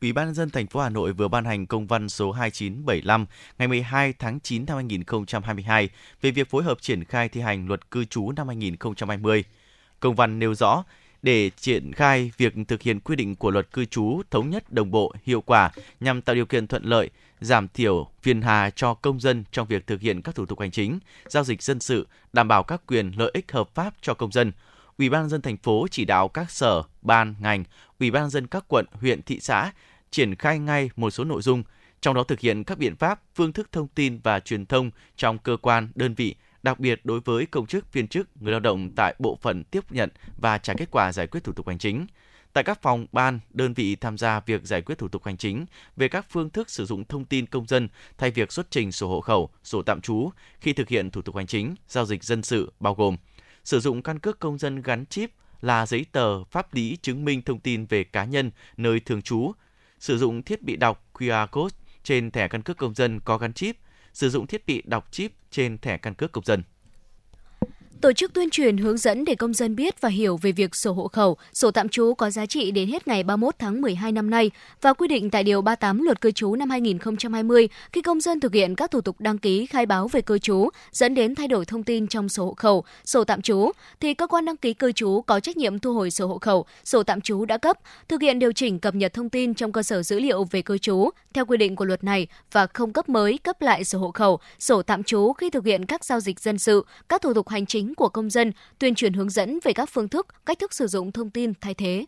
Ủy ban nhân dân thành phố Hà Nội vừa ban hành công văn số 2975 ngày 12 tháng 9 năm 2022 về việc phối hợp triển khai thi hành luật cư trú năm 2020. Công văn nêu rõ, để triển khai việc thực hiện quy định của luật cư trú thống nhất đồng bộ, hiệu quả nhằm tạo điều kiện thuận lợi, giảm thiểu phiền hà cho công dân trong việc thực hiện các thủ tục hành chính, giao dịch dân sự, đảm bảo các quyền lợi ích hợp pháp cho công dân. Ủy ban dân thành phố chỉ đạo các sở, ban, ngành, Ủy ban dân các quận, huyện, thị xã triển khai ngay một số nội dung, trong đó thực hiện các biện pháp, phương thức thông tin và truyền thông trong cơ quan, đơn vị, đặc biệt đối với công chức, viên chức, người lao động tại bộ phận tiếp nhận và trả kết quả giải quyết thủ tục hành chính. Tại các phòng, ban, đơn vị tham gia việc giải quyết thủ tục hành chính về các phương thức sử dụng thông tin công dân thay việc xuất trình sổ hộ khẩu, sổ tạm trú khi thực hiện thủ tục hành chính, giao dịch dân sự bao gồm sử dụng căn cước công dân gắn chip là giấy tờ pháp lý chứng minh thông tin về cá nhân nơi thường trú, sử dụng thiết bị đọc QR code trên thẻ căn cước công dân có gắn chip, sử dụng thiết bị đọc chip trên thẻ căn cước công dân tổ chức tuyên truyền hướng dẫn để công dân biết và hiểu về việc sổ hộ khẩu, sổ tạm trú có giá trị đến hết ngày 31 tháng 12 năm nay và quy định tại Điều 38 Luật Cư trú năm 2020 khi công dân thực hiện các thủ tục đăng ký khai báo về cư trú dẫn đến thay đổi thông tin trong sổ hộ khẩu, sổ tạm trú, thì cơ quan đăng ký cư trú có trách nhiệm thu hồi sổ hộ khẩu, sổ tạm trú đã cấp, thực hiện điều chỉnh cập nhật thông tin trong cơ sở dữ liệu về cư trú theo quy định của luật này và không cấp mới, cấp lại sổ hộ khẩu, sổ tạm trú khi thực hiện các giao dịch dân sự, các thủ tục hành chính của công dân, tuyên truyền hướng dẫn về các phương thức, cách thức sử dụng thông tin thay thế.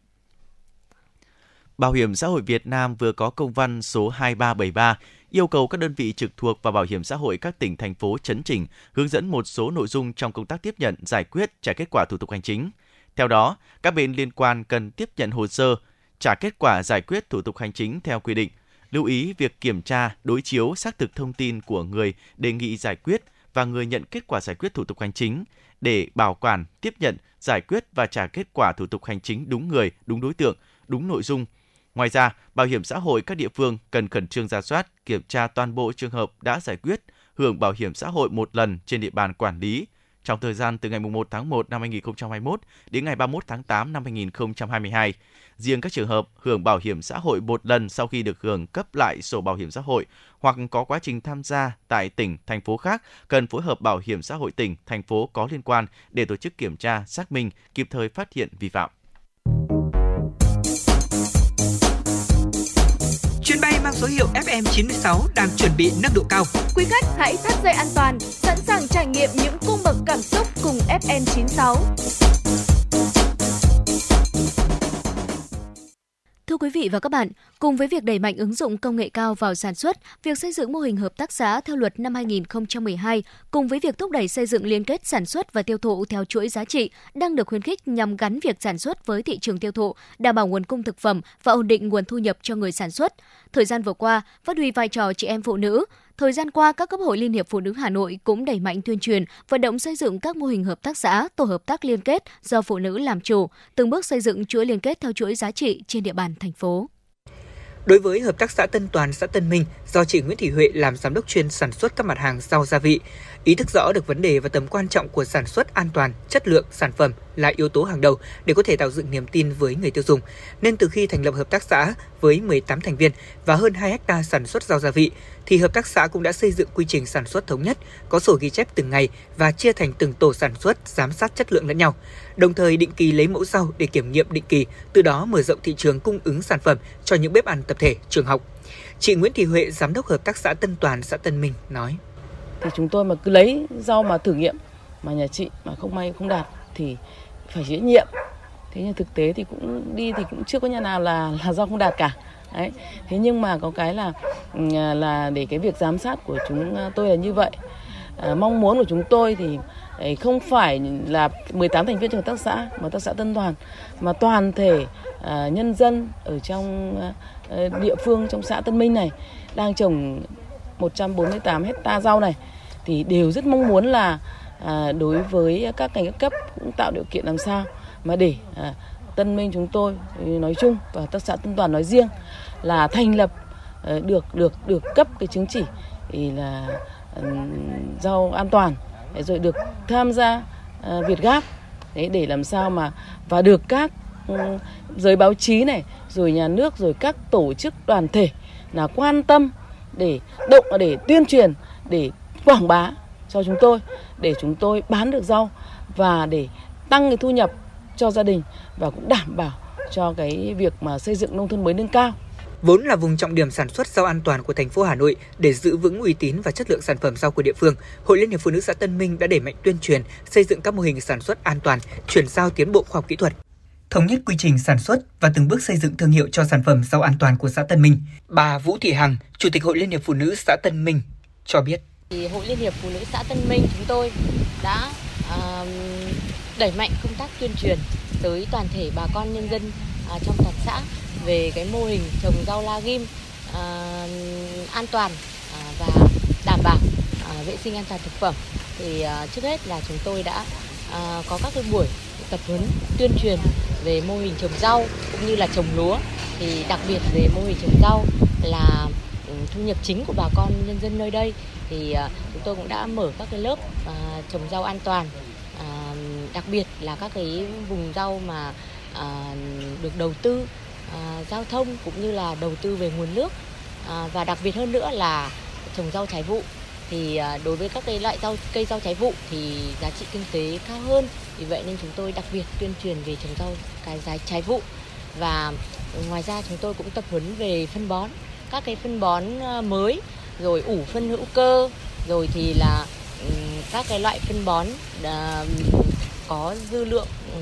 Bảo hiểm xã hội Việt Nam vừa có công văn số 2373 yêu cầu các đơn vị trực thuộc và bảo hiểm xã hội các tỉnh thành phố chấn chỉnh, hướng dẫn một số nội dung trong công tác tiếp nhận, giải quyết, trả kết quả thủ tục hành chính. Theo đó, các bên liên quan cần tiếp nhận hồ sơ, trả kết quả giải quyết thủ tục hành chính theo quy định. Lưu ý việc kiểm tra, đối chiếu xác thực thông tin của người đề nghị giải quyết và người nhận kết quả giải quyết thủ tục hành chính để bảo quản, tiếp nhận, giải quyết và trả kết quả thủ tục hành chính đúng người, đúng đối tượng, đúng nội dung. Ngoài ra, Bảo hiểm xã hội các địa phương cần khẩn trương ra soát, kiểm tra toàn bộ trường hợp đã giải quyết, hưởng bảo hiểm xã hội một lần trên địa bàn quản lý, trong thời gian từ ngày 1 tháng 1 năm 2021 đến ngày 31 tháng 8 năm 2022. Riêng các trường hợp hưởng bảo hiểm xã hội một lần sau khi được hưởng cấp lại sổ bảo hiểm xã hội hoặc có quá trình tham gia tại tỉnh, thành phố khác cần phối hợp bảo hiểm xã hội tỉnh, thành phố có liên quan để tổ chức kiểm tra, xác minh, kịp thời phát hiện vi phạm. Mang số hiệu FM96 đang chuẩn bị nâng độ cao. Quý khách hãy thắt dây an toàn, sẵn sàng trải nghiệm những cung bậc cảm xúc cùng FN96. Thưa quý vị và các bạn, cùng với việc đẩy mạnh ứng dụng công nghệ cao vào sản xuất, việc xây dựng mô hình hợp tác xã theo luật năm 2012 cùng với việc thúc đẩy xây dựng liên kết sản xuất và tiêu thụ theo chuỗi giá trị đang được khuyến khích nhằm gắn việc sản xuất với thị trường tiêu thụ, đảm bảo nguồn cung thực phẩm và ổn định nguồn thu nhập cho người sản xuất. Thời gian vừa qua, phát huy vai trò chị em phụ nữ, Thời gian qua, các cấp hội Liên hiệp Phụ nữ Hà Nội cũng đẩy mạnh tuyên truyền, vận động xây dựng các mô hình hợp tác xã, tổ hợp tác liên kết do phụ nữ làm chủ, từng bước xây dựng chuỗi liên kết theo chuỗi giá trị trên địa bàn thành phố. Đối với Hợp tác xã Tân Toàn, xã Tân Minh, do chị Nguyễn Thị Huệ làm giám đốc chuyên sản xuất các mặt hàng rau gia vị, ý thức rõ được vấn đề và tầm quan trọng của sản xuất an toàn, chất lượng sản phẩm là yếu tố hàng đầu để có thể tạo dựng niềm tin với người tiêu dùng. Nên từ khi thành lập hợp tác xã với 18 thành viên và hơn 2 hecta sản xuất rau gia vị, thì hợp tác xã cũng đã xây dựng quy trình sản xuất thống nhất, có sổ ghi chép từng ngày và chia thành từng tổ sản xuất, giám sát chất lượng lẫn nhau. Đồng thời định kỳ lấy mẫu rau để kiểm nghiệm định kỳ, từ đó mở rộng thị trường cung ứng sản phẩm cho những bếp ăn tập thể, trường học. Chị Nguyễn Thị Huệ, giám đốc hợp tác xã Tân Toàn, xã Tân Minh nói: thì chúng tôi mà cứ lấy rau mà thử nghiệm mà nhà chị mà không may không đạt thì phải chịu trách nhiệm. Thế nhưng thực tế thì cũng đi thì cũng chưa có nhà nào là là rau không đạt cả. Đấy. Thế nhưng mà có cái là ừ, à, là để cái việc giám sát của chúng à, tôi là như vậy. À, mong muốn của chúng tôi thì à, không phải là 18 thành viên trong hợp tác xã mà hợp tác xã Tân Toàn mà toàn thể à, nhân dân ở trong à, địa phương trong xã Tân Minh này đang trồng 148 hecta rau này thì đều rất mong muốn là à, đối với các ngành các cấp cũng tạo điều kiện làm sao mà để à, Tân Minh chúng tôi ừ, nói chung và tất xã Tân Toàn nói riêng là thành lập à, được được được cấp cái chứng chỉ thì là à, rau an toàn rồi được tham gia à, Việt Gáp. Đấy để làm sao mà và được các ừ, giới báo chí này rồi nhà nước rồi các tổ chức đoàn thể là quan tâm để động để tuyên truyền để quảng bá cho chúng tôi để chúng tôi bán được rau và để tăng cái thu nhập cho gia đình và cũng đảm bảo cho cái việc mà xây dựng nông thôn mới nâng cao. Vốn là vùng trọng điểm sản xuất rau an toàn của thành phố Hà Nội để giữ vững uy tín và chất lượng sản phẩm rau của địa phương, Hội Liên hiệp Phụ nữ xã Tân Minh đã đẩy mạnh tuyên truyền, xây dựng các mô hình sản xuất an toàn, chuyển giao tiến bộ khoa học kỹ thuật, thống nhất quy trình sản xuất và từng bước xây dựng thương hiệu cho sản phẩm rau an toàn của xã Tân Minh. Bà Vũ Thị Hằng, Chủ tịch Hội Liên hiệp Phụ nữ xã Tân Minh cho biết. Thì Hội Liên hiệp Phụ nữ xã Tân Minh chúng tôi đã uh, đẩy mạnh công tác tuyên truyền tới toàn thể bà con nhân dân uh, trong toàn xã về cái mô hình trồng rau la ghim uh, an toàn uh, và đảm bảo uh, vệ sinh an toàn thực phẩm. Thì uh, trước hết là chúng tôi đã uh, có các cái buổi tập huấn, tuyên truyền về mô hình trồng rau cũng như là trồng lúa. Thì đặc biệt về mô hình trồng rau là ừ, thu nhập chính của bà con nhân dân nơi đây. Thì à, chúng tôi cũng đã mở các cái lớp à, trồng rau an toàn. À, đặc biệt là các cái vùng rau mà được đầu tư giao thông cũng như là đầu tư về nguồn nước. Và đặc biệt hơn nữa là trồng rau trái vụ thì à, đối với các cái loại rau, cây rau trái vụ thì giá trị kinh tế cao hơn. Vì vậy nên chúng tôi đặc biệt tuyên truyền về trồng rau cái trái trái vụ. Và ngoài ra chúng tôi cũng tập huấn về phân bón, các cái phân bón à, mới, rồi ủ phân hữu cơ, rồi thì là ừ, các cái loại phân bón à, có dư lượng ừ,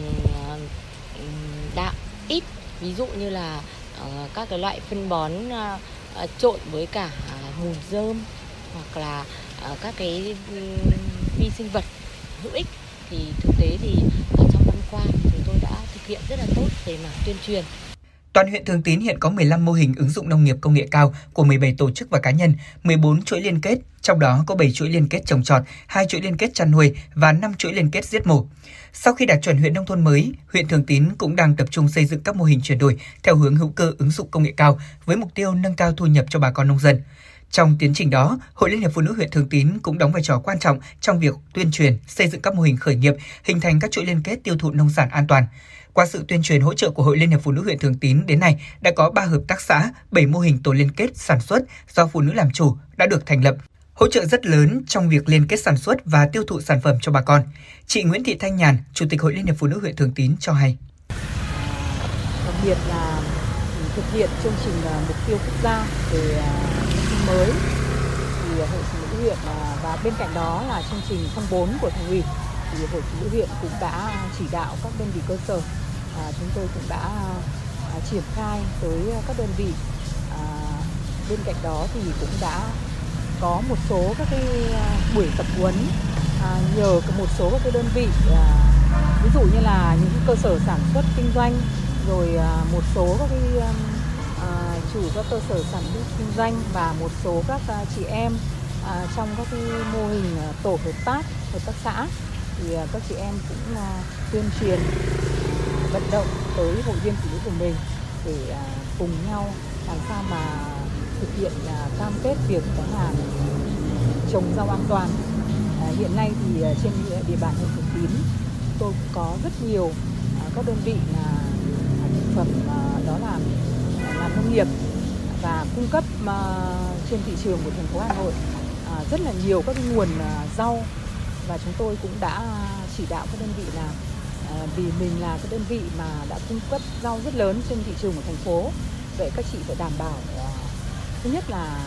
ừ, đạm, ít. Ví dụ như là ờ, các cái loại phân bón trộn với cả mùn dơm hoặc là uh, các cái ừ, vi sinh vật hữu ích thì thực tế thì trong năm qua chúng tôi đã thực hiện rất là tốt về mặt tuyên truyền Toàn huyện Thường Tín hiện có 15 mô hình ứng dụng nông nghiệp công nghệ cao của 17 tổ chức và cá nhân, 14 chuỗi liên kết, trong đó có 7 chuỗi liên kết trồng trọt, 2 chuỗi liên kết chăn nuôi và 5 chuỗi liên kết giết mổ. Sau khi đạt chuẩn huyện nông thôn mới, huyện Thường Tín cũng đang tập trung xây dựng các mô hình chuyển đổi theo hướng hữu cơ ứng dụng công nghệ cao với mục tiêu nâng cao thu nhập cho bà con nông dân. Trong tiến trình đó, Hội Liên hiệp Phụ nữ huyện Thường Tín cũng đóng vai trò quan trọng trong việc tuyên truyền, xây dựng các mô hình khởi nghiệp, hình thành các chuỗi liên kết tiêu thụ nông sản an toàn. Qua sự tuyên truyền hỗ trợ của Hội Liên hiệp Phụ nữ huyện Thường Tín đến nay đã có 3 hợp tác xã, 7 mô hình tổ liên kết sản xuất do phụ nữ làm chủ đã được thành lập, hỗ trợ rất lớn trong việc liên kết sản xuất và tiêu thụ sản phẩm cho bà con. Chị Nguyễn Thị Thanh Nhàn, Chủ tịch Hội Liên hiệp Phụ nữ huyện Thường Tín cho hay. Đặc biệt là thực hiện chương trình à, mục tiêu quốc gia về à, mới. Thì ờ, Hội Phụ nữ huyện ờ, và bên cạnh đó là chương trình 04 của thành ủy thì Hội Phụ nữ huyện cũng đã chỉ đạo các đơn vị cơ sở à, chúng tôi cũng đã à, triển khai tới các đơn vị. À, bên cạnh đó thì cũng đã có một số các cái à, buổi tập huấn à, nhờ một số các cái đơn vị à, ví dụ như là những cơ sở sản xuất kinh doanh rồi à, một số các cái À, chủ các cơ sở sản xuất kinh doanh và một số các à, chị em à, trong các cái mô hình tổ hợp tác hợp tác xã thì các chị em cũng tuyên truyền, vận động tới hội viên phụ nữ của mình để cùng nhau làm sao mà thực hiện cam kết việc có hàng trồng rau an toàn. Hiện nay thì trên địa bàn huyện Thường Tín tôi có rất nhiều các đơn vị là thực phẩm đó là làm nông nghiệp và cung cấp à, trên thị trường của thành phố Hà Nội à, rất là nhiều các nguồn à, rau. Và chúng tôi cũng đã chỉ đạo các đơn vị là vì mình là cái đơn vị mà đã cung cấp rau rất lớn trên thị trường của thành phố vậy các chị phải đảm bảo thứ nhất là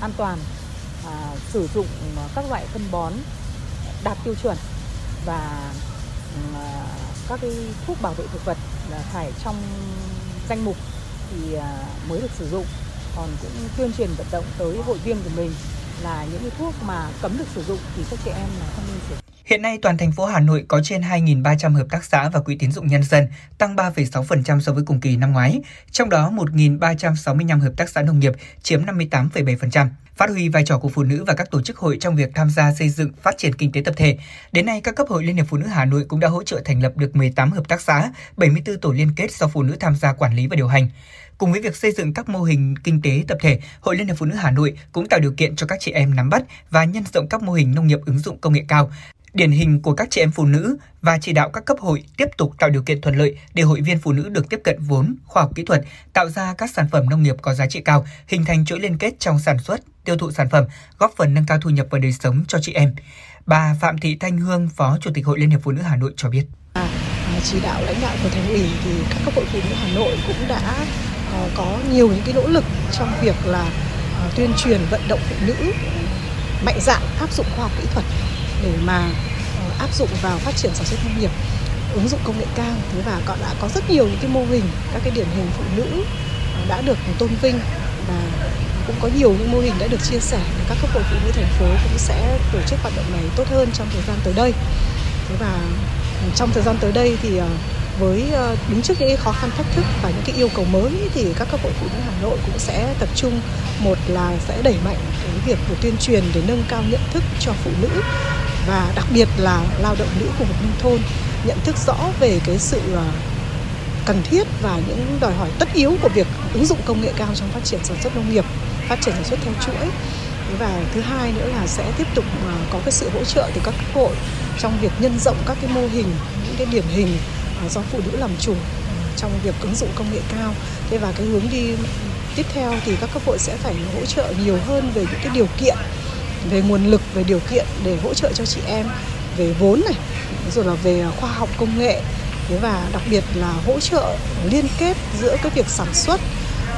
an toàn à, sử dụng các loại phân bón đạt tiêu chuẩn và à, các cái thuốc bảo vệ thực vật là phải trong danh mục thì à, mới được sử dụng còn cũng tuyên truyền vận động tới hội viên của mình là những cái thuốc mà cấm được sử dụng thì các trẻ em là không nên sử dụng. Hiện nay toàn thành phố Hà Nội có trên 2.300 hợp tác xã và quỹ tín dụng nhân dân, tăng 3,6% so với cùng kỳ năm ngoái. Trong đó 1.365 hợp tác xã nông nghiệp chiếm 58,7%. Phát huy vai trò của phụ nữ và các tổ chức hội trong việc tham gia xây dựng phát triển kinh tế tập thể. Đến nay, các cấp hội Liên hiệp Phụ nữ Hà Nội cũng đã hỗ trợ thành lập được 18 hợp tác xã, 74 tổ liên kết do phụ nữ tham gia quản lý và điều hành. Cùng với việc xây dựng các mô hình kinh tế tập thể, Hội Liên hiệp Phụ nữ Hà Nội cũng tạo điều kiện cho các chị em nắm bắt và nhân rộng các mô hình nông nghiệp ứng dụng công nghệ cao, điển hình của các chị em phụ nữ và chỉ đạo các cấp hội tiếp tục tạo điều kiện thuận lợi để hội viên phụ nữ được tiếp cận vốn, khoa học kỹ thuật, tạo ra các sản phẩm nông nghiệp có giá trị cao, hình thành chuỗi liên kết trong sản xuất, tiêu thụ sản phẩm, góp phần nâng cao thu nhập và đời sống cho chị em. Bà Phạm Thị Thanh Hương, Phó Chủ tịch Hội Liên hiệp Phụ nữ Hà Nội cho biết. À, à chỉ đạo lãnh đạo của thành ủy thì các cấp hội phụ nữ Hà Nội cũng đã uh, có nhiều những cái nỗ lực trong việc là uh, tuyên truyền vận động phụ nữ mạnh dạn áp dụng khoa học kỹ thuật để mà ờ, áp dụng vào phát triển sản xuất nông nghiệp, ứng dụng công nghệ cao. Thế và còn đã có rất nhiều những cái mô hình, các cái điển hình phụ nữ ờ, đã được tôn vinh và cũng có nhiều những mô hình đã được chia sẻ. Các cấp hội phụ nữ thành phố cũng sẽ tổ chức hoạt động này tốt hơn trong thời gian tới đây. Thế và ừ, trong thời gian tới đây thì ờ, với ờ, đứng trước những khó khăn thách thức và những cái yêu cầu mới thì các cấp hội phụ nữ Hà Nội cũng sẽ tập trung một là sẽ đẩy mạnh cái việc của tuyên truyền để nâng cao nhận thức cho phụ nữ và đặc biệt là lao động nữ khu vực nông thôn nhận thức rõ về cái sự ờ, cần thiết và những đòi hỏi tất yếu của việc ứng dụng công nghệ cao trong phát triển sản xuất nông nghiệp, phát triển sản xuất theo chuỗi. Và thứ hai nữa là sẽ tiếp tục ờ, có cái sự hỗ trợ từ các cấp hội trong việc nhân rộng các cái mô hình những cái điển hình do phụ nữ làm chủ ừ, trong việc ứng dụng công nghệ cao. Thế và cái hướng đi tiếp theo thì các cấp hội sẽ phải hỗ trợ nhiều hơn về những cái điều kiện, về nguồn lực, về điều kiện để hỗ trợ cho chị em, về vốn này, rồi là về khoa học công nghệ. Thế và đặc biệt là hỗ trợ liên kết giữa cái việc sản xuất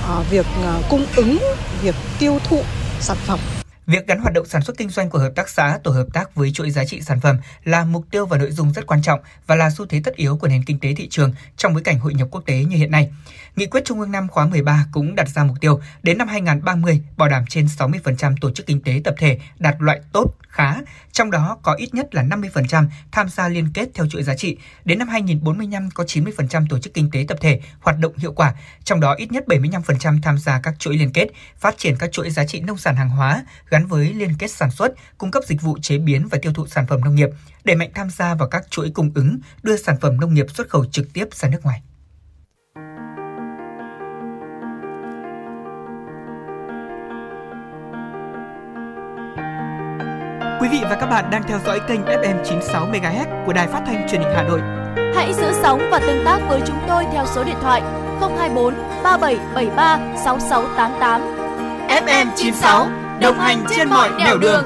ờ, việc ờ, cung ứng, việc tiêu thụ sản phẩm. Việc gắn hoạt động sản xuất kinh doanh của hợp tác xã, tổ hợp tác với chuỗi giá trị sản phẩm là mục tiêu và nội dung rất quan trọng và là xu thế tất yếu của nền kinh tế thị trường trong bối cảnh hội nhập quốc tế như hiện nay. Nghị quyết Trung ương năm khóa 13 cũng đặt ra mục tiêu đến năm 2030 bảo đảm trên 60% tổ chức kinh tế tập thể đạt loại tốt, khá, trong đó có ít nhất là 50% tham gia liên kết theo chuỗi giá trị. Đến năm 2045 có 90% tổ chức kinh tế tập thể hoạt động hiệu quả, trong đó ít nhất 75% tham gia các chuỗi liên kết, phát triển các chuỗi giá trị nông sản hàng hóa gắn với liên kết sản xuất, cung cấp dịch vụ chế biến và tiêu thụ sản phẩm nông nghiệp, đẩy mạnh tham gia vào các chuỗi cung ứng, đưa sản phẩm nông nghiệp xuất khẩu trực tiếp ra nước ngoài. Quý vị và các bạn đang theo dõi kênh FM 96 MHz của Đài Phát thanh Truyền hình Hà Nội. Hãy giữ sóng và tương tác với chúng tôi theo số điện thoại 024 3773 6688. FM 96 đồng hành trên mọi nẻo đường.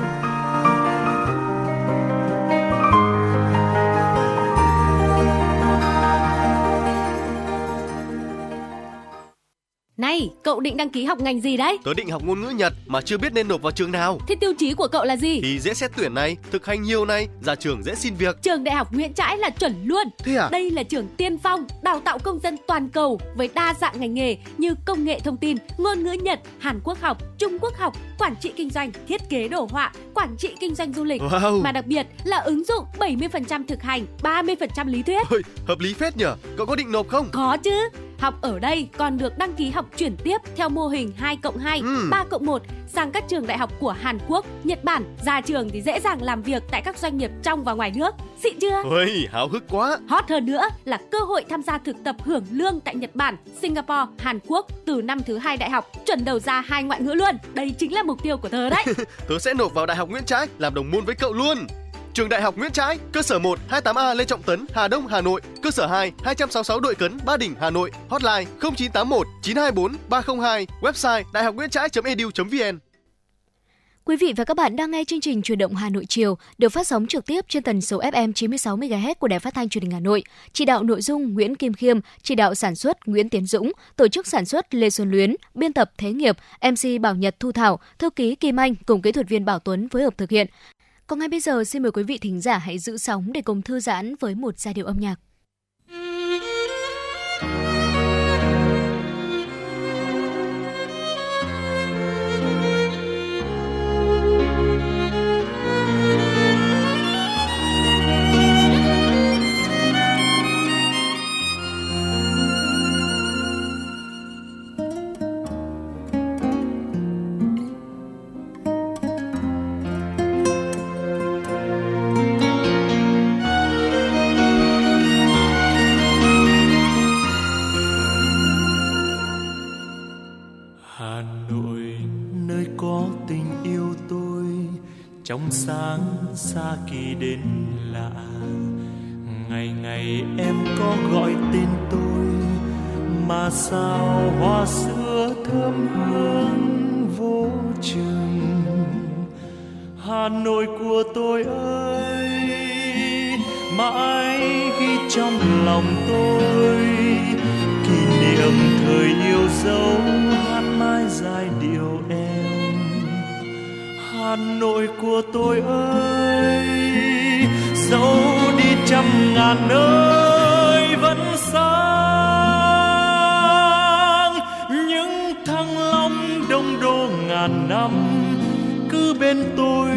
Này, cậu định đăng ký học ngành gì đấy? Tớ định học ngôn ngữ Nhật mà chưa biết nên nộp vào trường nào. Thế tiêu chí của cậu là gì? Thì dễ xét tuyển này, thực hành nhiều này, ra trường dễ xin việc. Trường Đại học Nguyễn Trãi là chuẩn luôn. Thế à? Đây là trường tiên phong, đào tạo công dân toàn cầu với đa dạng ngành nghề như công nghệ thông tin, ngôn ngữ Nhật, Hàn Quốc học, Trung Quốc học, quản trị kinh doanh, thiết kế đồ họa, quản trị kinh doanh du lịch. Wow. Mà đặc biệt là ứng dụng 70% thực hành, 30% lý thuyết. Ôi, hợp lý phết nhở. Cậu có định nộp không? Có chứ. Học ở đây còn được đăng ký học chuyển tiếp theo mô hình 2 cộng 2, Ừ. 3 cộng 1 sang các trường đại học của Hàn Quốc, Nhật Bản. Ra trường thì dễ dàng làm việc tại các doanh nghiệp trong và ngoài nước. Xịn chưa? Ôi, háo hức quá. Hot hơn nữa là cơ hội tham gia thực tập hưởng lương tại Nhật Bản, Singapore, Hàn Quốc từ năm thứ hai đại học, chuẩn đầu ra hai ngoại ngữ luôn. Đây chính là mục tiêu của tớ đấy. Tớ sẽ nộp vào Đại học Nguyễn Trãi làm đồng môn với cậu luôn. Trường Đại học Nguyễn Trãi, cơ sở 1 28A Lê Trọng Tấn, Hà Đông, Hà Nội, cơ sở 2 266 Đội Cấn, Ba Đình, Hà Nội, hotline 0981 924 302, website đạihocnguyentrai.edu.vn. Quý vị và các bạn đang nghe chương trình Truyền động Hà Nội chiều được phát sóng trực tiếp trên tần số FM 96 MHz của Đài Phát thanh Truyền hình Hà Nội. Chỉ đạo nội dung Nguyễn Kim Khiêm, chỉ đạo sản xuất Nguyễn Tiến Dũng, tổ chức sản xuất Lê Xuân Luyến, biên tập Thế Nghiệp, MC Bảo Nhật Thu Thảo, thư ký Kim Anh cùng kỹ thuật viên Bảo Tuấn phối hợp thực hiện. Còn ngay bây giờ xin mời quý vị thính giả hãy giữ sóng để cùng thư giãn với một giai điệu âm nhạc. Sáng xa kỳ đến lạ. Ngày ngày em có gọi tên tôi, mà sao hoa sữa thơm hương vô chừng? Hà Nội của tôi ơi, mãi ghi trong lòng tôi. Kỷ niệm thời yêu dấu hát mãi giai điệu em Hà Nội của tôi ơi. Dẫu đi trăm ngàn nơi vẫn sáng, những thăng long đông đô ngàn năm, cứ bên tôi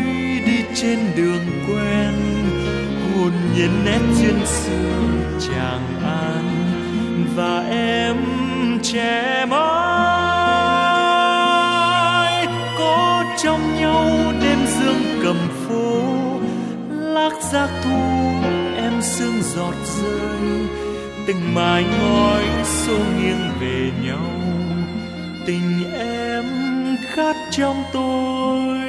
đi trên đường quen, hồn nhiên nét duyên xưa chàng an, và em trẻ mãi trong nhau đêm dương cầm phố. Lác giác thu em sương giọt rơi, từng mái ngói xô nghiêng về nhau. Tình em khát trong tôi.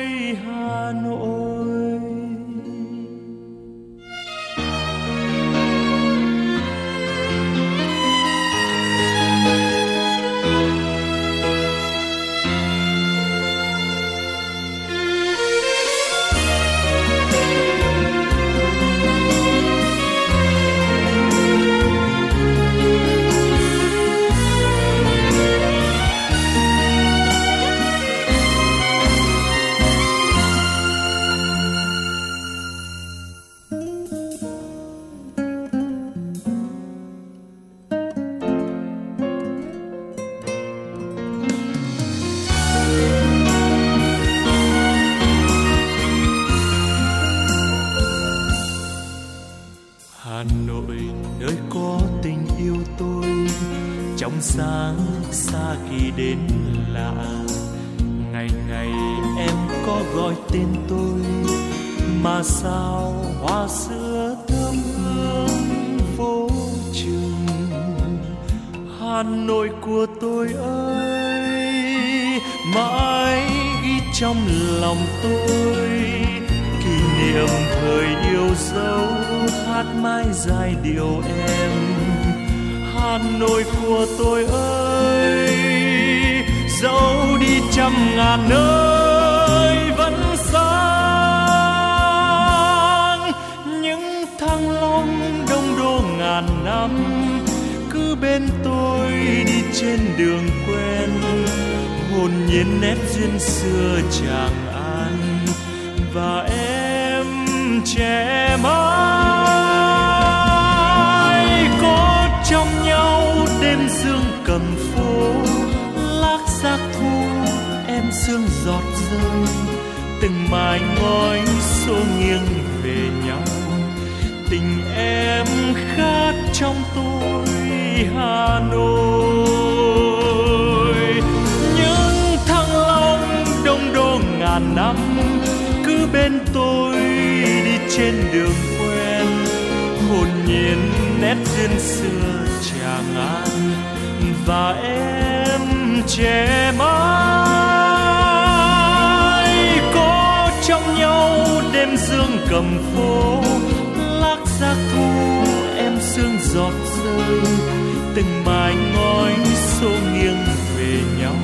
Từng mái ngói xô nghiêng về nhau.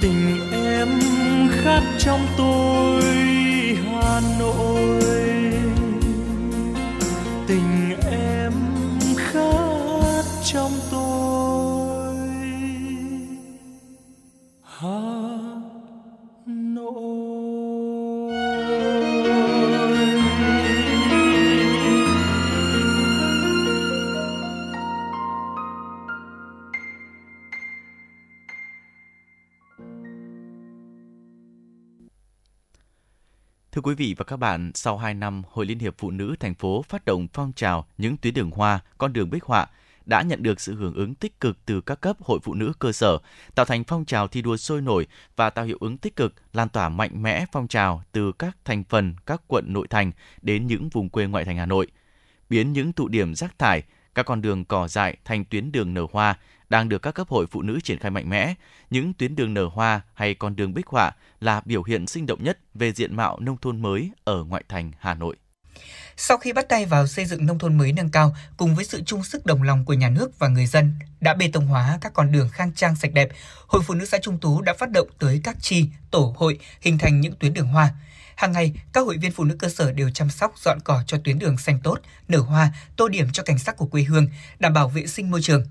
Tình em khát trong tôi Hà Nội. Quý vị và các bạn, sau 2 năm, Hội Liên hiệp Phụ nữ thành phố phát động phong trào những tuyến đường hoa, con đường bích họa đã nhận được sự hưởng ứng tích cực từ các cấp hội phụ nữ cơ sở, tạo thành phong trào thi đua sôi nổi và tạo hiệu ứng tích cực, lan tỏa mạnh mẽ phong trào từ các thành phần các quận nội thành đến những vùng quê ngoại thành Hà Nội, biến những tụ điểm rác thải, các con đường cỏ dại thành tuyến đường nở hoa đang được các cấp hội phụ nữ triển khai mạnh mẽ. Những tuyến đường nở hoa hay con đường bích họa là biểu hiện sinh động nhất về diện mạo nông thôn mới ở ngoại thành Hà Nội. Sau khi bắt tay vào xây dựng nông thôn mới nâng cao cùng với sự chung sức đồng lòng của nhà nước và người dân đã bê tông hóa các con đường khang trang sạch đẹp, Hội Phụ nữ xã Trung Tú đã phát động tới các chi, tổ hội hình thành những tuyến đường hoa. Hàng ngày, các hội viên phụ nữ cơ sở đều chăm sóc dọn cỏ cho tuyến đường xanh tốt, nở hoa, tô điểm cho cảnh sắc của quê hương, đảm bảo vệ sinh môi trường.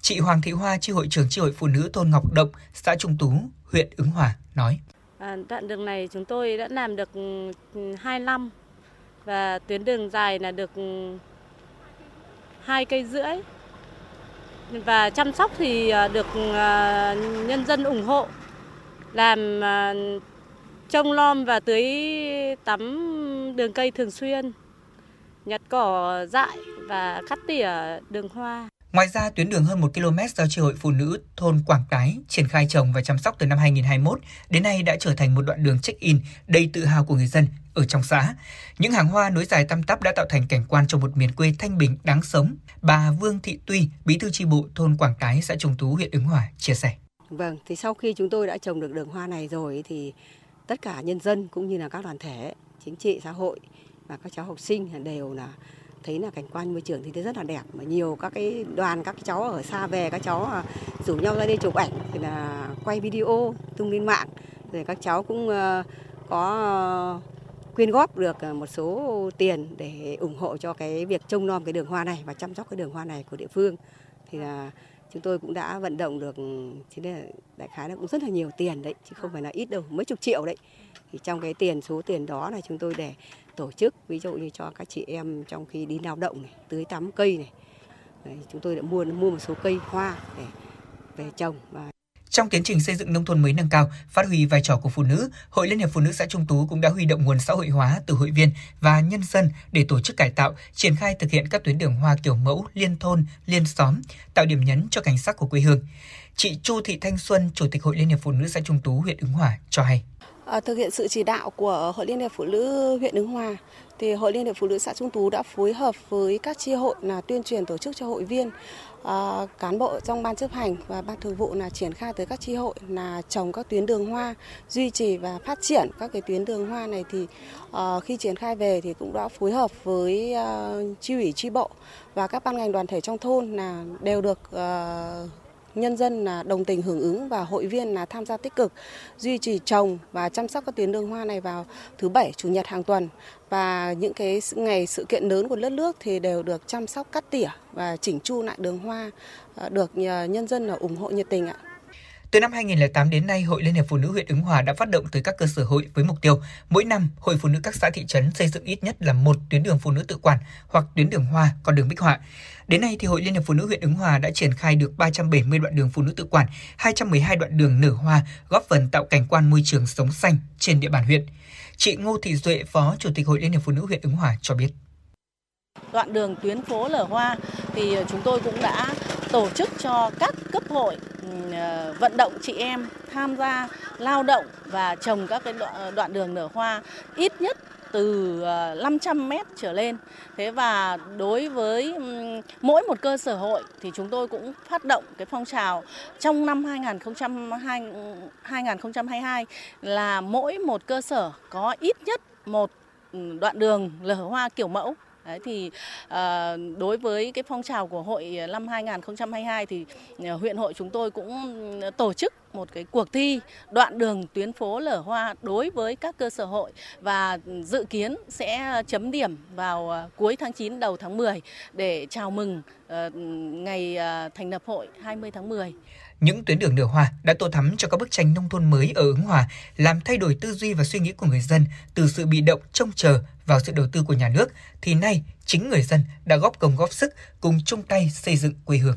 Chị Hoàng Thị Hoa, chi hội trưởng chi hội phụ nữ thôn Ngọc Động, xã Trung Tú, huyện Ứng Hòa nói: À, đoạn đường này chúng tôi đã làm được ừ, 2 năm và tuyến đường dài là được ừ, hai cây rưỡi và chăm sóc thì à, được à, nhân dân ủng hộ làm à, trông lom và tưới tắm đường cây thường xuyên nhặt cỏ dại và cắt tỉa đường hoa Ngoài ra, tuyến đường hơn 1 km do Chi hội Phụ nữ thôn Quảng Cái triển khai trồng và chăm sóc từ năm 2021 đến nay đã trở thành một đoạn đường check-in đầy tự hào của người dân ở trong xã. Những hàng hoa nối dài tăm tắp đã tạo thành cảnh quan cho một miền quê thanh bình đáng sống. Bà Vương Thị Tuy, bí thư chi bộ thôn Quảng Cái, xã Trung Tú, huyện Ứng Hòa chia sẻ. Vâng, thì sau khi chúng tôi đã trồng được đường hoa này rồi thì tất cả nhân dân cũng như là các đoàn thể, chính trị, xã hội và các cháu học sinh đều là thấy là cảnh quan môi trường thì thấy rất là đẹp. Mà nhiều các cái đoàn, các cháu ở xa về, các cháu à, rủ nhau ra đây chụp ảnh thì là quay video tung lên mạng. Rồi các cháu cũng ờ, có ờ, quyên góp được ờ, một số tiền để ủng hộ cho cái việc trông nom cái đường hoa này và chăm sóc cái đường hoa này của địa phương. Thì là chúng tôi cũng đã vận động được thế là đại khái là cũng rất là nhiều tiền đấy chứ không phải là ít đâu mấy chục triệu đấy. Thì trong cái tiền số tiền đó là chúng tôi để tổ chức ví dụ như cho các chị em trong khi đi lao động này tưới tắm cây này. Đấy, chúng tôi đã mua mua một số cây hoa để về trồng và trong tiến trình xây dựng nông thôn mới nâng cao, phát huy vai trò của phụ nữ, Hội Liên hiệp Phụ nữ xã Trung Tú cũng đã huy động nguồn xã hội hóa từ hội viên và nhân dân để tổ chức cải tạo, triển khai thực hiện các tuyến đường hoa kiểu mẫu, liên thôn, liên xóm, tạo điểm nhấn cho cảnh sắc của quê hương. Chị Chu Thị Thanh Xuân, Chủ tịch Hội Liên hiệp Phụ nữ xã Trung Tú, huyện Ứng Hòa cho hay. Ờ, thực hiện sự chỉ đạo của Hội Liên hiệp Phụ nữ huyện Ứng Hòa, thì Hội Liên hiệp Phụ nữ xã Trung Tú đã phối hợp với các chi hội là tuyên truyền tổ chức cho hội viên, ờ, cán bộ trong ban chấp hành và ban thường vụ là triển khai tới các chi hội là trồng các tuyến đường hoa, duy trì và phát triển các cái tuyến đường hoa này thì ờ, khi triển khai về thì cũng đã phối hợp với chi ủy chi bộ và các ban ngành đoàn thể trong thôn là đều được nhân dân là đồng tình hưởng ứng và hội viên là tham gia tích cực, duy trì trồng và chăm sóc các tuyến đường hoa này vào thứ bảy, chủ nhật hàng tuần và những cái ngày sự kiện lớn của đất nước thì đều được chăm sóc cắt tỉa và chỉnh chu lại đường hoa à, được à, nhân dân là ủng hộ nhiệt tình ạ. Từ năm 2008 đến nay, Hội Liên hiệp Phụ nữ huyện Ứng Hòa đã phát động tới các cơ sở hội với mục tiêu mỗi năm Hội Phụ nữ các xã thị trấn xây dựng ít nhất là một tuyến đường phụ nữ tự quản hoặc tuyến đường hoa, con đường bích họa. Đến nay thì Hội Liên hiệp Phụ nữ huyện Ứng Hòa đã triển khai được 370 đoạn đường phụ nữ tự quản, 212 đoạn đường nở hoa, góp phần tạo cảnh quan môi trường sống xanh trên địa bàn huyện. Chị Ngô Thị Duệ, Phó Chủ tịch Hội Liên hiệp Phụ nữ huyện Ứng Hòa cho biết. Đoạn đường tuyến phố Lở Hoa thì ờ, chúng tôi cũng đã tổ chức cho các cấp hội ừ, ờ, vận động chị em tham gia lao động và trồng các cái ờ, đoạn đường nở hoa ít nhất từ 500 mét trở lên. Thế và đối với mỗi một cơ sở hội thì chúng tôi cũng phát động cái phong trào trong năm 2022, 2022 là mỗi một cơ sở có ít nhất một ừ, đoạn đường lở hoa kiểu mẫu. Đấy thì à, đối với cái phong trào của hội ờ, năm 2022 thì ờ, huyện hội chúng tôi cũng tổ chức một cái cuộc thi đoạn đường tuyến phố lở hoa đối với các cơ sở hội và dự kiến sẽ chấm điểm vào cuối tháng 9 đầu tháng 10 để chào mừng ngày thành lập hội 20 tháng 10. Những tuyến đường nửa hòa đã tô thắm cho các bức tranh nông thôn mới ở Ứng Hòa, làm thay đổi tư duy và suy nghĩ của người dân từ sự bị động trông chờ vào sự đầu tư của nhà nước, thì nay chính người dân đã góp công góp sức cùng chung tay xây dựng quê hương.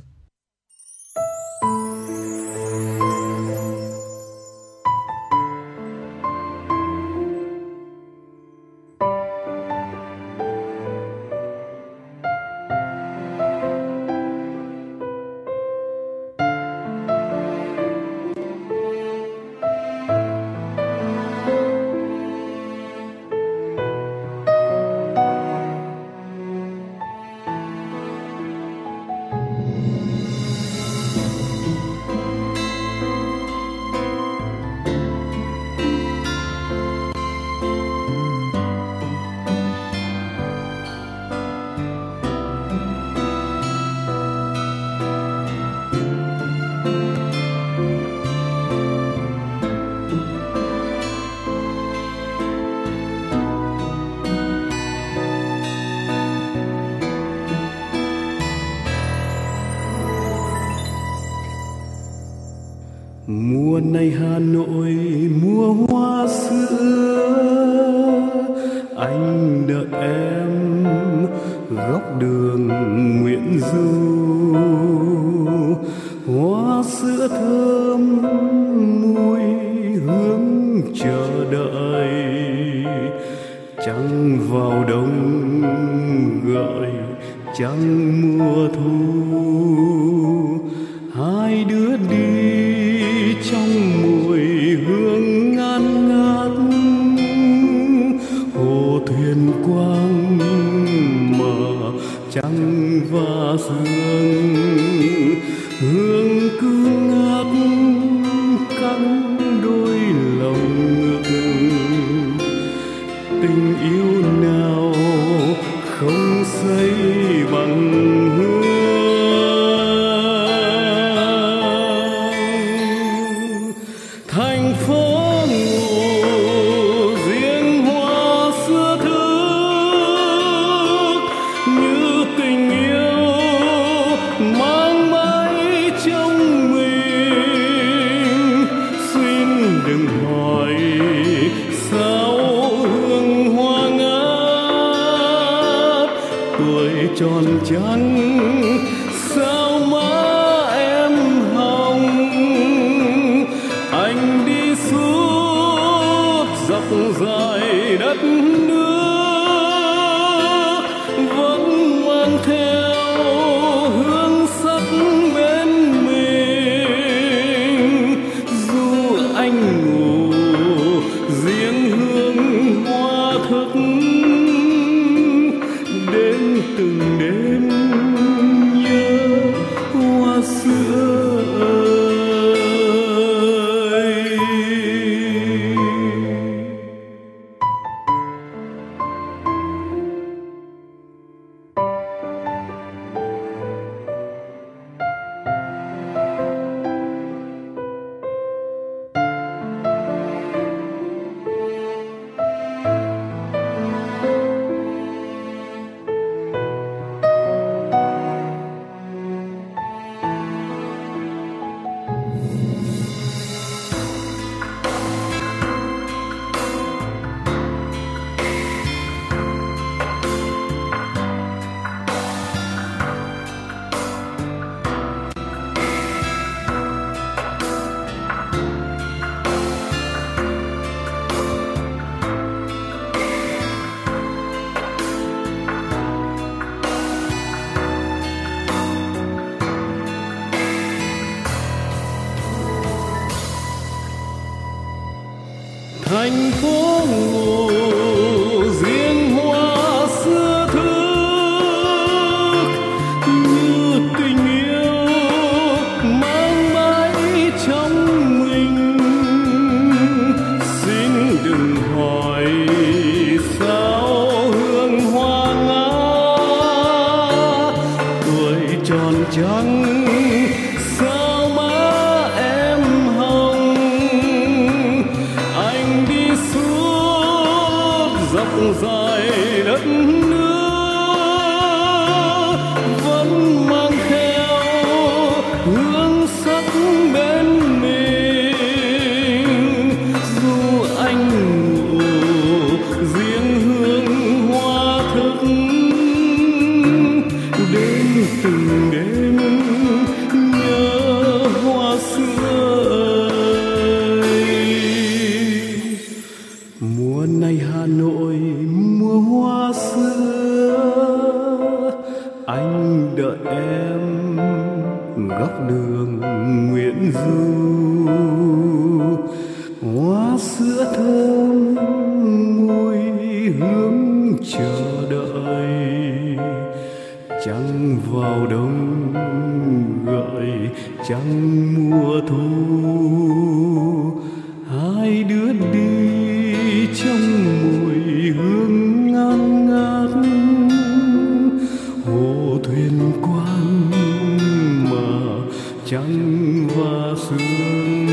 Trắng và sương,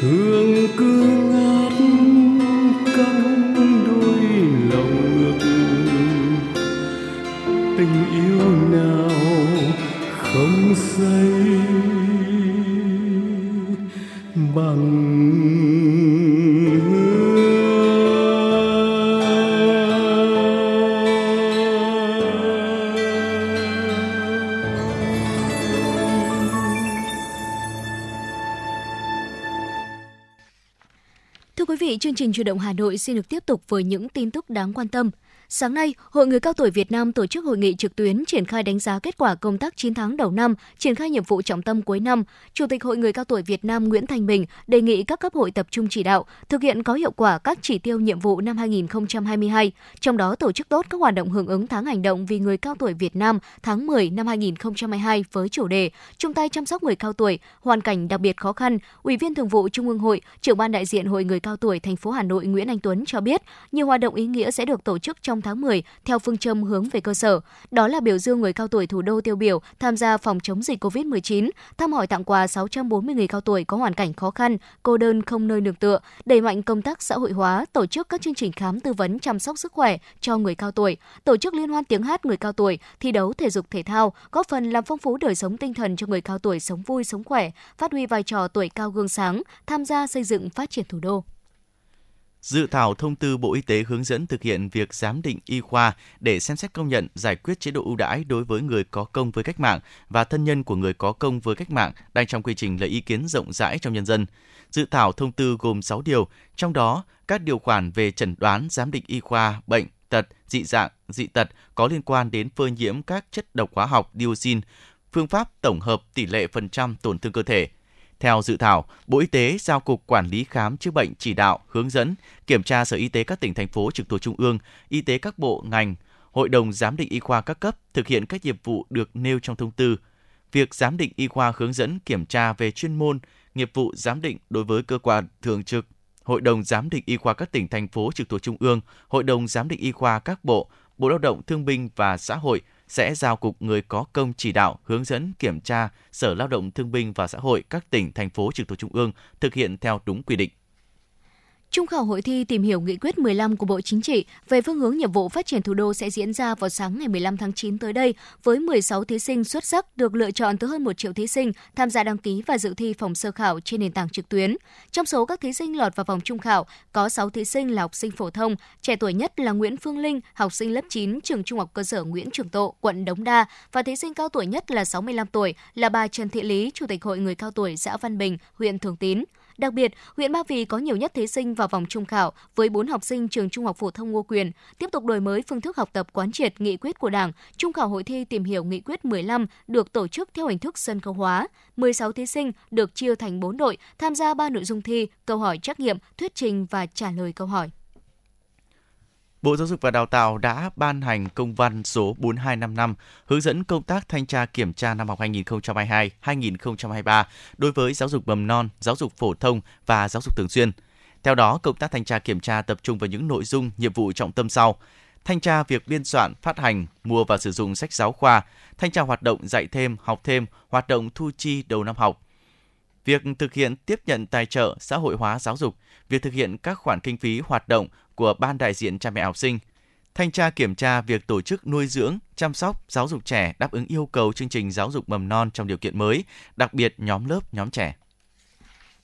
hương cứ ngát cong đôi lòng ngực tình yêu nào không say, bằng động Hà Nội xin được tiếp tục với những tin tức đáng quan tâm. Sáng nay, Hội người cao tuổi Việt Nam tổ chức hội nghị trực tuyến triển khai đánh giá kết quả công tác 9 tháng đầu năm, triển khai nhiệm vụ trọng tâm cuối năm. Chủ tịch Hội người cao tuổi Việt Nam Nguyễn Thành Bình đề nghị các cấp hội tập trung chỉ đạo, thực hiện có hiệu quả các chỉ tiêu nhiệm vụ năm 2022, trong đó tổ chức tốt các hoạt động hưởng ứng tháng hành động vì người cao tuổi Việt Nam tháng 10 năm 2022 với chủ đề chung tay chăm sóc người cao tuổi, hoàn cảnh đặc biệt khó khăn. Ủy viên Thường vụ Trung ương Hội, trưởng ban đại diện Hội người cao tuổi thành phố Hà Nội Nguyễn Anh Tuấn cho biết, nhiều hoạt động ý nghĩa sẽ được tổ chức trong tháng 10 theo phương châm hướng về cơ sở. Đó là biểu dương người cao tuổi thủ đô tiêu biểu tham gia phòng chống dịch COVID-19, thăm hỏi tặng quà 640 người cao tuổi có hoàn cảnh khó khăn, cô đơn không nơi nương tựa, đẩy mạnh công tác xã hội hóa, tổ chức các chương trình khám tư vấn chăm sóc sức khỏe cho người cao tuổi, tổ chức liên hoan tiếng hát người cao tuổi, thi đấu thể dục thể thao, góp phần làm phong phú đời sống tinh thần cho người cao tuổi sống vui sống khỏe, phát huy vai trò tuổi cao gương sáng, tham gia xây dựng phát triển thủ đô. Dự thảo thông tư Bộ Y tế hướng dẫn thực hiện việc giám định y khoa để xem xét công nhận giải quyết chế độ ưu đãi đối với người có công với cách mạng và thân nhân của người có công với cách mạng đang trong quy trình lấy ý kiến rộng rãi trong nhân dân. Dự thảo thông tư gồm 6 điều, trong đó các điều khoản về chẩn đoán giám định y khoa bệnh, tật, dị dạng, dị tật có liên quan đến phơi nhiễm các chất độc hóa học dioxin, phương pháp tổng hợp tỷ lệ phần trăm tổn thương cơ thể, theo dự thảo, Bộ Y tế giao Cục Quản lý Khám chữa bệnh chỉ đạo, hướng dẫn, kiểm tra Sở Y tế các tỉnh, thành phố trực thuộc Trung ương, Y tế các bộ, ngành, Hội đồng Giám định Y khoa các cấp thực hiện các nhiệm vụ được nêu trong thông tư. Việc giám định y khoa hướng dẫn kiểm tra về chuyên môn, nghiệp vụ giám định đối với cơ quan thường trực, Hội đồng Giám định Y khoa các tỉnh, thành phố trực thuộc Trung ương, Hội đồng Giám định Y khoa các bộ, Bộ Lao động Thương binh và Xã hội sẽ giao cục người có công chỉ đạo, hướng dẫn kiểm tra Sở Lao động Thương binh và Xã hội các tỉnh, thành phố trực thuộc Trung ương thực hiện theo đúng quy định. Trung khảo hội thi tìm hiểu nghị quyết 15 của Bộ Chính trị về phương hướng nhiệm vụ phát triển thủ đô sẽ diễn ra vào sáng ngày 15 tháng 9 tới đây với 16 thí sinh xuất sắc được lựa chọn từ hơn 1 triệu thí sinh tham gia đăng ký và dự thi phòng sơ khảo trên nền tảng trực tuyến. Trong số các thí sinh lọt vào vòng trung khảo, có 6 thí sinh là học sinh phổ thông, trẻ tuổi nhất là Nguyễn Phương Linh, học sinh lớp 9 trường Trung học cơ sở Nguyễn Trường Tộ, quận Đống Đa và thí sinh cao tuổi nhất là 65 tuổi là bà Trần Thị Lý, Chủ tịch Hội người cao tuổi xã Văn Bình, huyện Thường Tín. Đặc biệt, huyện Ba Vì có nhiều nhất thí sinh vào vòng trung khảo với 4 học sinh trường Trung học phổ thông Ngô Quyền, tiếp tục đổi mới phương thức học tập quán triệt nghị quyết của Đảng. Trung khảo hội thi tìm hiểu nghị quyết 15 được tổ chức theo hình thức sân khấu hóa. 16 thí sinh được chia thành 4 đội tham gia 3 nội dung thi, câu hỏi trắc nghiệm, thuyết trình và trả lời câu hỏi. Bộ Giáo dục và Đào tạo đã ban hành công văn số 4255 hướng dẫn công tác thanh tra kiểm tra năm học 2022-2023 đối với giáo dục mầm non, giáo dục phổ thông và giáo dục thường xuyên. Theo đó, công tác thanh tra kiểm tra tập trung vào những nội dung, nhiệm vụ trọng tâm sau: thanh tra việc biên soạn, phát hành, mua và sử dụng sách giáo khoa, thanh tra hoạt động dạy thêm, học thêm, hoạt động thu chi đầu năm học, việc thực hiện tiếp nhận tài trợ xã hội hóa giáo dục, việc thực hiện các khoản kinh phí hoạt động của ban đại diện cha mẹ học sinh, thanh tra kiểm tra việc tổ chức nuôi dưỡng, chăm sóc, giáo dục trẻ đáp ứng yêu cầu chương trình giáo dục mầm non trong điều kiện mới, đặc biệt nhóm lớp, nhóm trẻ.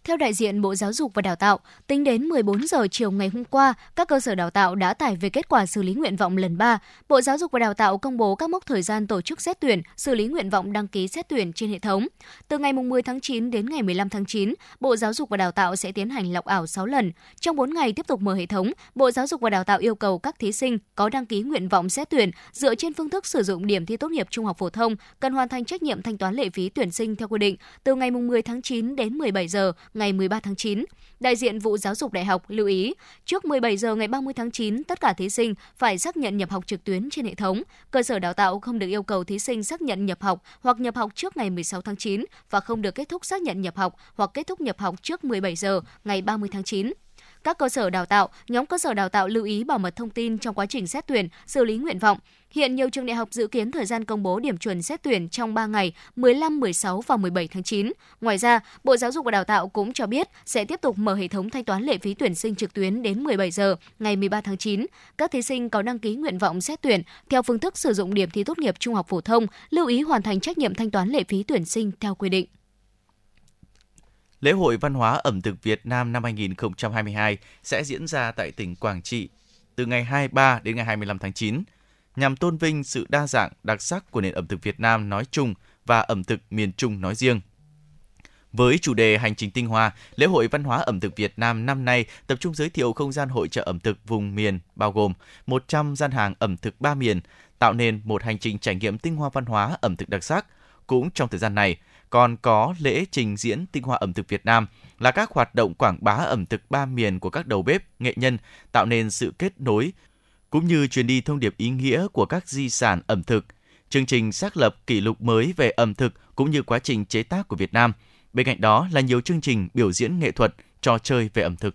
Theo đại diện Bộ Giáo dục và Đào tạo, tính đến 14 giờ chiều ngày hôm qua, các cơ sở đào tạo đã tải về kết quả xử lý nguyện vọng lần 3. Bộ Giáo dục và Đào tạo công bố các mốc thời gian tổ chức xét tuyển, xử lý nguyện vọng đăng ký xét tuyển trên hệ thống. Từ ngày 10 tháng 9 đến ngày 15 tháng 9, Bộ Giáo dục và Đào tạo sẽ tiến hành lọc ảo 6 lần. Trong 4 ngày tiếp tục mở hệ thống, Bộ Giáo dục và Đào tạo yêu cầu các thí sinh có đăng ký nguyện vọng xét tuyển dựa trên phương thức sử dụng điểm thi tốt nghiệp trung học phổ thông cần hoàn thành trách nhiệm thanh toán lệ phí tuyển sinh theo quy định từ ngày 10 tháng 9 đến 17 giờ ngày 13 tháng 9. Đại diện vụ giáo dục đại học lưu ý, trước 17 giờ ngày 30 tháng 9, tất cả thí sinh phải xác nhận nhập học trực tuyến trên hệ thống. Cơ sở đào tạo không được yêu cầu thí sinh xác nhận nhập học hoặc nhập học trước ngày 16 tháng 9 và không được kết thúc xác nhận nhập học hoặc kết thúc nhập học trước 17 giờ ngày 30 tháng 9 các cơ sở đào tạo, nhóm cơ sở đào tạo lưu ý bảo mật thông tin trong quá trình xét tuyển, xử lý nguyện vọng. Hiện nhiều trường đại học dự kiến thời gian công bố điểm chuẩn xét tuyển trong 3 ngày 15, 16 và 17 tháng 9. Ngoài ra, Bộ Giáo dục và Đào tạo cũng cho biết sẽ tiếp tục mở hệ thống thanh toán lệ phí tuyển sinh trực tuyến đến 17 giờ ngày 13 tháng 9. Các thí sinh có đăng ký nguyện vọng xét tuyển theo phương thức sử dụng điểm thi tốt nghiệp trung học phổ thông, lưu ý hoàn thành trách nhiệm thanh toán lệ phí tuyển sinh theo quy định. Lễ hội văn hóa ẩm thực Việt Nam năm 2022 sẽ diễn ra tại tỉnh Quảng Trị từ ngày 23 đến ngày 25 tháng 9, nhằm tôn vinh sự đa dạng, đặc sắc của nền ẩm thực Việt Nam nói chung và ẩm thực miền Trung nói riêng. Với chủ đề Hành trình tinh hoa, lễ hội văn hóa ẩm thực Việt Nam năm nay tập trung giới thiệu không gian hội trợ ẩm thực vùng miền bao gồm 100 gian hàng ẩm thực ba miền, tạo nên một hành trình trải nghiệm tinh hoa văn hóa ẩm thực đặc sắc. Cũng trong thời gian này, còn có lễ trình diễn tinh hoa ẩm thực Việt Nam là các hoạt động quảng bá ẩm thực ba miền của các đầu bếp, nghệ nhân, tạo nên sự kết nối cũng như truyền đi thông điệp ý nghĩa của các di sản ẩm thực. Chương trình xác lập kỷ lục mới về ẩm thực cũng như quá trình chế tác của Việt Nam. Bên cạnh đó là nhiều chương trình biểu diễn nghệ thuật, trò chơi về ẩm thực.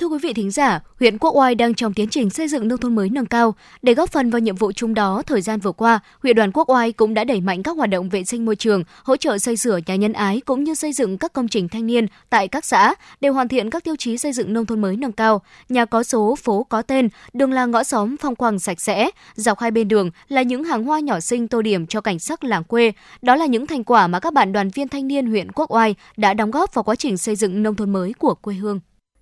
Thưa quý vị thính giả, huyện Quốc Oai đang trong tiến trình xây dựng nông thôn mới nâng cao. Để góp phần vào nhiệm vụ chung đó, thời gian vừa qua, huyện đoàn Quốc Oai cũng đã đẩy mạnh các hoạt động vệ sinh môi trường, hỗ trợ xây sửa nhà nhân ái cũng như xây dựng các công trình thanh niên tại các xã để hoàn thiện các tiêu chí xây dựng nông thôn mới nâng cao. Nhà có số, phố có tên, đường làng ngõ xóm phong quang sạch sẽ, dọc hai bên đường là những hàng hoa nhỏ xinh tô điểm cho cảnh sắc làng quê. Đó là những thành quả mà các bạn đoàn viên thanh niên huyện Quốc Oai đã đóng góp vào quá trình xây dựng nông thôn mới của quê hương.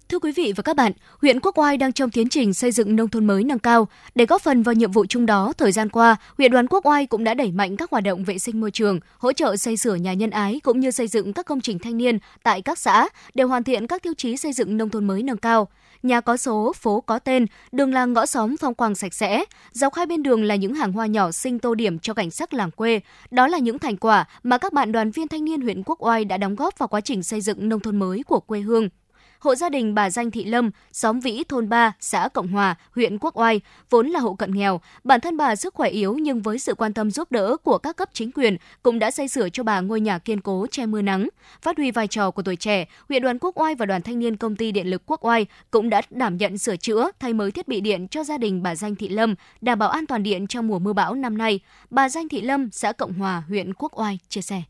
Thưa quý vị và các bạn, huyện Quốc Oai đang trong tiến trình xây dựng nông thôn mới nâng cao. Để góp phần vào nhiệm vụ chung đó, thời gian qua, huyện đoàn Quốc Oai cũng đã đẩy mạnh các hoạt động vệ sinh môi trường, hỗ trợ xây sửa nhà nhân ái cũng như xây dựng các công trình thanh niên tại các xã để hoàn thiện các tiêu chí xây dựng nông thôn mới nâng cao. Nhà có số, phố có tên, đường làng ngõ xóm phong quang sạch sẽ, dọc hai bên đường là những hàng hoa nhỏ sinh tô điểm cho cảnh sắc làng quê. Đó là những thành quả mà các bạn đoàn viên thanh niên huyện Quốc Oai đã đóng góp vào quá trình xây dựng nông thôn mới của quê hương hộ gia đình bà Danh Thị Lâm, xóm Vĩ, thôn 3, xã Cộng Hòa, huyện Quốc Oai, vốn là hộ cận nghèo. Bản thân bà sức khỏe yếu nhưng với sự quan tâm giúp đỡ của các cấp chính quyền cũng đã xây sửa cho bà ngôi nhà kiên cố che mưa nắng. Phát huy vai trò của tuổi trẻ, huyện đoàn Quốc Oai và đoàn thanh niên công ty điện lực Quốc Oai cũng đã đảm nhận sửa chữa, thay mới thiết bị điện cho gia đình bà Danh Thị Lâm, đảm bảo an toàn điện trong mùa mưa bão năm nay. Bà Danh Thị Lâm, xã Cộng Hòa, huyện Quốc Oai chia sẻ.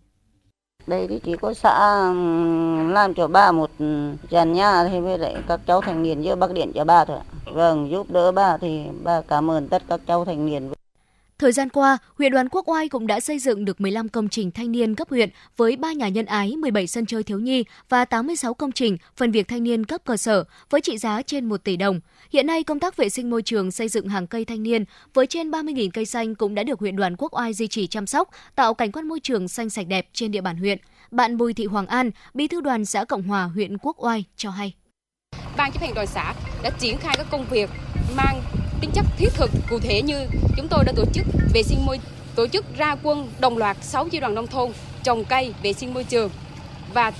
Đây thì chỉ có xã làm cho ba một dàn nhà thì với lại các cháu thành niên giữa bắc điện cho ba thôi. Vâng, giúp đỡ ba thì ba cảm ơn tất các cháu thành niên. Thời gian qua, huyện đoàn Quốc Oai cũng đã xây dựng được 15 công trình thanh niên cấp huyện với 3 nhà nhân ái, 17 sân chơi thiếu nhi và 86 công trình phần việc thanh niên cấp cơ sở với trị giá trên 1 tỷ đồng. Hiện nay, công tác vệ sinh môi trường xây dựng hàng cây thanh niên với trên 30.000 cây xanh cũng đã được huyện đoàn Quốc Oai duy trì chăm sóc, tạo cảnh quan môi trường xanh sạch đẹp trên địa bàn huyện. Bạn Bùi Thị Hoàng An, bí thư đoàn xã Cộng Hòa, huyện Quốc Oai cho hay. Ban chấp hành đoàn xã đã triển khai các công việc mang tính chất thiết thực cụ thể như chúng tôi đã tổ chức vệ sinh môi tổ chức ra quân đồng loạt 6 giai đoàn nông thôn trồng cây vệ sinh môi trường và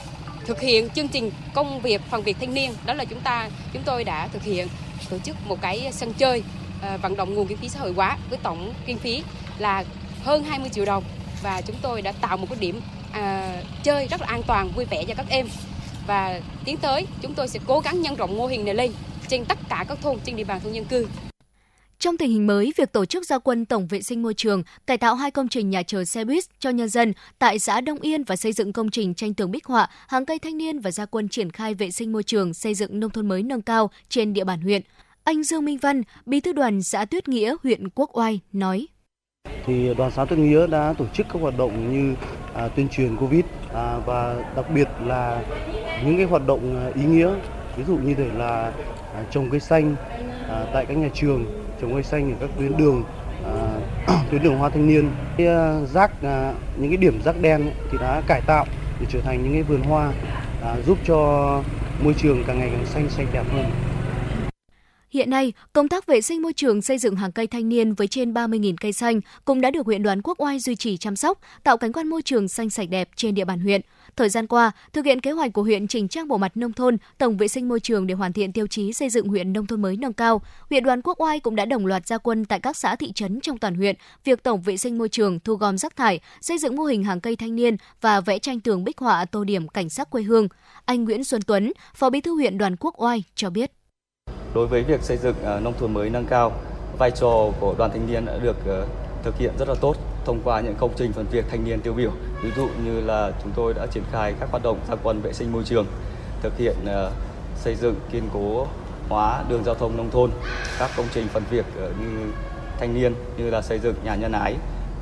thực hiện chương trình công việc phần việc thanh niên đó là chúng ta chúng tôi đã thực hiện tổ chức một cái sân chơi ờ, vận động nguồn kinh phí xã hội hóa với tổng kinh phí là hơn 20 triệu đồng và chúng tôi đã tạo một cái điểm à, chơi rất là an toàn vui vẻ cho các em và tiến tới chúng tôi sẽ cố gắng nhân rộng mô hình này lên trên tất cả các thôn trên địa bàn thôn dân cư. Trong tình hình mới, việc tổ chức gia quân tổng vệ sinh môi trường, cải tạo hai công trình nhà chờ xe buýt cho nhân dân tại xã Đông Yên và xây dựng công trình tranh tường bích họa, hàng cây thanh niên và gia quân triển khai vệ sinh môi trường, xây dựng nông thôn mới nâng cao trên địa bàn huyện. Anh Dương Minh Văn, Bí thư đoàn xã Tuyết Nghĩa, huyện Quốc Oai nói: thì đoàn xã Tuyết Nghĩa đã tổ chức các hoạt động như à, tuyên truyền Covid à, và đặc biệt là những cái hoạt động à, ý nghĩa ví dụ như thể là à, trồng cây xanh à, tại các nhà trường trồng cây xanh ở các tuyến đường à, tuyến đường hoa thanh niên cái à, rác à, những cái điểm rác đen ấy, thì đã cải tạo để trở thành những cái vườn hoa à, giúp cho môi trường càng ngày càng xanh sạch đẹp hơn Hiện nay, công tác vệ sinh môi trường xây dựng hàng cây thanh niên với trên 30.000 cây xanh cũng đã được huyện đoàn Quốc Oai duy trì chăm sóc, tạo cảnh quan môi trường xanh sạch đẹp trên địa bàn huyện. Thời gian qua, thực hiện kế hoạch của huyện chỉnh trang bộ mặt nông thôn, tổng vệ sinh môi trường để hoàn thiện tiêu chí xây dựng huyện nông thôn mới nâng cao, huyện đoàn Quốc Oai cũng đã đồng loạt gia quân tại các xã thị trấn trong toàn huyện, việc tổng vệ sinh môi trường, thu gom rác thải, xây dựng mô hình hàng cây thanh niên và vẽ tranh tường bích họa tô điểm cảnh sắc quê hương. Anh Nguyễn Xuân Tuấn, Phó Bí thư huyện đoàn Quốc Oai cho biết. Đối với việc xây dựng ờ, nông thôn mới nâng cao, vai trò của đoàn thanh niên đã được ờ, thực hiện rất là tốt thông qua những công trình phần việc thanh niên tiêu biểu. Ví dụ như là chúng tôi đã triển khai các hoạt động gia quân vệ sinh môi trường, thực hiện uh, xây dựng kiên cố hóa đường giao thông nông thôn, các công trình phần việc uh, như thanh niên như là xây dựng nhà nhân ái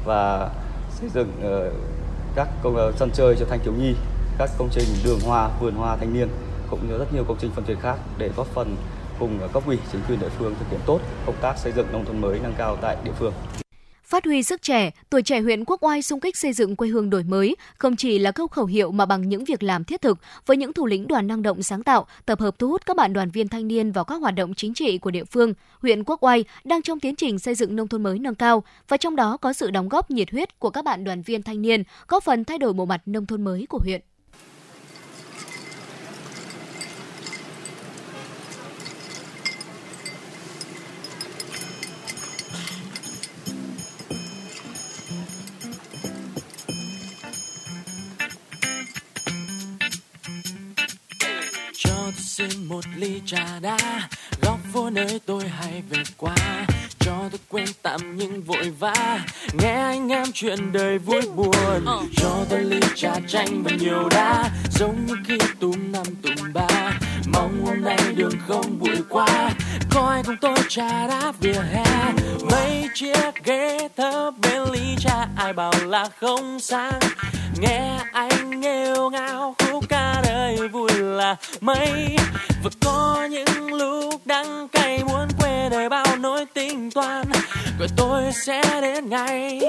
và xây dựng uh, các công uh, sân chơi cho thanh thiếu nhi, các công trình đường hoa, vườn hoa thanh niên cũng như rất nhiều công trình phần việc khác để góp phần cùng cấp ủy chính quyền địa phương thực hiện tốt công tác xây dựng nông thôn mới nâng cao tại địa phương. Phát huy sức trẻ, tuổi trẻ huyện Quốc Oai xung kích xây dựng quê hương đổi mới không chỉ là câu khẩu hiệu mà bằng những việc làm thiết thực với những thủ lĩnh đoàn năng động sáng tạo, tập hợp thu hút các bạn đoàn viên thanh niên vào các hoạt động chính trị của địa phương. Huyện Quốc Oai đang trong tiến trình xây dựng nông thôn mới nâng cao và trong đó có sự đóng góp nhiệt huyết của các bạn đoàn viên thanh niên, góp phần thay đổi bộ mặt nông thôn mới của huyện. Xin một ly trà đá. Góc phố nơi tôi hay về qua cho tôi quên tạm nhưng vội vã. Nghe anh em chuyện đời vui buồn cho tôi ly trà chanh và nhiều đá. Giống như khi túm năm túm ba mong hôm nay đường không bụi quá. Có ai cùng tôi trà đá vỉa hè. Mấy chiếc ghế thấp bên ly trà ai bảo là không sang nghe anh nghêu ngao, khúc ca đời vui là mấy. Và có những lúc đắng cay, muốn quên đời bao nỗi tình toan rồi tôi sẽ đến ngày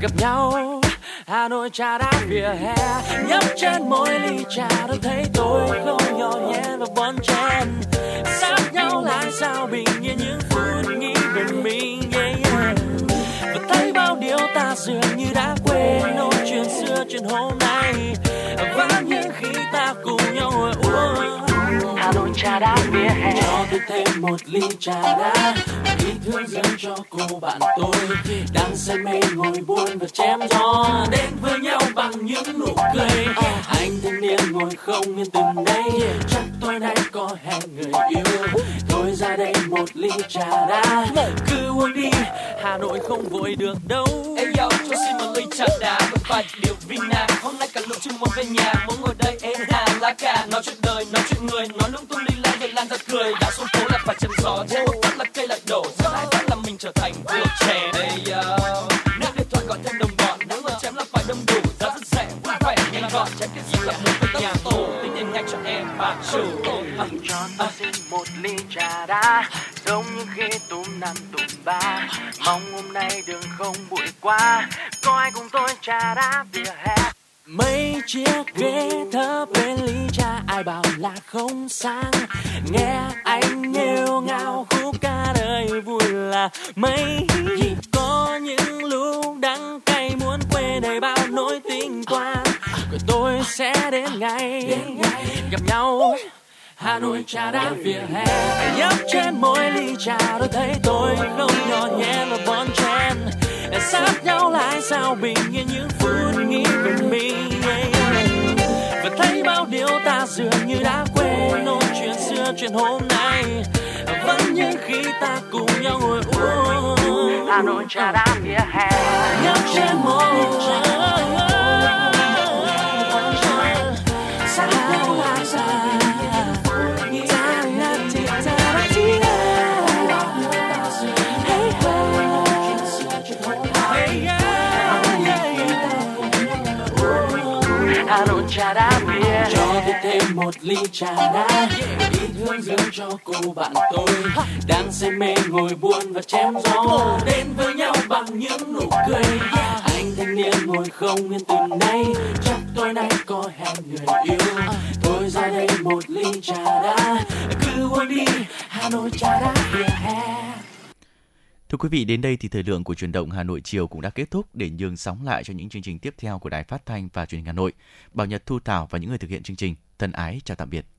gặp nhau. Hà Nội trà đá vỉa hè nhấp trên mỗi ly trà. Đã thấy tôi không nhỏ nhẹ và bon chen sát nhau lại sao bình yên những phút nghĩ về mình yeah, yeah. và thấy bao điều ta dường như đã quên nỗi chuyện xưa chuyện hôm nay. Và những khi ta cùng nhau ngồi uống Hà trà đá vỉa hè. Cho tôi thêm một ly trà đá. Ý thương dâng cho cô bạn tôi. Đang say mê ngồi buồn và chém gió. Đến với nhau bằng những nụ cười. Anh thanh niên ngồi không yên từng đây. Chắc tối nay có hẹn người yêu tôi ra đây một ly trà đá. Cứ uống đi Hà Nội không vội được đâu. Ê yo, cho xin một ly trà đá với vài điều vinh nam Hôm nay cả lũ chưa muốn về nhà, muốn ngồi đây ê hà lá cà Nói chuyện đời, nói chuyện người, nói lung tung đi lan về lan ra cười. Đã xuống phố là phải chém gió, trên một phát là cây lại đổ. Giờ ai phát là mình trở thành vua trẻ tôi xin một ly trà đá giống như khi túm năm túm ba. Mong hôm nay đường không bụi quá có ai cùng tôi trà đá vỉa hè? Mấy chiếc ghế thấp bên ly trà ai bảo là không sang nghe anh nghêu ngao khúc ca đời vui là mấy. Có những lúc đắng cay muốn quên đầy bao nỗi tình toan rồi tôi sẽ đến ngày gặp nhau Hà Nội trà đá vỉa hè. Nhấp trên mỗi ly trà tôi thấy tôi không nhỏ nhẹ và bon chen. Sát nhau lại sao bình yên những phút nghĩ về mình. Và thấy bao điều ta dường như đã quên nỗi chuyện xưa chuyện hôm nay. Vẫn như khi ta cùng nhau ngồi uống. Hà Nội trà đá vỉa hè. Nhấp trên mỗi ly trà một ly trà đá đi thương dưỡng cho cô bạn tôi. Đang say mê ngồi buồn và chém gió đến với nhau bằng những nụ cười. Anh thanh niên ngồi không yên từ nay chắc tối nay có hẹn người yêu. Tôi ra đây một ly trà đá cứ uống đi Hà Nội trà đá vỉa hè. Thưa quý vị, đến đây thì thời lượng của truyền động Hà Nội chiều cũng đã kết thúc để nhường sóng lại cho những chương trình tiếp theo của Đài Phát thanh và Truyền hình Hà Nội. Bảo Nhật Thu Thảo và những người thực hiện chương trình thân ái chào tạm biệt.